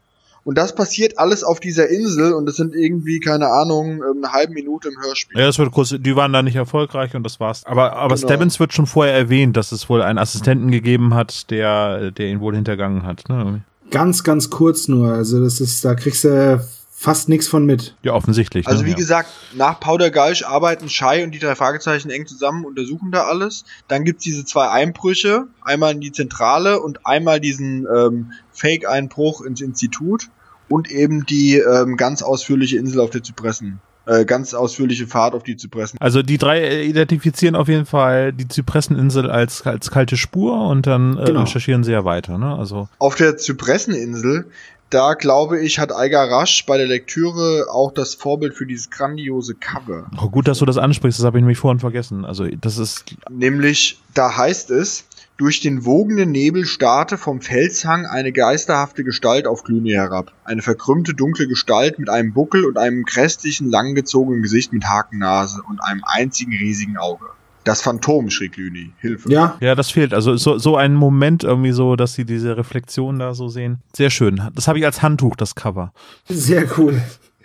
Und das passiert alles auf dieser Insel und das sind irgendwie, keine Ahnung, eine halbe Minute im Hörspiel. Ja, das wird kurz, die waren da nicht erfolgreich und das war's. Aber, aber Genau. Stebbins wird schon vorher erwähnt, dass es wohl einen Assistenten gegeben hat, der, der ihn wohl hintergangen hat. Ne? Ganz, ganz kurz nur. Also das ist, da kriegst du fast nichts von mit. Ja, offensichtlich. Also ne? wie ja. gesagt, nach Powder Gulch arbeiten Schei und die drei Fragezeichen eng zusammen, untersuchen da alles. Dann gibt's diese zwei Einbrüche, einmal in die Zentrale und einmal diesen ähm, Fake-Einbruch ins Institut und eben die ähm, ganz ausführliche Insel auf der Zypressen. Äh, ganz ausführliche Fahrt auf die Zypressen. Also die drei äh, identifizieren auf jeden Fall die Zypresseninsel als, als kalte Spur und dann äh, Genau. recherchieren sie ja weiter. Ne? Also Auf der Zypresseninsel, da glaube ich, hat Eiger Rasch bei der Lektüre auch das Vorbild für dieses grandiose Cover. oh, gut, dass du das ansprichst, das habe ich nämlich vorhin vergessen. Also das ist Nämlich, da heißt es, durch den wogenden Nebel starrte vom Felshang eine geisterhafte Gestalt auf Glüni herab. Eine verkrümmte, dunkle Gestalt mit einem Buckel und einem grässlichen, langgezogenen Gesicht mit Hakennase und einem einzigen riesigen Auge. Das Phantom, schrie Glüni. Hilfe. Ja, Ja, das fehlt. Also so, so ein Moment irgendwie so, dass sie diese Reflexion da so sehen. Sehr schön. Das habe ich als Handtuch, das Cover. sehr cool.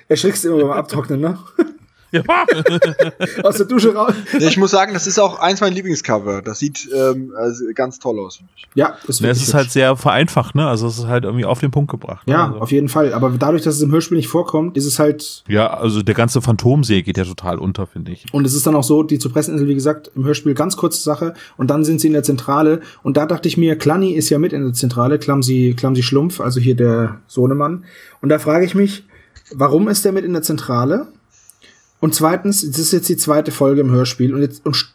Erschrickst immer beim Abtrocknen, ne? Ja, (laughs) Aus der Dusche raus. Ja, Ich muss sagen, das ist auch eins meiner Lieblingscover. Das sieht ähm, also ganz toll aus, finde ich. Ja, das Ne, es ist halt sehr vereinfacht, ne? Also es ist halt irgendwie auf den Punkt gebracht. Ne? Ja, also, auf jeden Fall. Aber dadurch, dass es im Hörspiel nicht vorkommt, ist es halt ja, also der ganze Phantomsee geht ja total unter, finde ich. Und es ist dann auch so, die Zypresseninsel, wie gesagt, im Hörspiel ganz kurze Sache. Und dann sind sie in der Zentrale. Und da dachte ich mir, Klanni ist ja mit in der Zentrale, Klamsi, Klamsi Schlumpf, also hier der Sohnemann. Und da frage ich mich, warum ist der mit in der Zentrale? Und zweitens, es ist jetzt die zweite Folge im Hörspiel und jetzt, und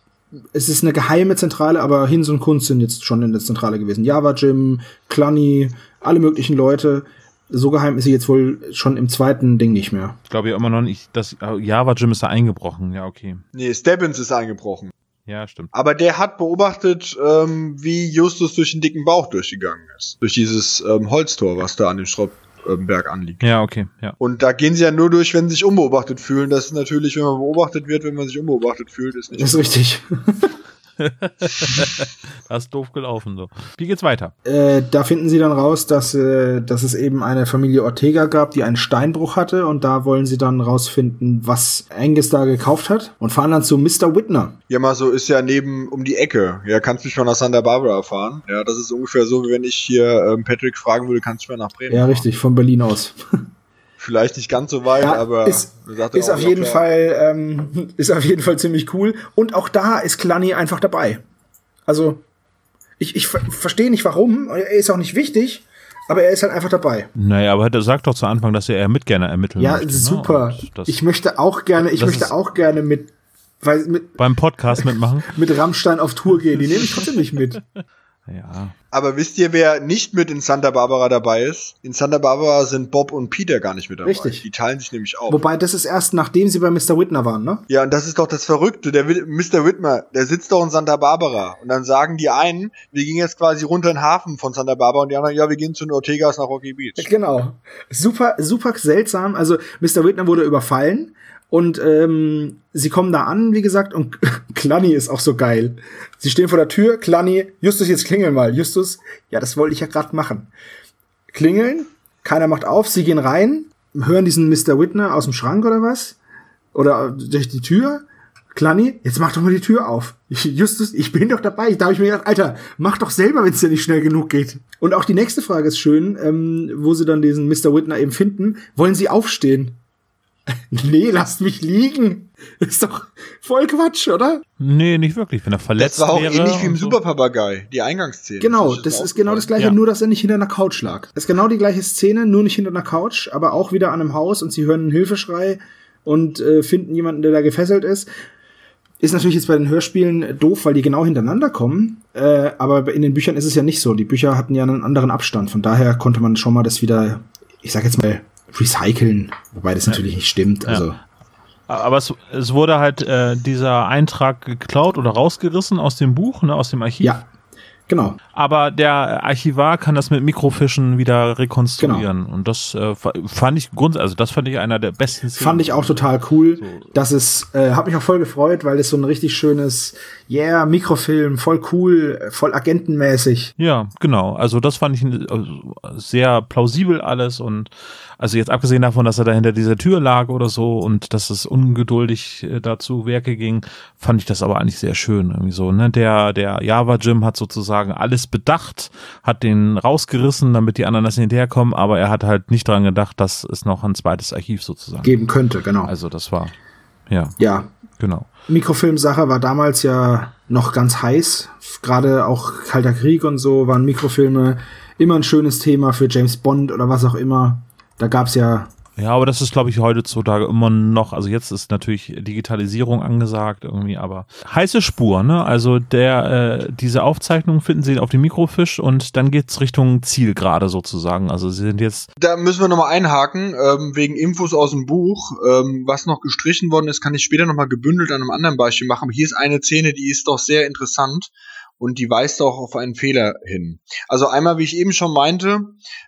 es ist eine geheime Zentrale, aber Hinz und Kunz sind jetzt schon in der Zentrale gewesen. Java Jim, Klanni, alle möglichen Leute. So geheim ist sie jetzt wohl schon im zweiten Ding nicht mehr. Ich glaube ja immer noch nicht, dass Java Jim ist da eingebrochen. Ja, okay. Nee, Stebbins ist eingebrochen. Ja, stimmt. Aber der hat beobachtet, ähm, wie Justus durch den dicken Bauch durchgegangen ist. Durch dieses ähm, Holztor, was da an dem Schrottberg anliegt. Ja, okay, ja. Und da gehen sie ja nur durch, wenn sie sich unbeobachtet fühlen. Das ist natürlich, wenn man beobachtet wird, wenn man sich unbeobachtet fühlt, ist nicht. Das ist richtig. (laughs) (laughs) das ist doof gelaufen so. Wie geht's weiter? Äh, da finden sie dann raus, dass, äh, dass es eben eine Familie Ortega gab, die einen Steinbruch hatte und da wollen sie dann rausfinden, was Angus da gekauft hat und fahren dann zu Mr. Whitner. Ja, mal so ist ja neben um die Ecke. Ja, kannst mich mal nach Santa Barbara fahren. Ja, das ist ungefähr so, wie wenn ich hier ähm, Patrick fragen würde, kannst du mal nach Bremen Ja, fahren? richtig, von Berlin aus. (laughs) Vielleicht nicht ganz so weit, Ja, aber ist, sagt ist auch auf jeden ja. Fall ähm, (laughs) ist auf jeden Fall ziemlich cool und auch da ist Clanny einfach dabei. Also ich, ich ver verstehe nicht warum, er ist auch nicht wichtig, aber er ist halt einfach dabei. Naja, aber er sagt doch zu Anfang, dass er eher mit gerne ermitteln Ja, möchte. ne? super. Das Ich möchte auch gerne, ich möchte auch gerne mit weil mit beim Podcast mitmachen. (laughs) mit Rammstein auf Tour gehen. Die nehme ich trotzdem nicht mit. (laughs) Ja. Aber wisst ihr, wer nicht mit in Santa Barbara dabei ist? In Santa Barbara sind Bob und Peter gar nicht mit dabei. Richtig. Die teilen sich nämlich auf. Wobei das ist erst nachdem sie bei Mr. Whitner waren, ne? Ja, und das ist doch das Verrückte. Der Mr. Whitmer, der sitzt doch in Santa Barbara. Und dann sagen die einen, wir gehen jetzt quasi runter in den Hafen von Santa Barbara und die anderen, ja, wir gehen zu den Ortegas nach Rocky Beach. Genau. Super, super seltsam. Also Mr. Whitner wurde überfallen und ähm, sie kommen da an, wie gesagt, und (laughs) Clanny ist auch so geil. Sie stehen vor der Tür, Clanny, Justus, jetzt klingel mal. Justus, ja, das wollte ich ja gerade machen. Klingeln, keiner macht auf, sie gehen rein, hören diesen Mr. Whitner aus dem Schrank oder was? Oder durch die Tür. Clanny, jetzt mach doch mal die Tür auf. (laughs) Justus, ich bin doch dabei. Da habe ich mir gedacht, Alter, mach doch selber, wenn es dir nicht schnell genug geht. Und auch die nächste Frage ist schön, ähm, wo sie dann diesen Mr. Whitner eben finden. Wollen sie aufstehen? (laughs) nee, lasst mich liegen. Ist doch voll Quatsch, oder? Nee, nicht wirklich. Wenn er verletzt Das war auch wäre ähnlich wie im so. Superpapagei, die Eingangsszene. Genau, ist das mir ist genau das gleiche, Ja. nur dass er nicht hinter einer Couch lag. Das ist genau die gleiche Szene, nur nicht hinter einer Couch, aber auch wieder an einem Haus und sie hören einen Hilfeschrei und äh, finden jemanden, der da gefesselt ist. Ist natürlich jetzt bei den Hörspielen doof, weil die genau hintereinander kommen. Äh, aber in den Büchern ist es ja nicht so. Die Bücher hatten ja einen anderen Abstand. Von daher konnte man schon mal das wieder, ich sag jetzt mal, recyceln. Wobei das natürlich nicht stimmt. Also, Aber es, es wurde halt äh, dieser Eintrag geklaut oder rausgerissen aus dem Buch, ne, aus dem Archiv. ja, genau. Aber der Archivar kann das mit Mikrofischen wieder rekonstruieren. Genau. Und das äh, fa- fand ich grund, also das fand ich einer der besten Szenen. Fand ich auch total cool. Das ist, äh, hat mich auch voll gefreut, weil das so ein richtig schönes, yeah, Mikrofilm, voll cool, voll agentenmäßig. Ja, genau. Also das fand ich äh, sehr plausibel alles und also jetzt abgesehen davon, dass er da hinter dieser Tür lag oder so und dass es ungeduldig äh, dazu Werke ging, fand ich das aber eigentlich sehr schön irgendwie so. Ne, der der Java Jim hat sozusagen alles bedacht, hat den rausgerissen, damit die anderen das hinterherkommen, aber er hat halt nicht dran gedacht, dass es noch ein zweites Archiv sozusagen. Geben könnte, genau. Also das war ja ja, genau. Mikrofilmsache war damals ja noch ganz heiß. Gerade auch Kalter Krieg und so waren Mikrofilme immer ein schönes Thema für James Bond oder was auch immer. Da gab's ja, Ja, aber das ist, glaube ich, heutzutage immer noch, also jetzt ist natürlich Digitalisierung angesagt irgendwie, aber heiße Spur, ne? Also der, äh, diese Aufzeichnung finden Sie auf dem Mikrofisch und dann geht's Richtung Zielgerade sozusagen. Also Sie sind jetzt, Da müssen wir nochmal einhaken, ähm, wegen Infos aus dem Buch. Ähm, was noch gestrichen worden ist, kann ich später nochmal gebündelt an einem anderen Beispiel machen. Aber hier ist eine Szene, die ist doch sehr interessant und die weist auch auf einen Fehler hin. Also einmal, wie ich eben schon meinte,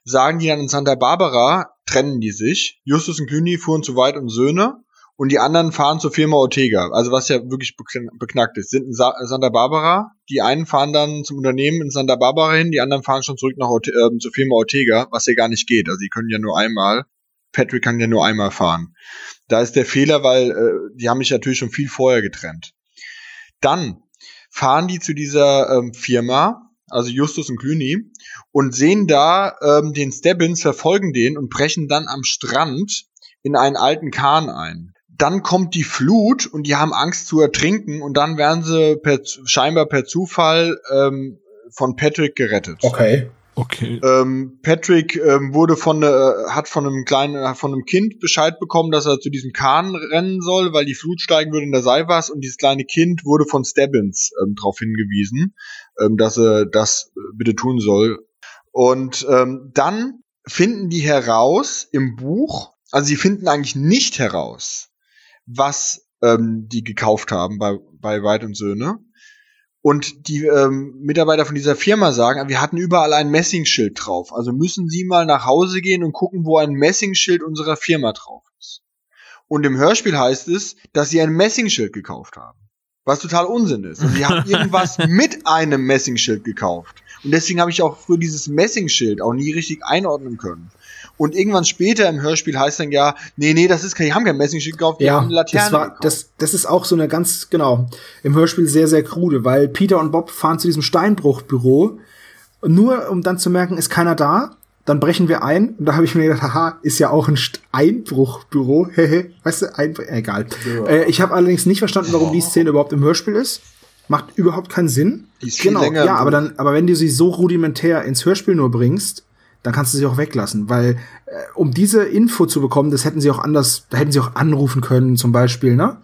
sagen die dann in Santa Barbara, trennen die sich. Justus und Clooney fuhren zu Weit und Söhne und die anderen fahren zur Firma Ortega. Also was ja wirklich bekn- beknackt ist, sind in Sa Santa Barbara. Die einen fahren dann zum Unternehmen in Santa Barbara hin, die anderen fahren schon zurück nach Orte ähm, zur Firma Ortega, was ja gar nicht geht. Also die können ja nur einmal. Patrick kann ja nur einmal fahren. Da ist der Fehler, weil äh, die haben mich natürlich schon viel vorher getrennt. Dann fahren die zu dieser ähm, Firma, also Justus und Clooney, und sehen da ähm, den Stebbins, verfolgen den und brechen dann am Strand in einen alten Kahn ein. Dann kommt die Flut und die haben Angst zu ertrinken und dann werden sie per, scheinbar per Zufall ähm, von Patrick gerettet. okay. okay, Ähm, Patrick ähm, wurde von äh, hat von einem kleinen äh, von einem Kind Bescheid bekommen, dass er zu diesem Kahn rennen soll, weil die Flut steigen würde in der Seilwas und dieses kleine Kind wurde von Stebbins ähm, darauf hingewiesen, ähm, dass er das bitte tun soll. Und ähm, dann finden die heraus im Buch, also sie finden eigentlich nicht heraus, was ähm, die gekauft haben bei bei White und Söhne. Und die ähm, Mitarbeiter von dieser Firma sagen, wir hatten überall ein Messingschild drauf. Also müssen Sie mal nach Hause gehen und gucken, wo ein Messingschild unserer Firma drauf ist. Und im Hörspiel heißt es, dass sie ein Messingschild gekauft haben. Was total Unsinn ist. Und die haben irgendwas (laughs) mit einem Messingschild gekauft. Und deswegen habe ich auch für dieses Messingschild auch nie richtig einordnen können. Und irgendwann später im Hörspiel heißt dann ja, nee, nee, das ist kein, die haben kein Messingschild gekauft, die ja, haben eine Laterne das, war, gekauft. das, das ist auch so eine ganz, genau, im Hörspiel sehr, sehr krude, weil Peter und Bob fahren zu diesem Steinbruchbüro, nur um dann zu merken, ist keiner da, dann brechen wir ein. Und da habe ich mir gedacht, haha, ist ja auch ein Steinbruchbüro. (laughs) Hehe, weißt du, ein, egal. Ja. Äh, ich habe allerdings nicht verstanden, warum die Szene überhaupt im Hörspiel ist. Macht überhaupt keinen Sinn. Die ist viel genau, länger ja, aber dann, aber wenn du sie so rudimentär ins Hörspiel nur bringst, dann kannst du sie auch weglassen, weil äh, um diese Info zu bekommen, das hätten sie auch anders, da hätten sie auch anrufen können, zum Beispiel, ne?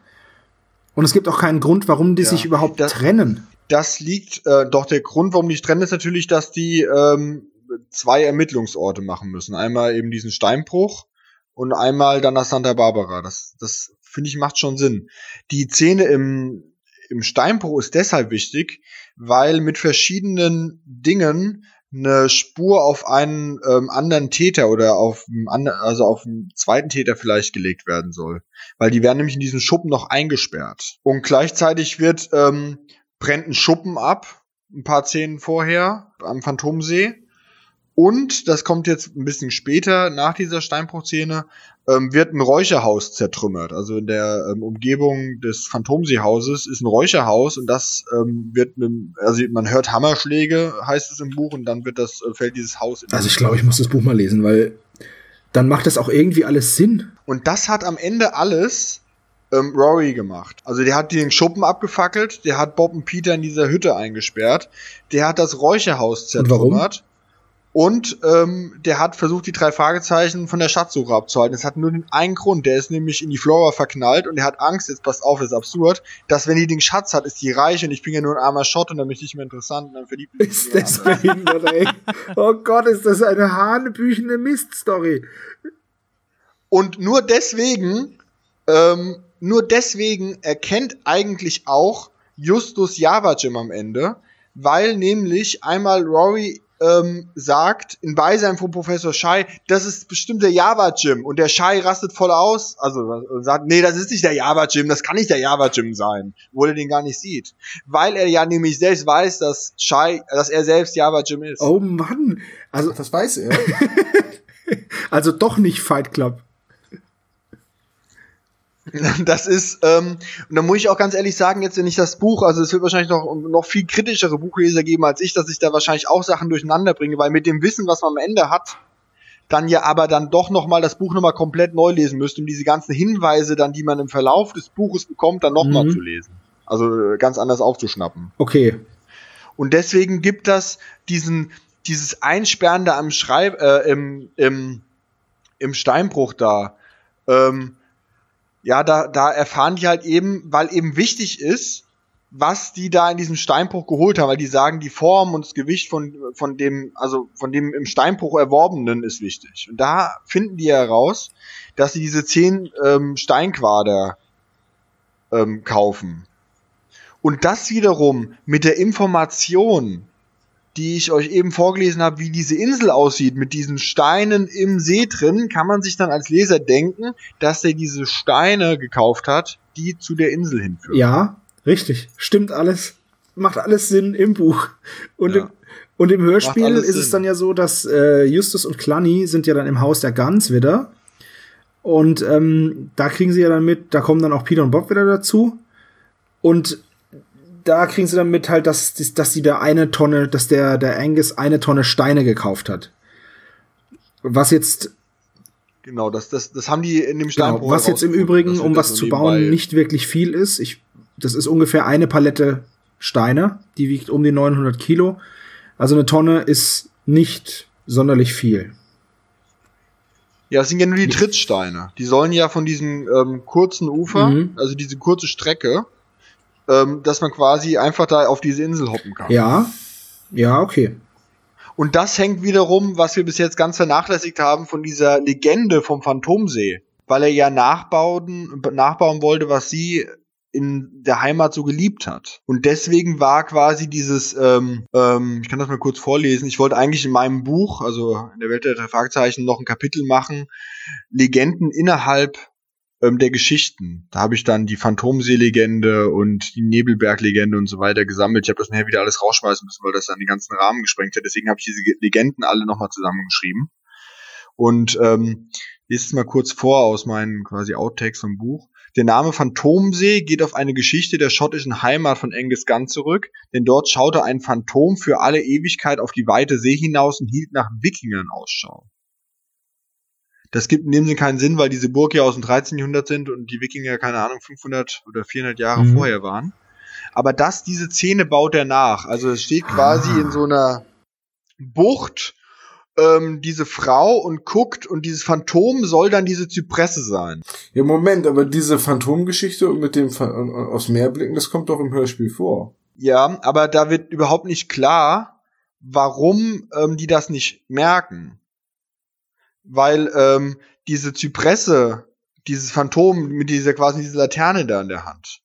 Und es gibt auch keinen Grund, warum die Ja, sich überhaupt das- trennen. Das liegt, äh, doch der Grund, warum die sich trennen, ist natürlich, dass die ähm, zwei Ermittlungsorte machen müssen. Einmal eben diesen Steinbruch und einmal dann nach Santa Barbara. Das, das finde ich macht schon Sinn. Die Szene im, im Steinbruch ist deshalb wichtig, weil mit verschiedenen Dingen eine Spur auf einen ähm, anderen Täter oder auf einen also auf einen zweiten Täter vielleicht gelegt werden soll. Weil die werden nämlich in diesen Schuppen noch eingesperrt. Und gleichzeitig wird ähm, brennt ein Schuppen ab, ein paar Szenen vorher am Phantomsee. Und, das kommt jetzt ein bisschen später, nach dieser Steinbruchszene, ähm, wird ein Räucherhaus zertrümmert. Also in der ähm, Umgebung des Phantomseehauses ist ein Räucherhaus und das ähm, wird, mit, also man hört Hammerschläge, heißt es im Buch, und dann wird das, äh, fällt dieses Haus in Also ich glaube, ich muss das Buch mal lesen, weil dann macht das auch irgendwie alles Sinn. Und das hat am Ende alles ähm, Rory gemacht. Also der hat den Schuppen abgefackelt, der hat Bob und Peter in dieser Hütte eingesperrt, der hat das Räucherhaus zertrümmert. Und ähm, der hat versucht, die drei Fragezeichen von der Schatzsuche abzuhalten. Es hat nur den einen Grund, der ist nämlich in die Flora verknallt und er hat Angst, jetzt passt auf, das ist absurd, dass wenn die den Schatz hat, ist die reich und ich bin ja nur ein armer Schott und dann bin ich nicht mehr interessant und dann verliebt ich mich Ist das behindert, ey. Oh Gott, ist das eine hanebüchene Miststory. Und nur deswegen, ähm, nur deswegen erkennt eigentlich auch Justus Javajim am Ende, weil nämlich einmal Rory ähm, sagt, in Beisein von Professor Shai, das ist bestimmt der Java-Jim. Und der Shai rastet voll aus, also äh, sagt, nee, das ist nicht der Java-Jim, das kann nicht der Java-Jim sein, obwohl er den gar nicht sieht. Weil er ja nämlich selbst weiß, dass Shai, dass er selbst Java-Jim ist. Oh Mann. Also, Das weiß er. (laughs) also doch nicht Fight Club. (laughs) Das ist, ähm, und da muss ich auch ganz ehrlich sagen, jetzt wenn ich das Buch, also es wird wahrscheinlich noch, noch viel kritischere Buchleser geben als ich, dass ich da wahrscheinlich auch Sachen durcheinander bringe, weil mit dem Wissen, was man am Ende hat, dann ja aber dann doch nochmal das Buch nochmal komplett neu lesen müsste, um diese ganzen Hinweise dann, die man im Verlauf des Buches bekommt, dann nochmal Mhm. zu lesen. Also äh, ganz anders aufzuschnappen. Okay. Und deswegen gibt das diesen, dieses Einsperren da am Schreib, äh, im, im, im Steinbruch da. Ähm, ja, da, da erfahren die halt eben, weil eben wichtig ist, was die da in diesem Steinbruch geholt haben, weil die sagen, die Form und das Gewicht von, von dem, also von dem im Steinbruch erworbenen ist wichtig. Und da finden die heraus, dass sie diese zehn ähm, Steinquader ähm, kaufen. Und das wiederum mit der Information, die ich euch eben vorgelesen habe, wie diese Insel aussieht, mit diesen Steinen im See drin, kann man sich dann als Leser denken, dass er diese Steine gekauft hat, die zu der Insel hinführen. Ja, richtig. Stimmt alles. Macht alles Sinn im Buch. Und, Ja. im, und im Hörspiel ist es Sinn. dann ja so, dass äh, Justus und Clanny sind ja dann im Haus der Gans wieder. Und ähm, da kriegen sie ja dann mit, da kommen dann auch Peter und Bob wieder dazu. Und da kriegen sie dann mit halt, dass, dass, dass sie da eine Tonne, dass der, der Angus eine Tonne Steine gekauft hat. Was jetzt Genau, das, das, das haben die in dem Genau, Steinbruch was jetzt im. Übrigen, um was zu bauen, nicht wirklich viel ist. Ich, das ist ungefähr eine Palette Steine, die wiegt um die 900 Kilo. Also eine Tonne ist nicht sonderlich viel. Ja, das sind ja nur die Trittsteine. Die sollen ja von diesem ähm, kurzen Ufer, Mhm. also diese kurze Strecke, ähm, dass man quasi einfach da auf diese Insel hoppen kann. Ja, ja, okay. Und das hängt wiederum, was wir bis jetzt ganz vernachlässigt haben, von dieser Legende vom Phantomsee. Weil er ja nachbauen, nachbauen wollte, was sie in der Heimat so geliebt hat. Und deswegen war quasi dieses, ähm, ähm, ich kann das mal kurz vorlesen, ich wollte eigentlich in meinem Buch, also in der Welt der drei Fragezeichen, noch ein Kapitel machen, Legenden innerhalb ähm, der Geschichten. Da habe ich dann die Phantomsee-Legende und die Nebelberg-Legende und so weiter gesammelt. Ich habe das nachher wieder alles rausschmeißen müssen, weil das dann den ganzen Rahmen gesprengt hat. Deswegen habe ich diese Legenden alle nochmal zusammengeschrieben. Und ähm, lese es mal kurz vor aus meinen quasi Outtakes vom Buch. Der Name Phantomsee geht auf eine Geschichte der schottischen Heimat von Angus Gunn zurück, denn dort schaute ein Phantom für alle Ewigkeit auf die weite See hinaus und hielt nach Wikingern Ausschau. Das gibt in dem Sinne keinen Sinn, weil diese Burg ja aus dem 13. Jahrhundert sind und die Wikinger, keine Ahnung, 500 oder 400 Jahre mhm. vorher waren. Aber das, diese Szene baut er nach. Also es steht quasi ah. in so einer Bucht ähm, diese Frau und guckt und dieses Phantom soll dann diese Zypresse sein. Ja, Moment, aber diese Phantomgeschichte und mit dem Ph aus Meerblicken, das kommt doch im Hörspiel vor. Ja, aber da wird überhaupt nicht klar, warum ähm, die das nicht merken. Weil ähm, diese Zypresse, dieses Phantom mit dieser quasi diese Laterne da in der Hand,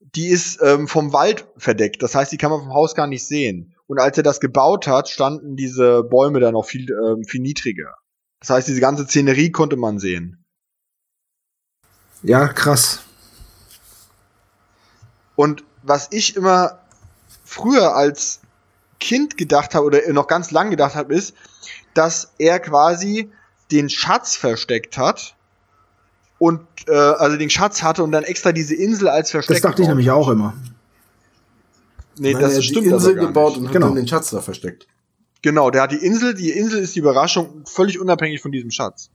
die ist ähm, vom Wald verdeckt. Das heißt, die kann man vom Haus gar nicht sehen. Und als er das gebaut hat, standen diese Bäume dann noch viel, ähm, viel niedriger. Das heißt, diese ganze Szenerie konnte man sehen. Ja, krass. Und was ich immer früher als Kind gedacht habe oder noch ganz lang gedacht habe, ist, dass er quasi den Schatz versteckt hat und äh, also den Schatz hatte und dann extra diese Insel als Versteck. Das dachte ich nämlich auch immer. Nee, Nein, das stimmt. Die Insel gebaut und hat genau. dann den Schatz da versteckt. Genau, der hat die Insel, die Insel ist die Überraschung, völlig unabhängig von diesem Schatz.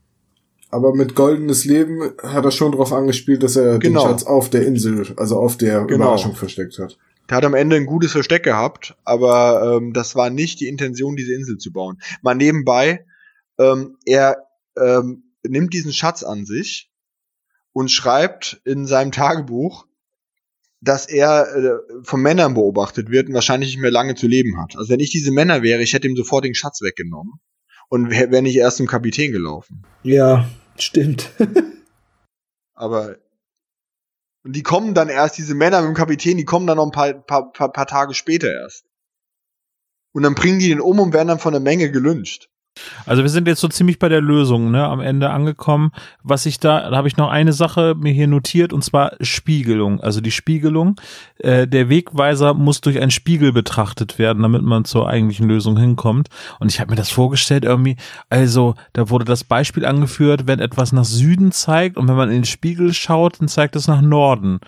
Aber mit goldenes Leben hat er schon darauf angespielt, dass er genau. den Schatz auf der Insel, also auf der genau. Überraschung versteckt hat. Der hat am Ende ein gutes Versteck gehabt, aber ähm, das war nicht die Intention, diese Insel zu bauen. Mal nebenbei, ähm, er ähm, nimmt diesen Schatz an sich und schreibt in seinem Tagebuch, dass er äh, von Männern beobachtet wird und wahrscheinlich nicht mehr lange zu leben hat. Also wenn ich diese Männer wäre, ich hätte ihm sofort den Schatz weggenommen und wäre nicht erst zum Kapitän gelaufen. Ja, stimmt. (laughs) Aber und die kommen dann erst, diese Männer mit dem Kapitän, die kommen dann noch ein paar, paar, paar, paar Tage später erst. Und dann bringen die den um und werden dann von der Menge gelünscht. Also wir sind jetzt so ziemlich bei der Lösung, ne, am Ende angekommen. Was ich da, da habe ich noch eine Sache mir hier notiert und zwar Spiegelung. Also die Spiegelung. Äh, der Wegweiser muss durch einen Spiegel betrachtet werden, damit man zur eigentlichen Lösung hinkommt. Und ich habe mir das vorgestellt irgendwie. Also da wurde das Beispiel angeführt, wenn etwas nach Süden zeigt und wenn man in den Spiegel schaut, dann zeigt es nach Norden.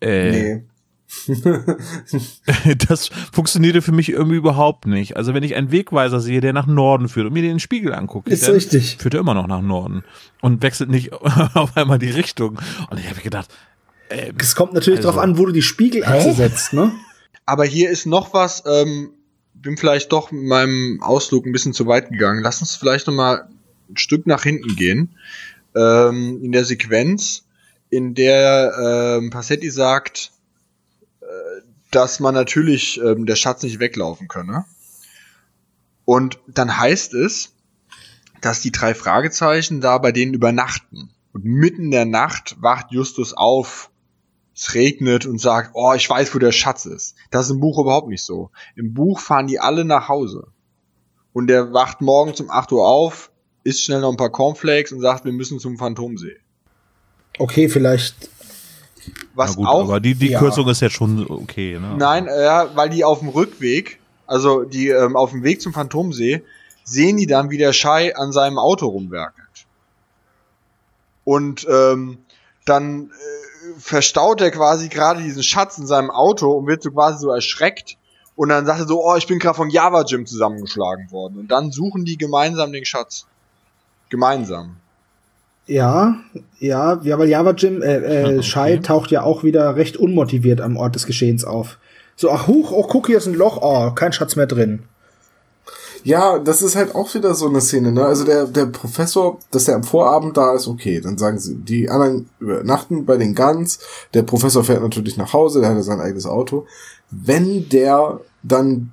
Äh, nee. (laughs) das funktionierte für mich irgendwie überhaupt nicht. Also wenn ich einen Wegweiser sehe, der nach Norden führt und mir den Spiegel angucke, ist richtig. führt er immer noch nach Norden und wechselt nicht (laughs) auf einmal die Richtung. Und ich habe gedacht, ähm, es kommt natürlich also, darauf an, wo du die Spiegelachse setzt, ne? Aber hier ist noch was. Ähm, bin vielleicht doch mit meinem Ausflug ein bisschen zu weit gegangen. Lass uns vielleicht noch mal ein Stück nach hinten gehen ähm, in der Sequenz, in der ähm, Passetti sagt dass man natürlich ähm, der Schatz nicht weglaufen könne. Und dann heißt es, dass die drei Fragezeichen da bei denen übernachten. Und mitten in der Nacht wacht Justus auf, es regnet und sagt, oh, ich weiß, wo der Schatz ist. Das ist im Buch überhaupt nicht so. Im Buch fahren die alle nach Hause. Und der wacht morgens um 8 Uhr auf, isst schnell noch ein paar Cornflakes und sagt, wir müssen zum Phantomsee. Okay, vielleicht was gut, auch. Aber die, die ja. Kürzung ist jetzt schon okay, ne? Nein, ja, weil die auf dem Rückweg, also die ähm, auf dem Weg zum Phantomsee, sehen die dann, wie der Schei an seinem Auto rumwerkelt. Und ähm, dann äh, verstaut er quasi gerade diesen Schatz in seinem Auto und wird so quasi so erschreckt. Und dann sagt er so, oh, ich bin gerade vom Java Gym zusammengeschlagen worden. Und dann suchen die gemeinsam den Schatz. Gemeinsam. Ja, ja, ja, weil Java Jim, äh, äh, okay. Shai taucht ja auch wieder recht unmotiviert am Ort des Geschehens auf. So, ach huch, oh, guck, hier ist ein Loch, oh, kein Schatz mehr drin. Ja, das ist halt auch wieder so eine Szene, ne? Also der, der Professor, dass er am Vorabend da ist, okay. Dann sagen sie, die anderen übernachten bei den Guns. Der Professor fährt natürlich nach Hause, der hat ja sein eigenes Auto. Wenn der dann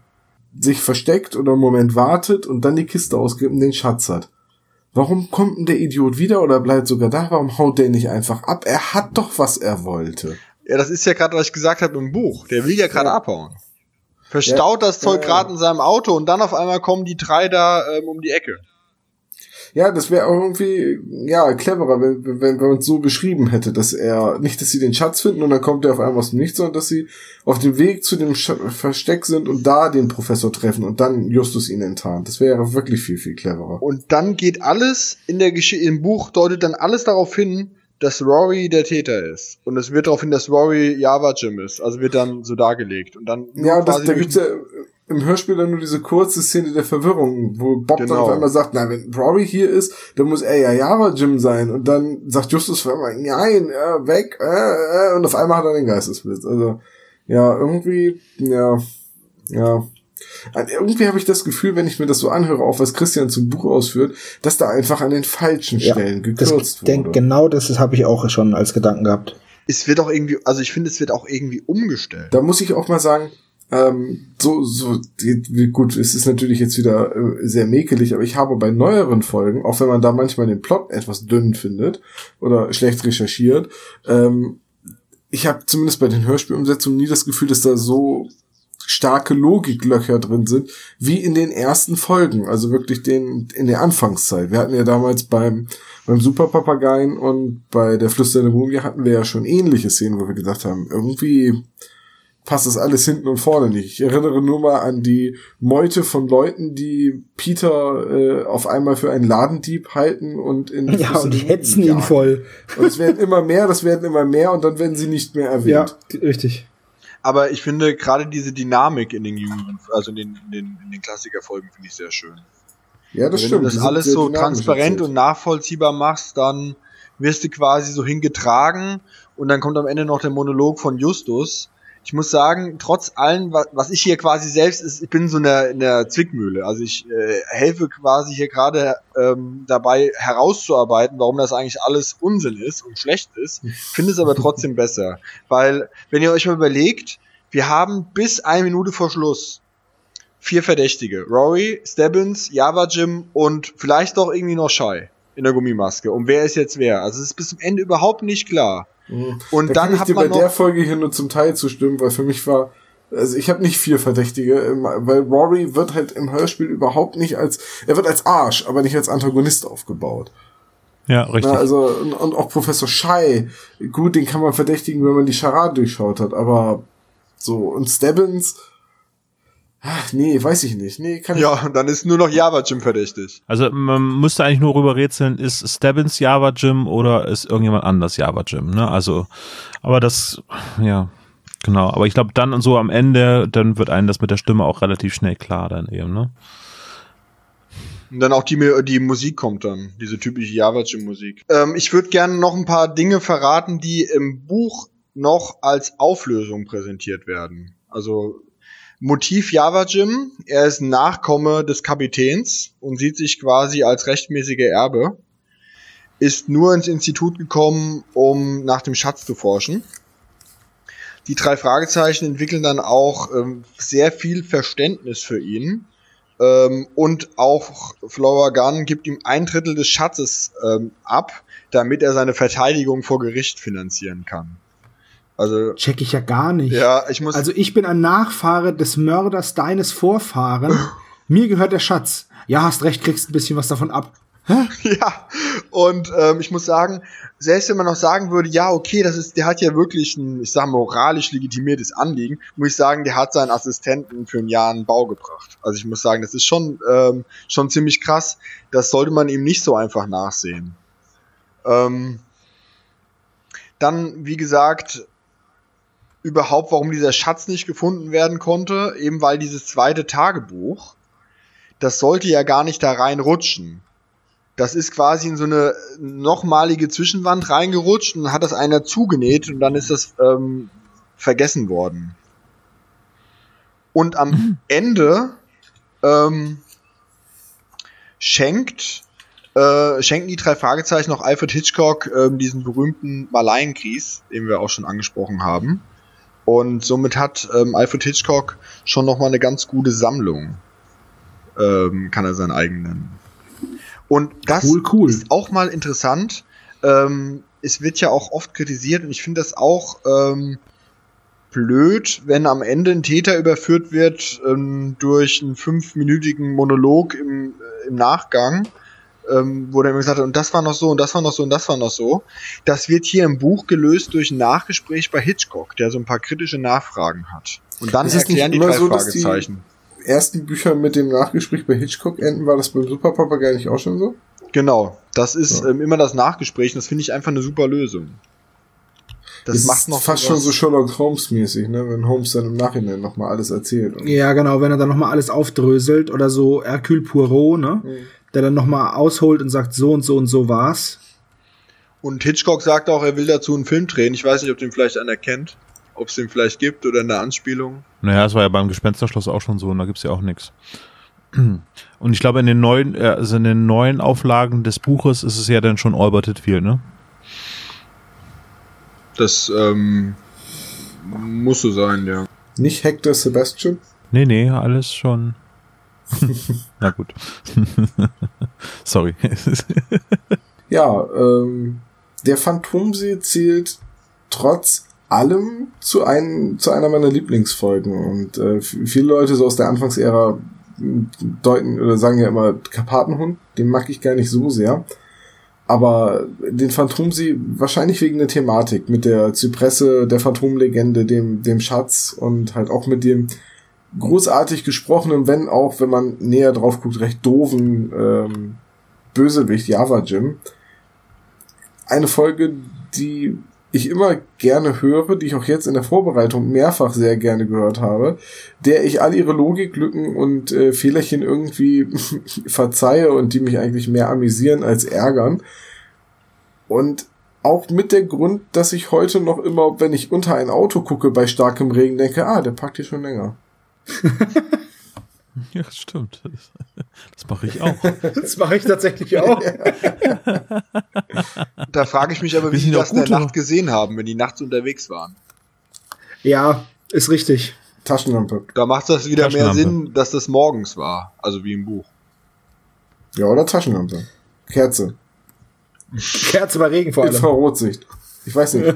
sich versteckt oder einen Moment wartet und dann die Kiste ausgibt und den Schatz hat, Warum kommt denn der Idiot wieder oder bleibt sogar da? Warum haut der nicht einfach ab? Er hat doch, was er wollte. Ja, das ist ja gerade, was ich gesagt habe im Buch. Der will ja gerade ja. abhauen. Verstaut ja, das Zeug gerade in seinem Auto und dann auf einmal kommen die drei da ähm, um die Ecke. Ja, das wäre auch irgendwie, ja, cleverer, wenn, wenn, wenn man es so beschrieben hätte, dass er, nicht, dass sie den Schatz finden und dann kommt er auf einmal aus dem Nichts, sondern dass sie auf dem Weg zu dem Sch Versteck sind und da den Professor treffen und dann Justus ihn enttarnt. Das wäre wirklich viel, viel cleverer. Und dann geht alles in der Geschichte, im Buch deutet dann alles darauf hin, dass Rory der Täter ist. Und es wird darauf hin, dass Rory Java Jim ist. Also wird dann so dargelegt. Und dann Ja, das, da gibt's ja im Hörspiel dann nur diese kurze Szene der Verwirrung, wo Bob genau. dann auf einmal sagt, na, wenn Rory hier ist, dann muss er ja Java Jim sein. Und dann sagt Justus auf einmal, nein, äh, weg, äh, äh, und auf einmal hat er den Geistesblitz. Also, ja, irgendwie, ja, ja. Irgendwie habe ich das Gefühl, wenn ich mir das so anhöre, auch was Christian zum Buch ausführt, dass da einfach an den falschen Stellen ja, gekürzt das, wurde. Denk, genau das habe ich auch schon als Gedanken gehabt. Es wird auch irgendwie, also ich finde, es wird auch irgendwie umgestellt. Da muss ich auch mal sagen, ähm, so, so, gut, es ist natürlich jetzt wieder äh, sehr mäkelig, aber ich habe bei neueren Folgen, auch wenn man da manchmal den Plot etwas dünn findet oder schlecht recherchiert, ähm, ich habe zumindest bei den Hörspielumsetzungen nie das Gefühl, dass da so starke Logiklöcher drin sind, wie in den ersten Folgen, also wirklich den, in der Anfangszeit. Wir hatten ja damals beim, beim Superpapageien und bei der Flüsternde Mumie hatten wir ja schon ähnliche Szenen, wo wir gesagt haben, irgendwie, passt das alles hinten und vorne nicht. Ich erinnere nur mal an die Meute von Leuten, die Peter äh, auf einmal für einen Ladendieb halten und in (laughs) Ja, und die hetzen ihn voll. Und es werden immer mehr, das werden immer mehr und dann werden sie nicht mehr erwähnt. Ja, richtig. Aber ich finde gerade diese Dynamik in den jüngeren, also in den, in den, in den Klassikerfolgen finde ich sehr schön. Ja, das Wenn stimmt. Wenn du das alles so transparent und nachvollziehbar machst, dann wirst du quasi so hingetragen und dann kommt am Ende noch der Monolog von Justus ich muss sagen, trotz allem, was ich hier quasi selbst ist, ich bin so in der, in der Zwickmühle. Also ich äh, helfe quasi hier gerade ähm, dabei herauszuarbeiten, warum das eigentlich alles Unsinn ist und schlecht ist. Finde es aber (laughs) trotzdem besser. Weil, wenn ihr euch mal überlegt, wir haben bis eine Minute vor Schluss vier Verdächtige. Rory, Stebbins, Java Jim und vielleicht doch irgendwie noch Shy in der Gummimaske. Und wer ist jetzt wer? Also es ist bis zum Ende überhaupt nicht klar. Mhm. Und da dann kann ich dir bei der Folge hier nur zum Teil zustimmen, weil für mich war, also ich habe nicht vier Verdächtige, weil Rory wird halt im Hörspiel überhaupt nicht als, er wird als Arsch, aber nicht als Antagonist aufgebaut. Ja, richtig. Na, also, und, und auch Professor Schei, gut, den kann man verdächtigen, wenn man die Charade durchschaut hat, aber so, und Stebbins, Ach, nee, weiß ich nicht. Nee, kann ja, ich. dann ist nur noch Java Jim verdächtig. Also man müsste eigentlich nur rüber rätseln, ist Stebbins Java Jim oder ist irgendjemand anders Java Jim, ne? Also, aber das, ja, genau. Aber ich glaube dann und so am Ende, dann wird einem das mit der Stimme auch relativ schnell klar dann eben, ne? Und dann auch die, die Musik kommt dann, diese typische Java Jim Musik. Ähm, ich würde gerne noch ein paar Dinge verraten, die im Buch noch als Auflösung präsentiert werden. Also Motiv Java Jim. Er ist Nachkomme des Kapitäns und sieht sich quasi als rechtmäßiger Erbe. Ist nur ins Institut gekommen, um nach dem Schatz zu forschen. Die drei Fragezeichen entwickeln dann auch ähm, sehr viel Verständnis für ihn. Ähm, und auch Flower Gunn gibt ihm ein Drittel des Schatzes ähm, ab, damit er seine Verteidigung vor Gericht finanzieren kann. Also check ich ja gar nicht. Ja, ich muss. Also ich bin ein Nachfahre des Mörders deines Vorfahren. (laughs) Mir gehört der Schatz. Ja, hast recht, kriegst ein bisschen was davon ab. Hä? Ja, und ähm, ich muss sagen, selbst wenn man noch sagen würde, ja, okay, das ist, der hat ja wirklich ein, ich sag moralisch legitimiertes Anliegen, muss ich sagen, der hat seinen Assistenten für ein Jahr einen Bau gebracht. Also ich muss sagen, das ist schon, ähm, schon ziemlich krass. Das sollte man ihm nicht so einfach nachsehen. Ähm, dann, wie gesagt, überhaupt, warum dieser Schatz nicht gefunden werden konnte, eben weil dieses zweite Tagebuch, das sollte ja gar nicht da reinrutschen. Das ist quasi in so eine nochmalige Zwischenwand reingerutscht und hat das einer zugenäht und dann ist das ähm, vergessen worden. Und am mhm. Ende ähm, schenkt äh, schenken die drei Fragezeichen noch Alfred Hitchcock ähm, diesen berühmten Malaienkries, den wir auch schon angesprochen haben. Und somit hat ähm, Alfred Hitchcock schon nochmal eine ganz gute Sammlung. Ähm, kann er sein eigen nennen. Und das cool, cool. ist auch mal interessant. Ähm, es wird ja auch oft kritisiert und ich finde das auch ähm, blöd, wenn am Ende ein Täter überführt wird ähm, durch einen fünfminütigen Monolog im, äh, im Nachgang ähm, wo der immer gesagt hat, und das war noch so, und das war noch so, und das war noch so. Das wird hier im Buch gelöst durch ein Nachgespräch bei Hitchcock, der so ein paar kritische Nachfragen hat. Und dann Ist es erklären die nicht immer drei so, dass die- Fragezeichen. Ersten Bücher mit dem Nachgespräch bei Hitchcock enden, war das beim Superpapagei nicht auch schon so? Genau, das ist Ja. ähm, immer das Nachgespräch, und das finde ich einfach eine super Lösung. Das ist macht noch fast sowas- schon so Sherlock Holmes mäßig, ne? Wenn Holmes dann im Nachhinein nochmal alles erzählt. Und Ja, genau, wenn er dann nochmal alles aufdröselt oder so Hercule Poirot, ne? Mhm. Der dann nochmal ausholt und sagt, so und so und so war's. Und Hitchcock sagt auch, er will dazu einen Film drehen. Ich weiß nicht, ob den vielleicht einer kennt, ob es den vielleicht gibt oder eine Anspielung. Naja, das war ja beim Gespensterschloss auch schon so und da gibt's ja auch nichts. (clears throat) Und ich glaube, in den neuen, äh, also in den neuen Auflagen des Buches ist es ja dann schon Albert Hitfield, ne? Das ähm, muss so sein, ja. nicht Hector Sebastian? Nee, nee, alles schon. (laughs) Na gut. (laughs) Sorry. (laughs) Ja, ähm, der Phantomsee zählt trotz allem zu, einem, zu einer meiner Lieblingsfolgen. Und äh, viele Leute so aus der Anfangsära m, deuten oder sagen ja immer Karpatenhund, den mag ich gar nicht so sehr. Aber den Phantomsee wahrscheinlich wegen der Thematik mit der Zypresse, der Phantomlegende, dem, dem Schatz und halt auch mit dem großartig gesprochenen, wenn auch, wenn man näher drauf guckt, recht doofen ähm, Bösewicht Java Jim. Eine Folge, die ich immer gerne höre, die ich auch jetzt in der Vorbereitung mehrfach sehr gerne gehört habe, der ich all ihre Logiklücken und äh, Fehlerchen irgendwie (laughs) verzeihe und die mich eigentlich mehr amüsieren als ärgern. Und auch mit der Grund, dass ich heute noch immer, wenn ich unter ein Auto gucke bei starkem Regen, denke, ah, der parkt hier schon länger. Ja, das stimmt. Das, das mache ich auch. Das mache ich tatsächlich auch. Da frage ich mich aber, wie ja das in der Nacht gesehen haben, wenn die nachts unterwegs waren. ja, ist richtig. Taschenlampe. Da macht das wieder mehr. Sinn, dass das morgens war. Also wie im Buch. Ja, oder Taschenlampe. Kerze. Kerze bei Regen vor allem. Infrarotsicht. Ich weiß nicht.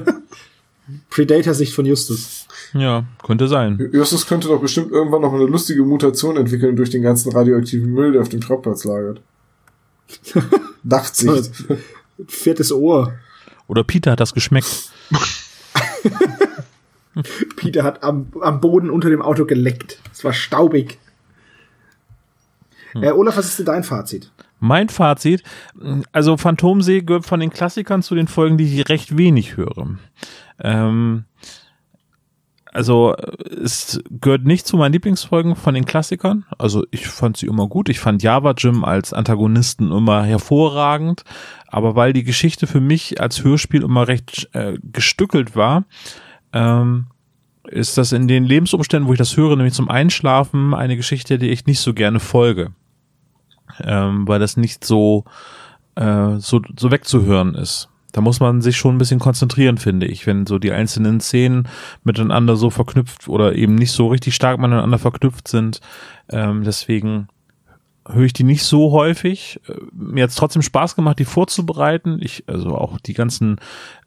(laughs) Predator-Sicht von Justus. Ja, könnte sein. Justus könnte doch bestimmt irgendwann noch eine lustige Mutation entwickeln durch den ganzen radioaktiven Müll, der auf dem Schrottplatz lagert. (laughs) Nachtsicht. Viertes Ohr. Oder Peter hat das geschmeckt. (laughs) Peter hat am, am Boden unter dem Auto geleckt. Es war staubig. Äh, Olaf, was ist denn dein Fazit? Mein Fazit, also Phantomsee gehört von den Klassikern zu den Folgen, die ich recht wenig höre. Ähm, also es gehört nicht zu meinen Lieblingsfolgen von den Klassikern. Also ich fand sie immer gut. Ich fand Java Jim als Antagonisten immer hervorragend. Aber weil die Geschichte für mich als Hörspiel immer recht äh, gestückelt war, ähm, ist das in den Lebensumständen, wo ich das höre, nämlich zum Einschlafen, eine Geschichte, die ich nicht so gerne folge ähm, weil das nicht so, äh, so, so wegzuhören ist. Da muss man sich schon ein bisschen konzentrieren, finde ich, wenn so die einzelnen Szenen miteinander so verknüpft oder eben nicht so richtig stark miteinander verknüpft sind. Ähm, deswegen höre ich die nicht so häufig. Äh, Mir hat es trotzdem Spaß gemacht, die vorzubereiten. Ich, also auch die ganzen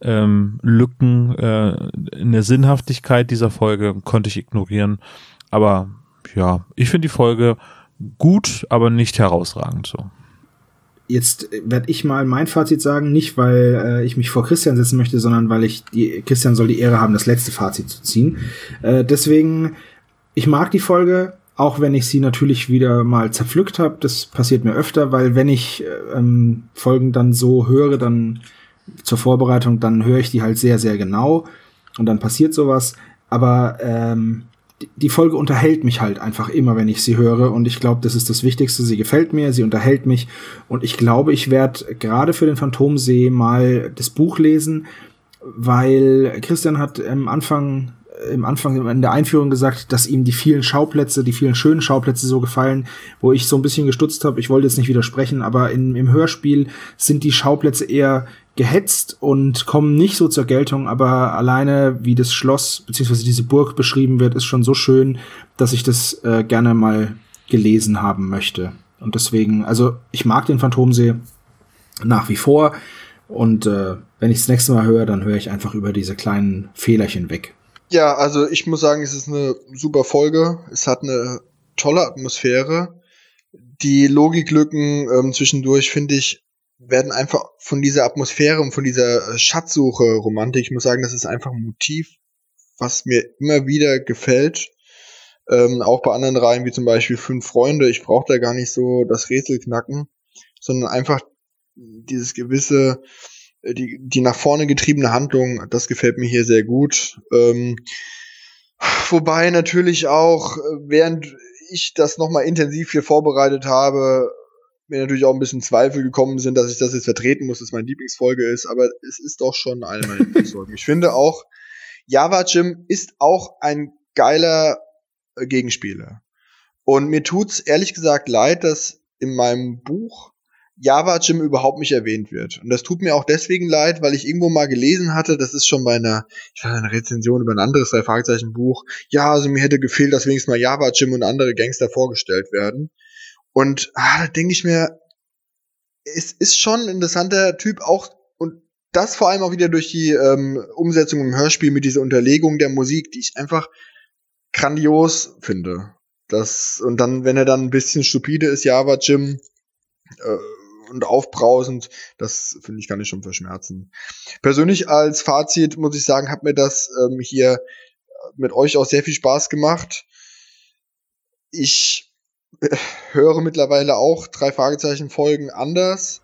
ähm, Lücken äh, in der Sinnhaftigkeit dieser Folge konnte ich ignorieren. Aber ja, ich finde die Folge gut, aber nicht herausragend so. Jetzt werde ich mal mein Fazit sagen, nicht weil äh, ich mich vor Christian setzen möchte, sondern weil ich die Christian soll die Ehre haben, das letzte Fazit zu ziehen. Äh, deswegen, ich mag die Folge, auch wenn ich sie natürlich wieder mal zerpflückt habe. Das passiert mir öfter, weil wenn ich äh, ähm, Folgen dann so höre, dann zur Vorbereitung, dann höre ich die halt sehr, sehr genau und dann passiert sowas. Aber ähm, die- Folge unterhält mich halt einfach immer, wenn ich sie höre. Und ich glaube, das ist das Wichtigste. Sie gefällt mir, sie unterhält mich. Und ich glaube, ich werde gerade für den Phantomsee mal das Buch lesen, weil Christian hat am Anfang im Anfang in der Einführung gesagt, dass ihm die vielen Schauplätze, die vielen schönen Schauplätze so gefallen, wo ich so ein bisschen gestutzt habe. Ich wollte jetzt nicht widersprechen, aber in, im Hörspiel sind die Schauplätze eher gehetzt und kommen nicht so zur Geltung, aber alleine wie das Schloss beziehungsweise diese Burg beschrieben wird, ist schon so schön, dass ich das äh, gerne mal gelesen haben möchte. Und deswegen, also ich mag den Phantomsee nach wie vor und äh, wenn ich das nächste Mal höre, dann höre ich einfach über diese kleinen Fehlerchen weg. Ja, also ich muss sagen, es ist eine super Folge. Es hat eine tolle Atmosphäre. die Logiklücken ähm, zwischendurch, finde ich, werden einfach von dieser Atmosphäre und von dieser Schatzsuche Romantik, ich muss sagen, das ist einfach ein Motiv, was mir immer wieder gefällt. Ähm, auch bei anderen Reihen, wie zum Beispiel Fünf Freunde. Ich brauche da gar nicht so das Rätsel knacken, sondern einfach dieses gewisse, äh, die, die nach vorne getriebene Handlung, das gefällt mir hier sehr gut. Ähm, wobei natürlich auch, äh, während ich das nochmal intensiv hier vorbereitet habe, mir natürlich auch ein bisschen Zweifel gekommen sind, dass ich das jetzt vertreten muss, dass meine Lieblingsfolge ist, aber es ist doch schon eine meiner Lieblingsfolgen. ich finde auch, Java Jim ist auch ein geiler äh, Gegenspieler. Und mir tut's ehrlich gesagt leid, dass in meinem Buch Java Jim überhaupt nicht erwähnt wird. Und das tut mir auch deswegen leid, weil ich irgendwo mal gelesen hatte, das ist schon bei einer, ich weiß, einer Rezension über ein anderes drei Fragezeichen Buch. Ja, also mir hätte gefehlt, dass wenigstens mal Java Jim und andere Gangster vorgestellt werden. Und ah, da denke ich mir, es ist schon ein interessanter Typ, auch und das vor allem auch wieder durch die ähm, Umsetzung im Hörspiel mit dieser Unterlegung der Musik, die ich einfach grandios finde. Das, und dann, wenn er dann ein bisschen stupide ist, Java Jim, äh, und aufbrausend, das finde ich, kann ich schon verschmerzen. Persönlich als Fazit muss ich sagen, hat mir das ähm, hier mit euch auch sehr viel Spaß gemacht. Ich höre mittlerweile auch drei Fragezeichen Folgen anders.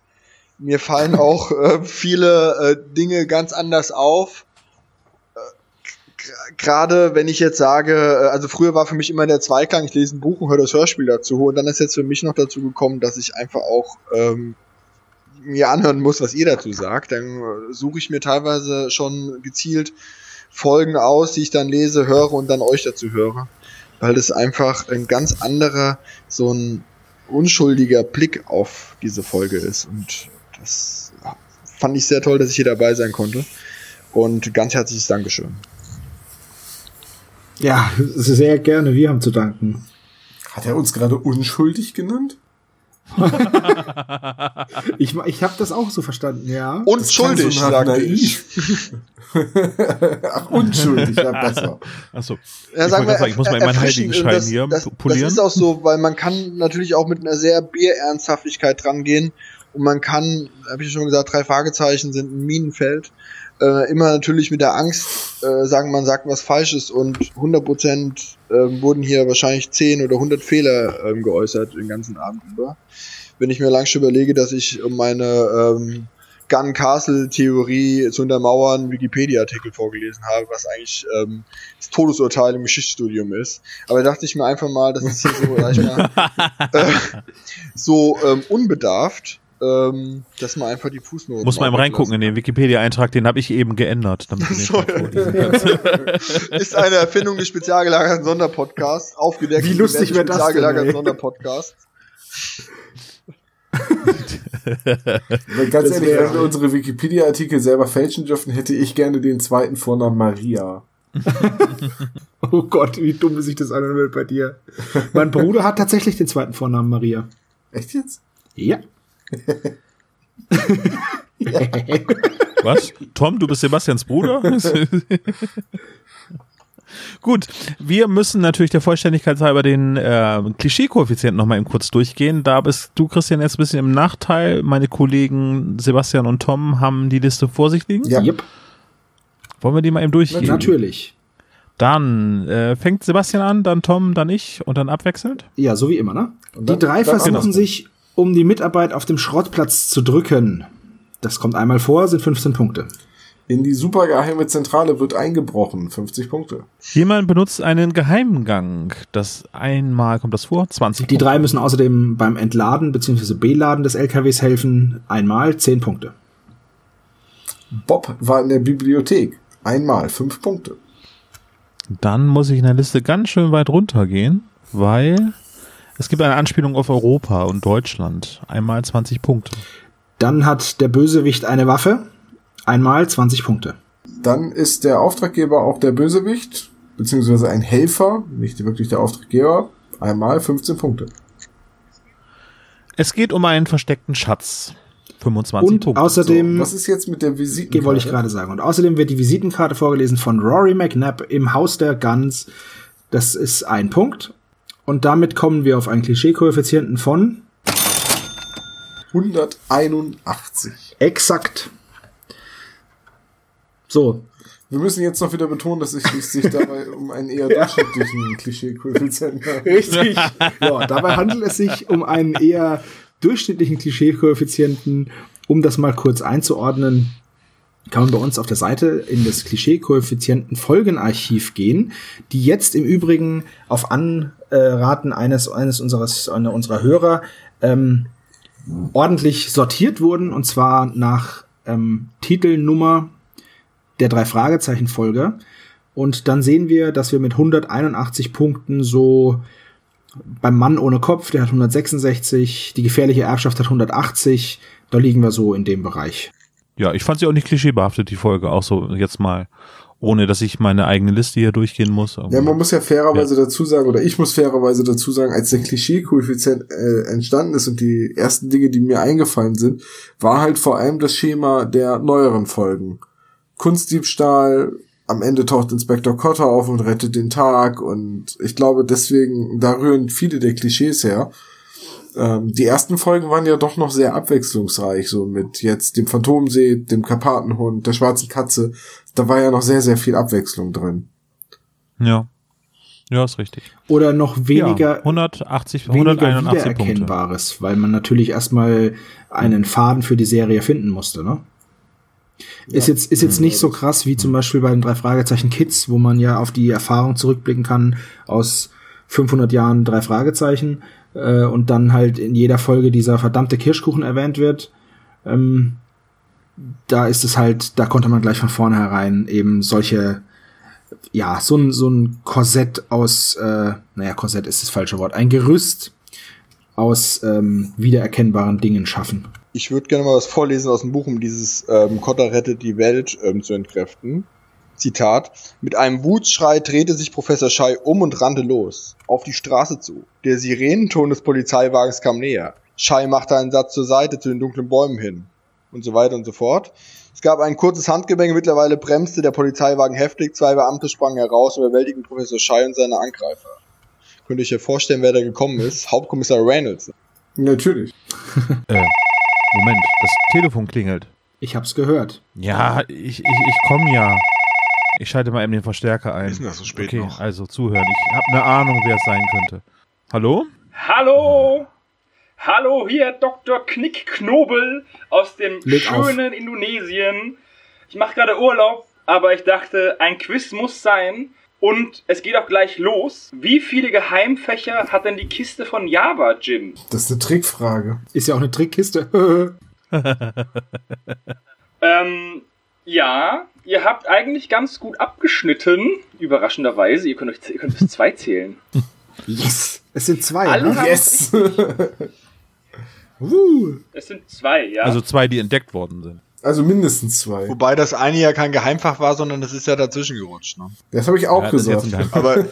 Mir fallen (laughs) auch äh, viele äh, Dinge ganz anders auf. Äh, gerade wenn ich jetzt sage, äh, also früher war für mich immer der Zweiklang, ich lese ein Buch und höre das Hörspiel dazu. Und dann ist jetzt für mich noch dazu gekommen, dass ich einfach auch ähm, mir anhören muss, was ihr dazu sagt. Dann äh, suche ich mir teilweise schon gezielt Folgen aus, die ich dann lese, höre und dann euch dazu höre weil das einfach ein ganz anderer, so ein unschuldiger Blick auf diese Folge ist. Und das fand ich sehr toll, dass ich hier dabei sein konnte. Und ganz herzliches Dankeschön. Ja, sehr gerne. Wir haben zu danken. Hat er uns gerade unschuldig genannt? (laughs) ich ich habe das auch so verstanden, ja. Unschuldig, so sage ich. Ach, unschuldig, ja, besser. Achso. Ja, sagen wir, sagen, ich muss mal in meinen Heiligenschein das, hier das, polieren. Das ist auch so, weil man kann natürlich auch mit einer sehr Bierernsthaftigkeit drangehen und man kann, habe ich schon gesagt, drei Fragezeichen sind ein Minenfeld. Äh, immer natürlich mit der Angst äh, sagen, man sagt was Falsches und 100 Prozent äh, wurden hier wahrscheinlich 10 oder 100 Fehler ähm, geäußert den ganzen Abend über. Wenn ich mir langsam überlege, dass ich meine ähm, Gun Castle Theorie zu untermauern Wikipedia-Artikel vorgelesen habe, was eigentlich ähm, das Todesurteil im Geschichtsstudium ist. Aber dachte ich mir einfach mal, das ist hier so, sag ich mal, (laughs) äh, so ähm, unbedarft, ähm, dass man einfach die Fußnoten. Muss man eben reingucken in den Wikipedia-Eintrag, den habe ich eben geändert. Damit (laughs) so, (laughs) ist eine Erfindung des spezialgelagerten Sonderpodcasts, aufgedeckt. Wie lustig wäre das denn? Spezialgelagerten Sonderpodcast. Ganz ehrlich, wenn wir unsere Wikipedia-Artikel selber fälschen dürfen, hätte ich gerne den zweiten Vornamen Maria. (laughs) oh Gott, wie dumm sich das anhört bei dir. Mein Bruder hat tatsächlich den zweiten Vornamen Maria. Echt jetzt? Ja. (laughs) Was? Tom, du bist Sebastians Bruder? (laughs) Gut, wir müssen natürlich der Vollständigkeit halber den äh, Klischee-Koeffizienten nochmal eben kurz durchgehen. Da bist du, Christian, jetzt ein bisschen im Nachteil. Meine Kollegen Sebastian und Tom haben die Liste vor sich liegen. Ja. Yep. Wollen wir die mal eben durchgehen? Natürlich. Dann äh, fängt Sebastian an, dann Tom, dann ich und dann abwechselnd? Ja, so wie immer, ne? Dann, die drei versuchen genau. sich, um die Mitarbeit auf dem Schrottplatz zu drücken. Das kommt einmal vor, sind 15 Punkte. In die supergeheime Zentrale wird eingebrochen. 50 Punkte. Jemand benutzt einen Geheimgang. Das einmal kommt das vor. 20 Die Punkte. drei müssen außerdem beim Entladen bzw. Beladen des LKWs helfen. Einmal 10 Punkte. Bob war in der Bibliothek. Einmal 5 Punkte. Dann muss ich in der Liste ganz schön weit runtergehen, weil es gibt eine Anspielung auf Europa und Deutschland. Einmal 20 Punkte. Dann hat der Bösewicht eine Waffe. Einmal 20 Punkte. Dann ist der Auftraggeber auch der Bösewicht, beziehungsweise ein Helfer, nicht wirklich der Auftraggeber. Einmal 15 Punkte. Es geht um einen versteckten Schatz. 25 und Punkte. außerdem, so, was ist jetzt mit der Visitenkarte? Wollte ich gerade sagen. Und außerdem wird die Visitenkarte vorgelesen von Rory McNabb im Haus der Guns. Das ist ein Punkt. Und damit kommen wir auf einen Klischee-Koeffizienten von 181. exakt. So, Wir müssen jetzt noch wieder betonen, dass es sich dabei um einen eher (laughs) durchschnittlichen Klischee-Koeffizienten (laughs) handelt. Richtig. ja, dabei handelt es sich um einen eher durchschnittlichen Klischee-Koeffizienten. Um das mal kurz einzuordnen, kann man bei uns auf der Seite in das Klischee-Koeffizienten Folgenarchiv gehen, die jetzt im Übrigen auf Anraten eines, eines unseres, einer unserer Hörer ähm, ordentlich sortiert wurden, und zwar nach ähm, Titelnummer der drei Fragezeichen Folge. Und dann sehen wir, dass wir mit 181 Punkten so beim Mann ohne Kopf, der hat 166, die gefährliche Erbschaft hat 180, da liegen wir so in dem Bereich. Ja, ich fand sie auch nicht klischeebehaftet, die Folge. Auch so jetzt mal, ohne dass ich meine eigene Liste hier durchgehen muss. Aber Ja, man muss ja fairerweise dazu sagen, oder ich muss fairerweise dazu sagen, als der Klischee-Koeffizient äh, entstanden ist und die ersten Dinge, die mir eingefallen sind, war halt vor allem das Schema der neueren Folgen. Kunstdiebstahl, am Ende taucht Inspektor Cotter auf und rettet den Tag und ich glaube deswegen, da rühren viele der Klischees her. Ähm, die ersten Folgen waren ja doch noch sehr abwechslungsreich, so mit jetzt dem Phantomsee, dem Karpatenhund, der schwarzen Katze. Da war ja noch sehr, sehr viel Abwechslung drin. ja. Ja, ist richtig. Oder noch weniger, ja, 180, weniger 181 Punkte. Wiedererkennbares, weil man natürlich erstmal einen Faden für die Serie finden musste, ne? Ist jetzt, ist jetzt nicht so krass wie zum Beispiel bei den drei Fragezeichen Kids, wo man ja auf die Erfahrung zurückblicken kann aus 500 Jahren drei Fragezeichen äh, und dann halt in jeder Folge dieser verdammte Kirschkuchen erwähnt wird. Ähm, da ist es halt, da konnte man gleich von vornherein eben solche, ja, so ein, so ein Korsett aus, äh, naja, Korsett ist das falsche Wort, ein Gerüst aus ähm, wiedererkennbaren Dingen schaffen. Ich würde gerne mal was vorlesen aus dem Buch, um dieses ähm, Kotter rettet die Welt ähm, zu entkräften. Zitat. Mit einem Wutschrei drehte sich Professor Schei um und rannte los. Auf die Straße zu. Der Sirenenton des Polizeiwagens kam näher. Schei machte einen Satz zur Seite zu den dunklen Bäumen hin. Und so weiter und so fort. Es gab ein kurzes Handgemenge, mittlerweile bremste der Polizeiwagen heftig, zwei Beamte sprangen heraus und überwältigten Professor Schei und seine Angreifer. Könnt ihr euch ja vorstellen, wer da gekommen ist? Hauptkommissar Reynolds. Natürlich. (laughs) Äh, Moment, das Telefon klingelt. Ich hab's gehört. Ja, ich, ich, ich komme ja. Ich schalte mal eben den Verstärker ein. Ist denn das so spät okay, noch? also zuhören. Ich habe eine Ahnung, wer es sein könnte. Hallo? Hallo! Hallo, hier Dr. Knick Knobel aus dem Leg auf. schönen Indonesien. Ich mache gerade Urlaub, aber ich dachte, ein Quiz muss sein. Und es geht auch gleich los. Wie viele Geheimfächer hat denn die Kiste von Java, Jim? Das ist eine Trickfrage. Ist ja auch eine Trickkiste. (laughs) Ähm, ja, ihr habt eigentlich ganz gut abgeschnitten. Überraschenderweise. Ihr könnt, euch, ihr könnt bis zwei zählen. yes! Es sind zwei, Alle ne? Yes! Uh, Es sind zwei, ja. Also zwei, die entdeckt worden sind. Also mindestens zwei. Wobei das eine ja kein Geheimfach war, sondern das ist ja dazwischen gerutscht. Ne? Das habe ich auch Ja, gesagt. Aber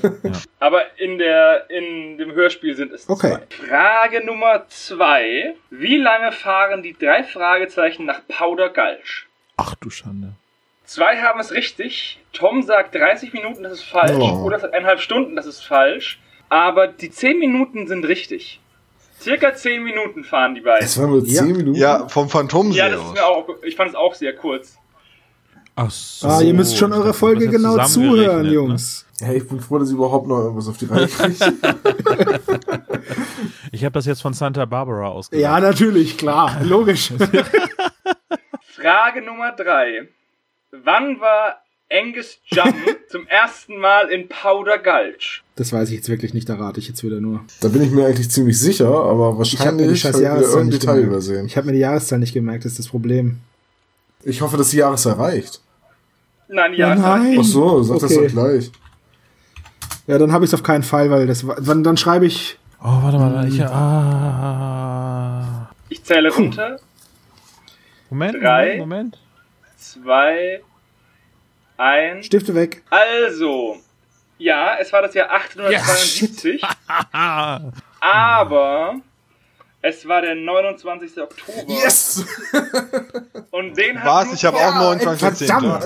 Aber in, der, in dem Hörspiel sind es Okay. zwei. Frage Nummer zwei. Wie lange fahren die drei Fragezeichen nach Powder Gulch? Ach du Schande. Zwei haben es richtig. Tom sagt 30 Minuten, das ist falsch. Oh. Oder sagt eineinhalb Stunden, das ist falsch. Aber die 10 Minuten sind richtig. Circa 10 Minuten fahren die beiden. Es waren nur Ja. zehn Minuten. ja, vom Phantomsee Ja, das ist mir auch. Ich fand es auch sehr kurz. Ach so. ah, ihr müsst schon ich eure dachte, Folge genau zuhören, ne? Jungs. Ja, ich bin froh, dass ich überhaupt noch irgendwas auf die Reihe kriege. (laughs) Ich habe das jetzt von Santa Barbara ausgedacht. Ja, natürlich, klar, logisch. (laughs) Frage Nummer drei. Wann war Angus Jump (laughs) zum ersten Mal in Powder Gulch? Das weiß ich jetzt wirklich nicht, da rate ich jetzt wieder nur. da bin ich mir eigentlich ziemlich sicher, aber die wahrscheinlich habe ich Jahreszahl irgendein Detail gemerkt. übersehen. Ich habe mir die Jahreszahl nicht gemerkt, das ist das Problem. Ich hoffe, dass die Jahreszahl reicht. Nein, Ja, ja. nein. Ach so, sag das Okay. doch gleich. Ja, dann habe ich es auf keinen Fall, weil das war- dann, dann schreibe ich Oh, warte mal. Ich, ah. Ich zähle runter. Moment, Drei. Moment, Moment. Zwei. Eins. Stifte weg. Also. Ja, es war das Jahr 1872. (laughs) aber es war der 29. Oktober. Yes! Und den hat Was? Ich habe auch 29 verdammt.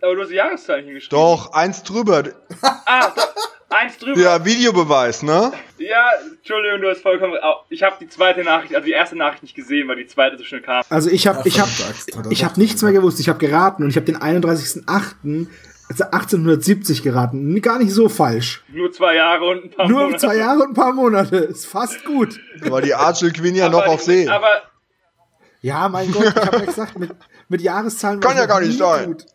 Aber du hast die Jahreszahlen hingeschrieben. Doch, eins drüber. Ah, doch. Eins drüber. Ja, Videobeweis, ne? Ja, Entschuldigung, du hast vollkommen. Ich habe die zweite Nachricht, also die erste Nachricht nicht gesehen, weil die zweite so schnell kam. Also ich habe ich habe ich habe nichts mehr gewusst. Ich habe geraten und ich habe den 31.08. also 1870 geraten. Gar nicht so falsch. Nur zwei Jahre und ein paar Nur Monate. zwei Jahre und ein paar Monate. Ist fast gut. War die Archel Queen ja noch auf See. Aber Ja, mein Gott, ich habe ja gesagt, mit, mit Jahreszahlen. Kann ja gar ich nicht sein. gut.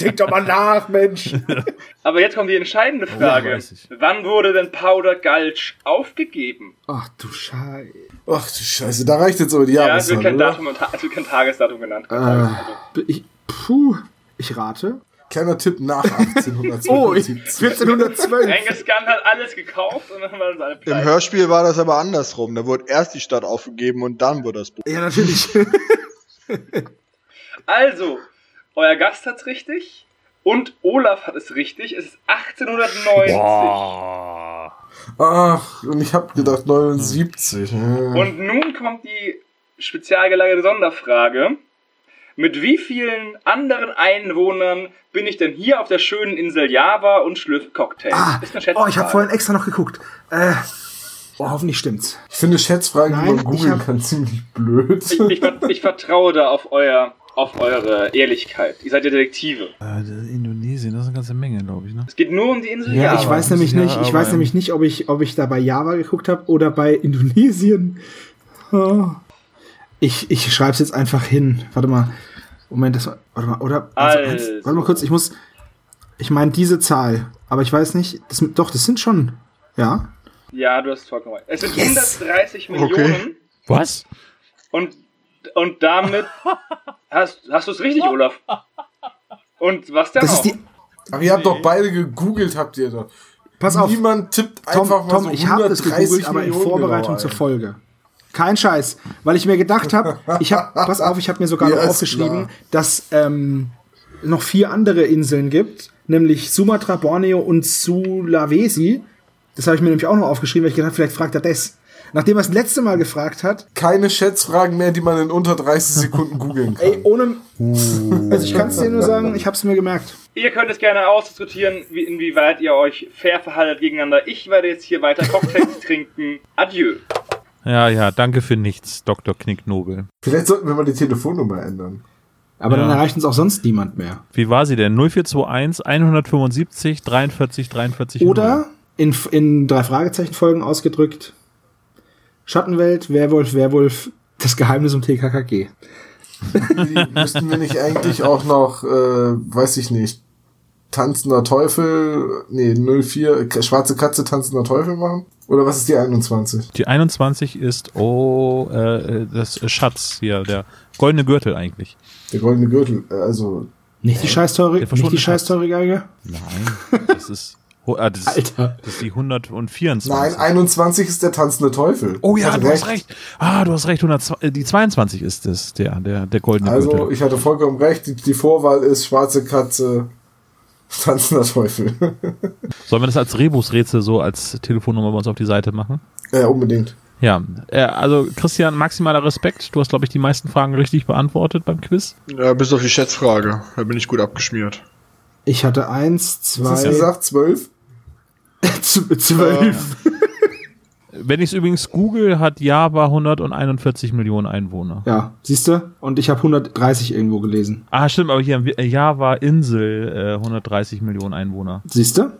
Denk doch mal nach, Mensch. (laughs) Aber jetzt kommt die entscheidende Frage. weiß ich. Wann wurde denn Powder Gulch aufgegeben? Ach du Scheiße. Ach du Scheiße, da reicht jetzt aber die Ja, es wird Jahreszahl, kein? Datum und Ta- es wird kein Tagesdatum genannt. Kein Tagesdatum. Äh, ich, puh, ich rate. Kleiner Tipp nach (laughs) 1872. Oh, ich, 1412. Genghis Khan hat alles gekauft und dann war das alle Im. Hörspiel war das aber andersrum. Da wurde erst die Stadt aufgegeben und dann wurde das Buch. Ja, natürlich. (laughs) Also, euer Gast hat's richtig und Olaf hat es richtig. Es ist 1890. Boah. Ach, und ich hab gedacht 79. Hm. Und nun kommt die spezial gelagerte Sonderfrage. Mit wie vielen anderen Einwohnern bin ich denn hier auf der schönen Insel Java und schlürfe Cocktails? ah, oh, ich habe vorhin extra noch geguckt. Äh, oh, hoffentlich stimmt's. Ich finde Schätzfragen, die Nein, man ich googeln hab- kann, (laughs) ziemlich blöd. ich, ich, ich vertraue da auf, euer, auf eure Ehrlichkeit. Ihr seid ja Detektive. Äh, Indonesien, das ist eine ganze Menge, glaube ich, ne? Es geht nur um die Insel Ja, Java. ich weiß nämlich Ja, nicht, ich weiß im- nämlich nicht, ob ich, ob ich da bei Java geguckt habe oder bei Indonesien. Oh. Ich, ich schreibe es jetzt einfach hin. Warte mal. Moment, das war, warte mal, oder? Also. eins- warte mal kurz, ich muss, ich meine diese Zahl, aber ich weiß nicht, das, doch, das sind schon, ja. Ja, du hast vollkommen recht. Es sind Yes! 130 Millionen Okay. Was? und, und damit (laughs) hast, hast du es richtig, Olaf. Und was denn Das auch? ist die, Aber ihr habt doch beide gegoogelt, habt ihr doch. pass auf, Niemand tippt Tom, einfach mal Tom so ich habe das 130 gegoogelt, aber in Vorbereitung zur. Folge. Kein Scheiß, weil ich mir gedacht habe, ich habe, (laughs) pass auf, ich habe mir sogar Ja, noch aufgeschrieben, klar. dass ähm, noch vier andere Inseln gibt, nämlich Sumatra, Borneo und Sulawesi. Das habe ich mir nämlich auch noch aufgeschrieben, weil ich gedacht, vielleicht fragt er das. Nachdem er das letzte Mal gefragt hat, Keine Schätzfragen mehr, die man in unter 30 Sekunden googeln kann. ey, ohne, also ich kann es dir nur sagen, ich habe es mir gemerkt. Ihr könnt es gerne ausdiskutieren, wie, inwieweit ihr euch fair verhaltet gegeneinander. Ich werde jetzt hier weiter Cocktails (laughs) trinken. Adieu. Ja, ja, danke für nichts, Dr. Knicknobel. Vielleicht sollten wir mal die Telefonnummer ändern. Aber Ja. dann erreicht uns auch sonst niemand mehr. Wie war sie denn? 0421 175 43 43 Oder in, in drei Fragezeichen-Folgen ausgedrückt: Schattenwelt, Werwolf, Werwolf, das Geheimnis um TKKG. Müssten wir nicht eigentlich auch noch, äh, weiß ich nicht, tanzender Teufel, nee, 04, K- schwarze Katze, tanzender Teufel machen? Oder was ist die 21? Die 21 ist, oh, äh, das Schatz hier, der goldene Gürtel eigentlich. Der goldene Gürtel, äh, also, Nicht die scheiß teure, nicht die scheiß teure Geige? Nein, das ist, ah, das, ist Alter. das ist die 124. nein, 21 ist der tanzende Teufel. Oh ja, Hatte du hast recht. Ah, du hast recht. 102, äh, die 22 ist es, der, der, der goldene Also, Gürtel. ich hatte vollkommen recht, die, die Vorwahl ist schwarze Katze, (laughs) tanzender Teufel. (laughs) Sollen wir das als Rebusrätsel so als Telefonnummer bei uns auf die Seite machen? ja, unbedingt. Ja, äh, also Christian, maximaler Respekt. Du hast, glaube ich, die meisten Fragen richtig beantwortet beim Quiz. Ja, bis auf die Schätzfrage. Da bin ich gut abgeschmiert. Ich hatte eins, Was hast du zwei, gesagt? 12? (laughs) zwölf. Wenn ich es übrigens google, hat Java 141 Millionen Einwohner. Ja, siehst du? Und ich habe 130 irgendwo gelesen. Ah, stimmt, aber hier äh, Java Insel äh, 130 Millionen Einwohner. Siehst du?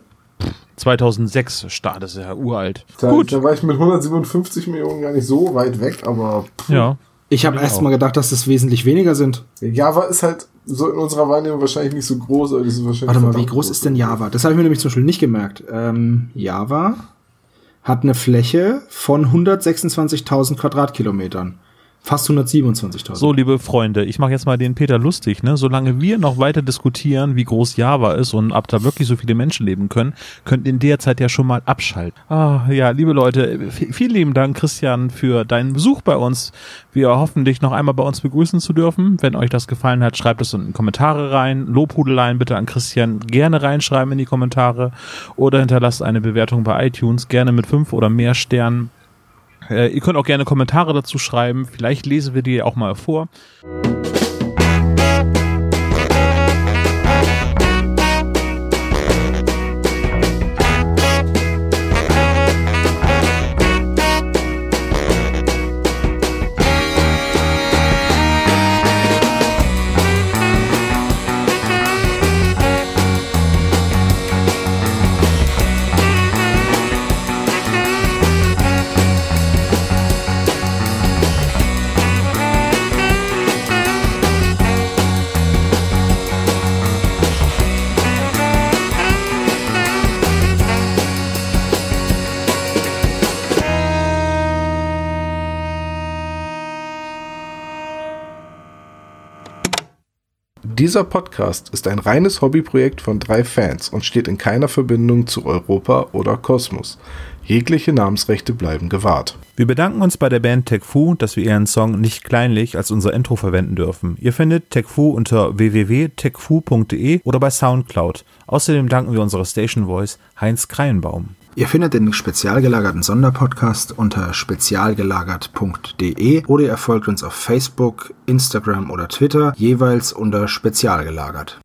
2006 Start, das ist ja uralt. Da, Gut. da war ich mit 157 Millionen gar nicht so weit weg, aber Ja. Ich habe erst auch. mal gedacht, dass das wesentlich weniger sind. Java ist halt so in unserer Wahrnehmung wahrscheinlich nicht so groß, aber das ist wahrscheinlich. Warte mal, wie groß ist denn Java? Das habe ich mir nämlich zum Beispiel nicht gemerkt. Ähm, Java hat eine Fläche von 126.000 Quadratkilometern. Fast 127.000. So, liebe Freunde, ich mache jetzt mal den Peter lustig. Ne? Solange wir noch weiter diskutieren, wie groß Java ist und ob da wirklich so viele Menschen leben können, könnt in der Zeit ja schon mal abschalten. Ah, ja, liebe Leute, vielen lieben Dank, Christian, für deinen Besuch bei uns. Wir hoffen, dich noch einmal bei uns begrüßen zu dürfen. Wenn euch das gefallen hat, schreibt es in die Kommentare rein. Lobhudeleien bitte an Christian gerne reinschreiben in die Kommentare oder hinterlasst eine Bewertung bei iTunes, gerne mit fünf oder mehr Sternen. Äh, ihr könnt auch gerne Kommentare dazu schreiben. Vielleicht lesen wir die auch mal vor. Dieser Podcast ist ein reines Hobbyprojekt von drei Fans und steht in keiner Verbindung zu Europa oder Kosmos. Jegliche Namensrechte bleiben gewahrt. Wir bedanken uns bei der Band Tech Fu, dass wir ihren Song nicht kleinlich als unser Intro verwenden dürfen. Ihr findet Tech Fu unter www.techfu.de oder bei Soundcloud. Außerdem danken wir unserer Station Voice Heinz Kreienbaum. Ihr findet den spezial gelagerten Sonderpodcast unter spezialgelagert.de oder ihr folgt uns auf Facebook, Instagram oder Twitter, jeweils unter spezialgelagert.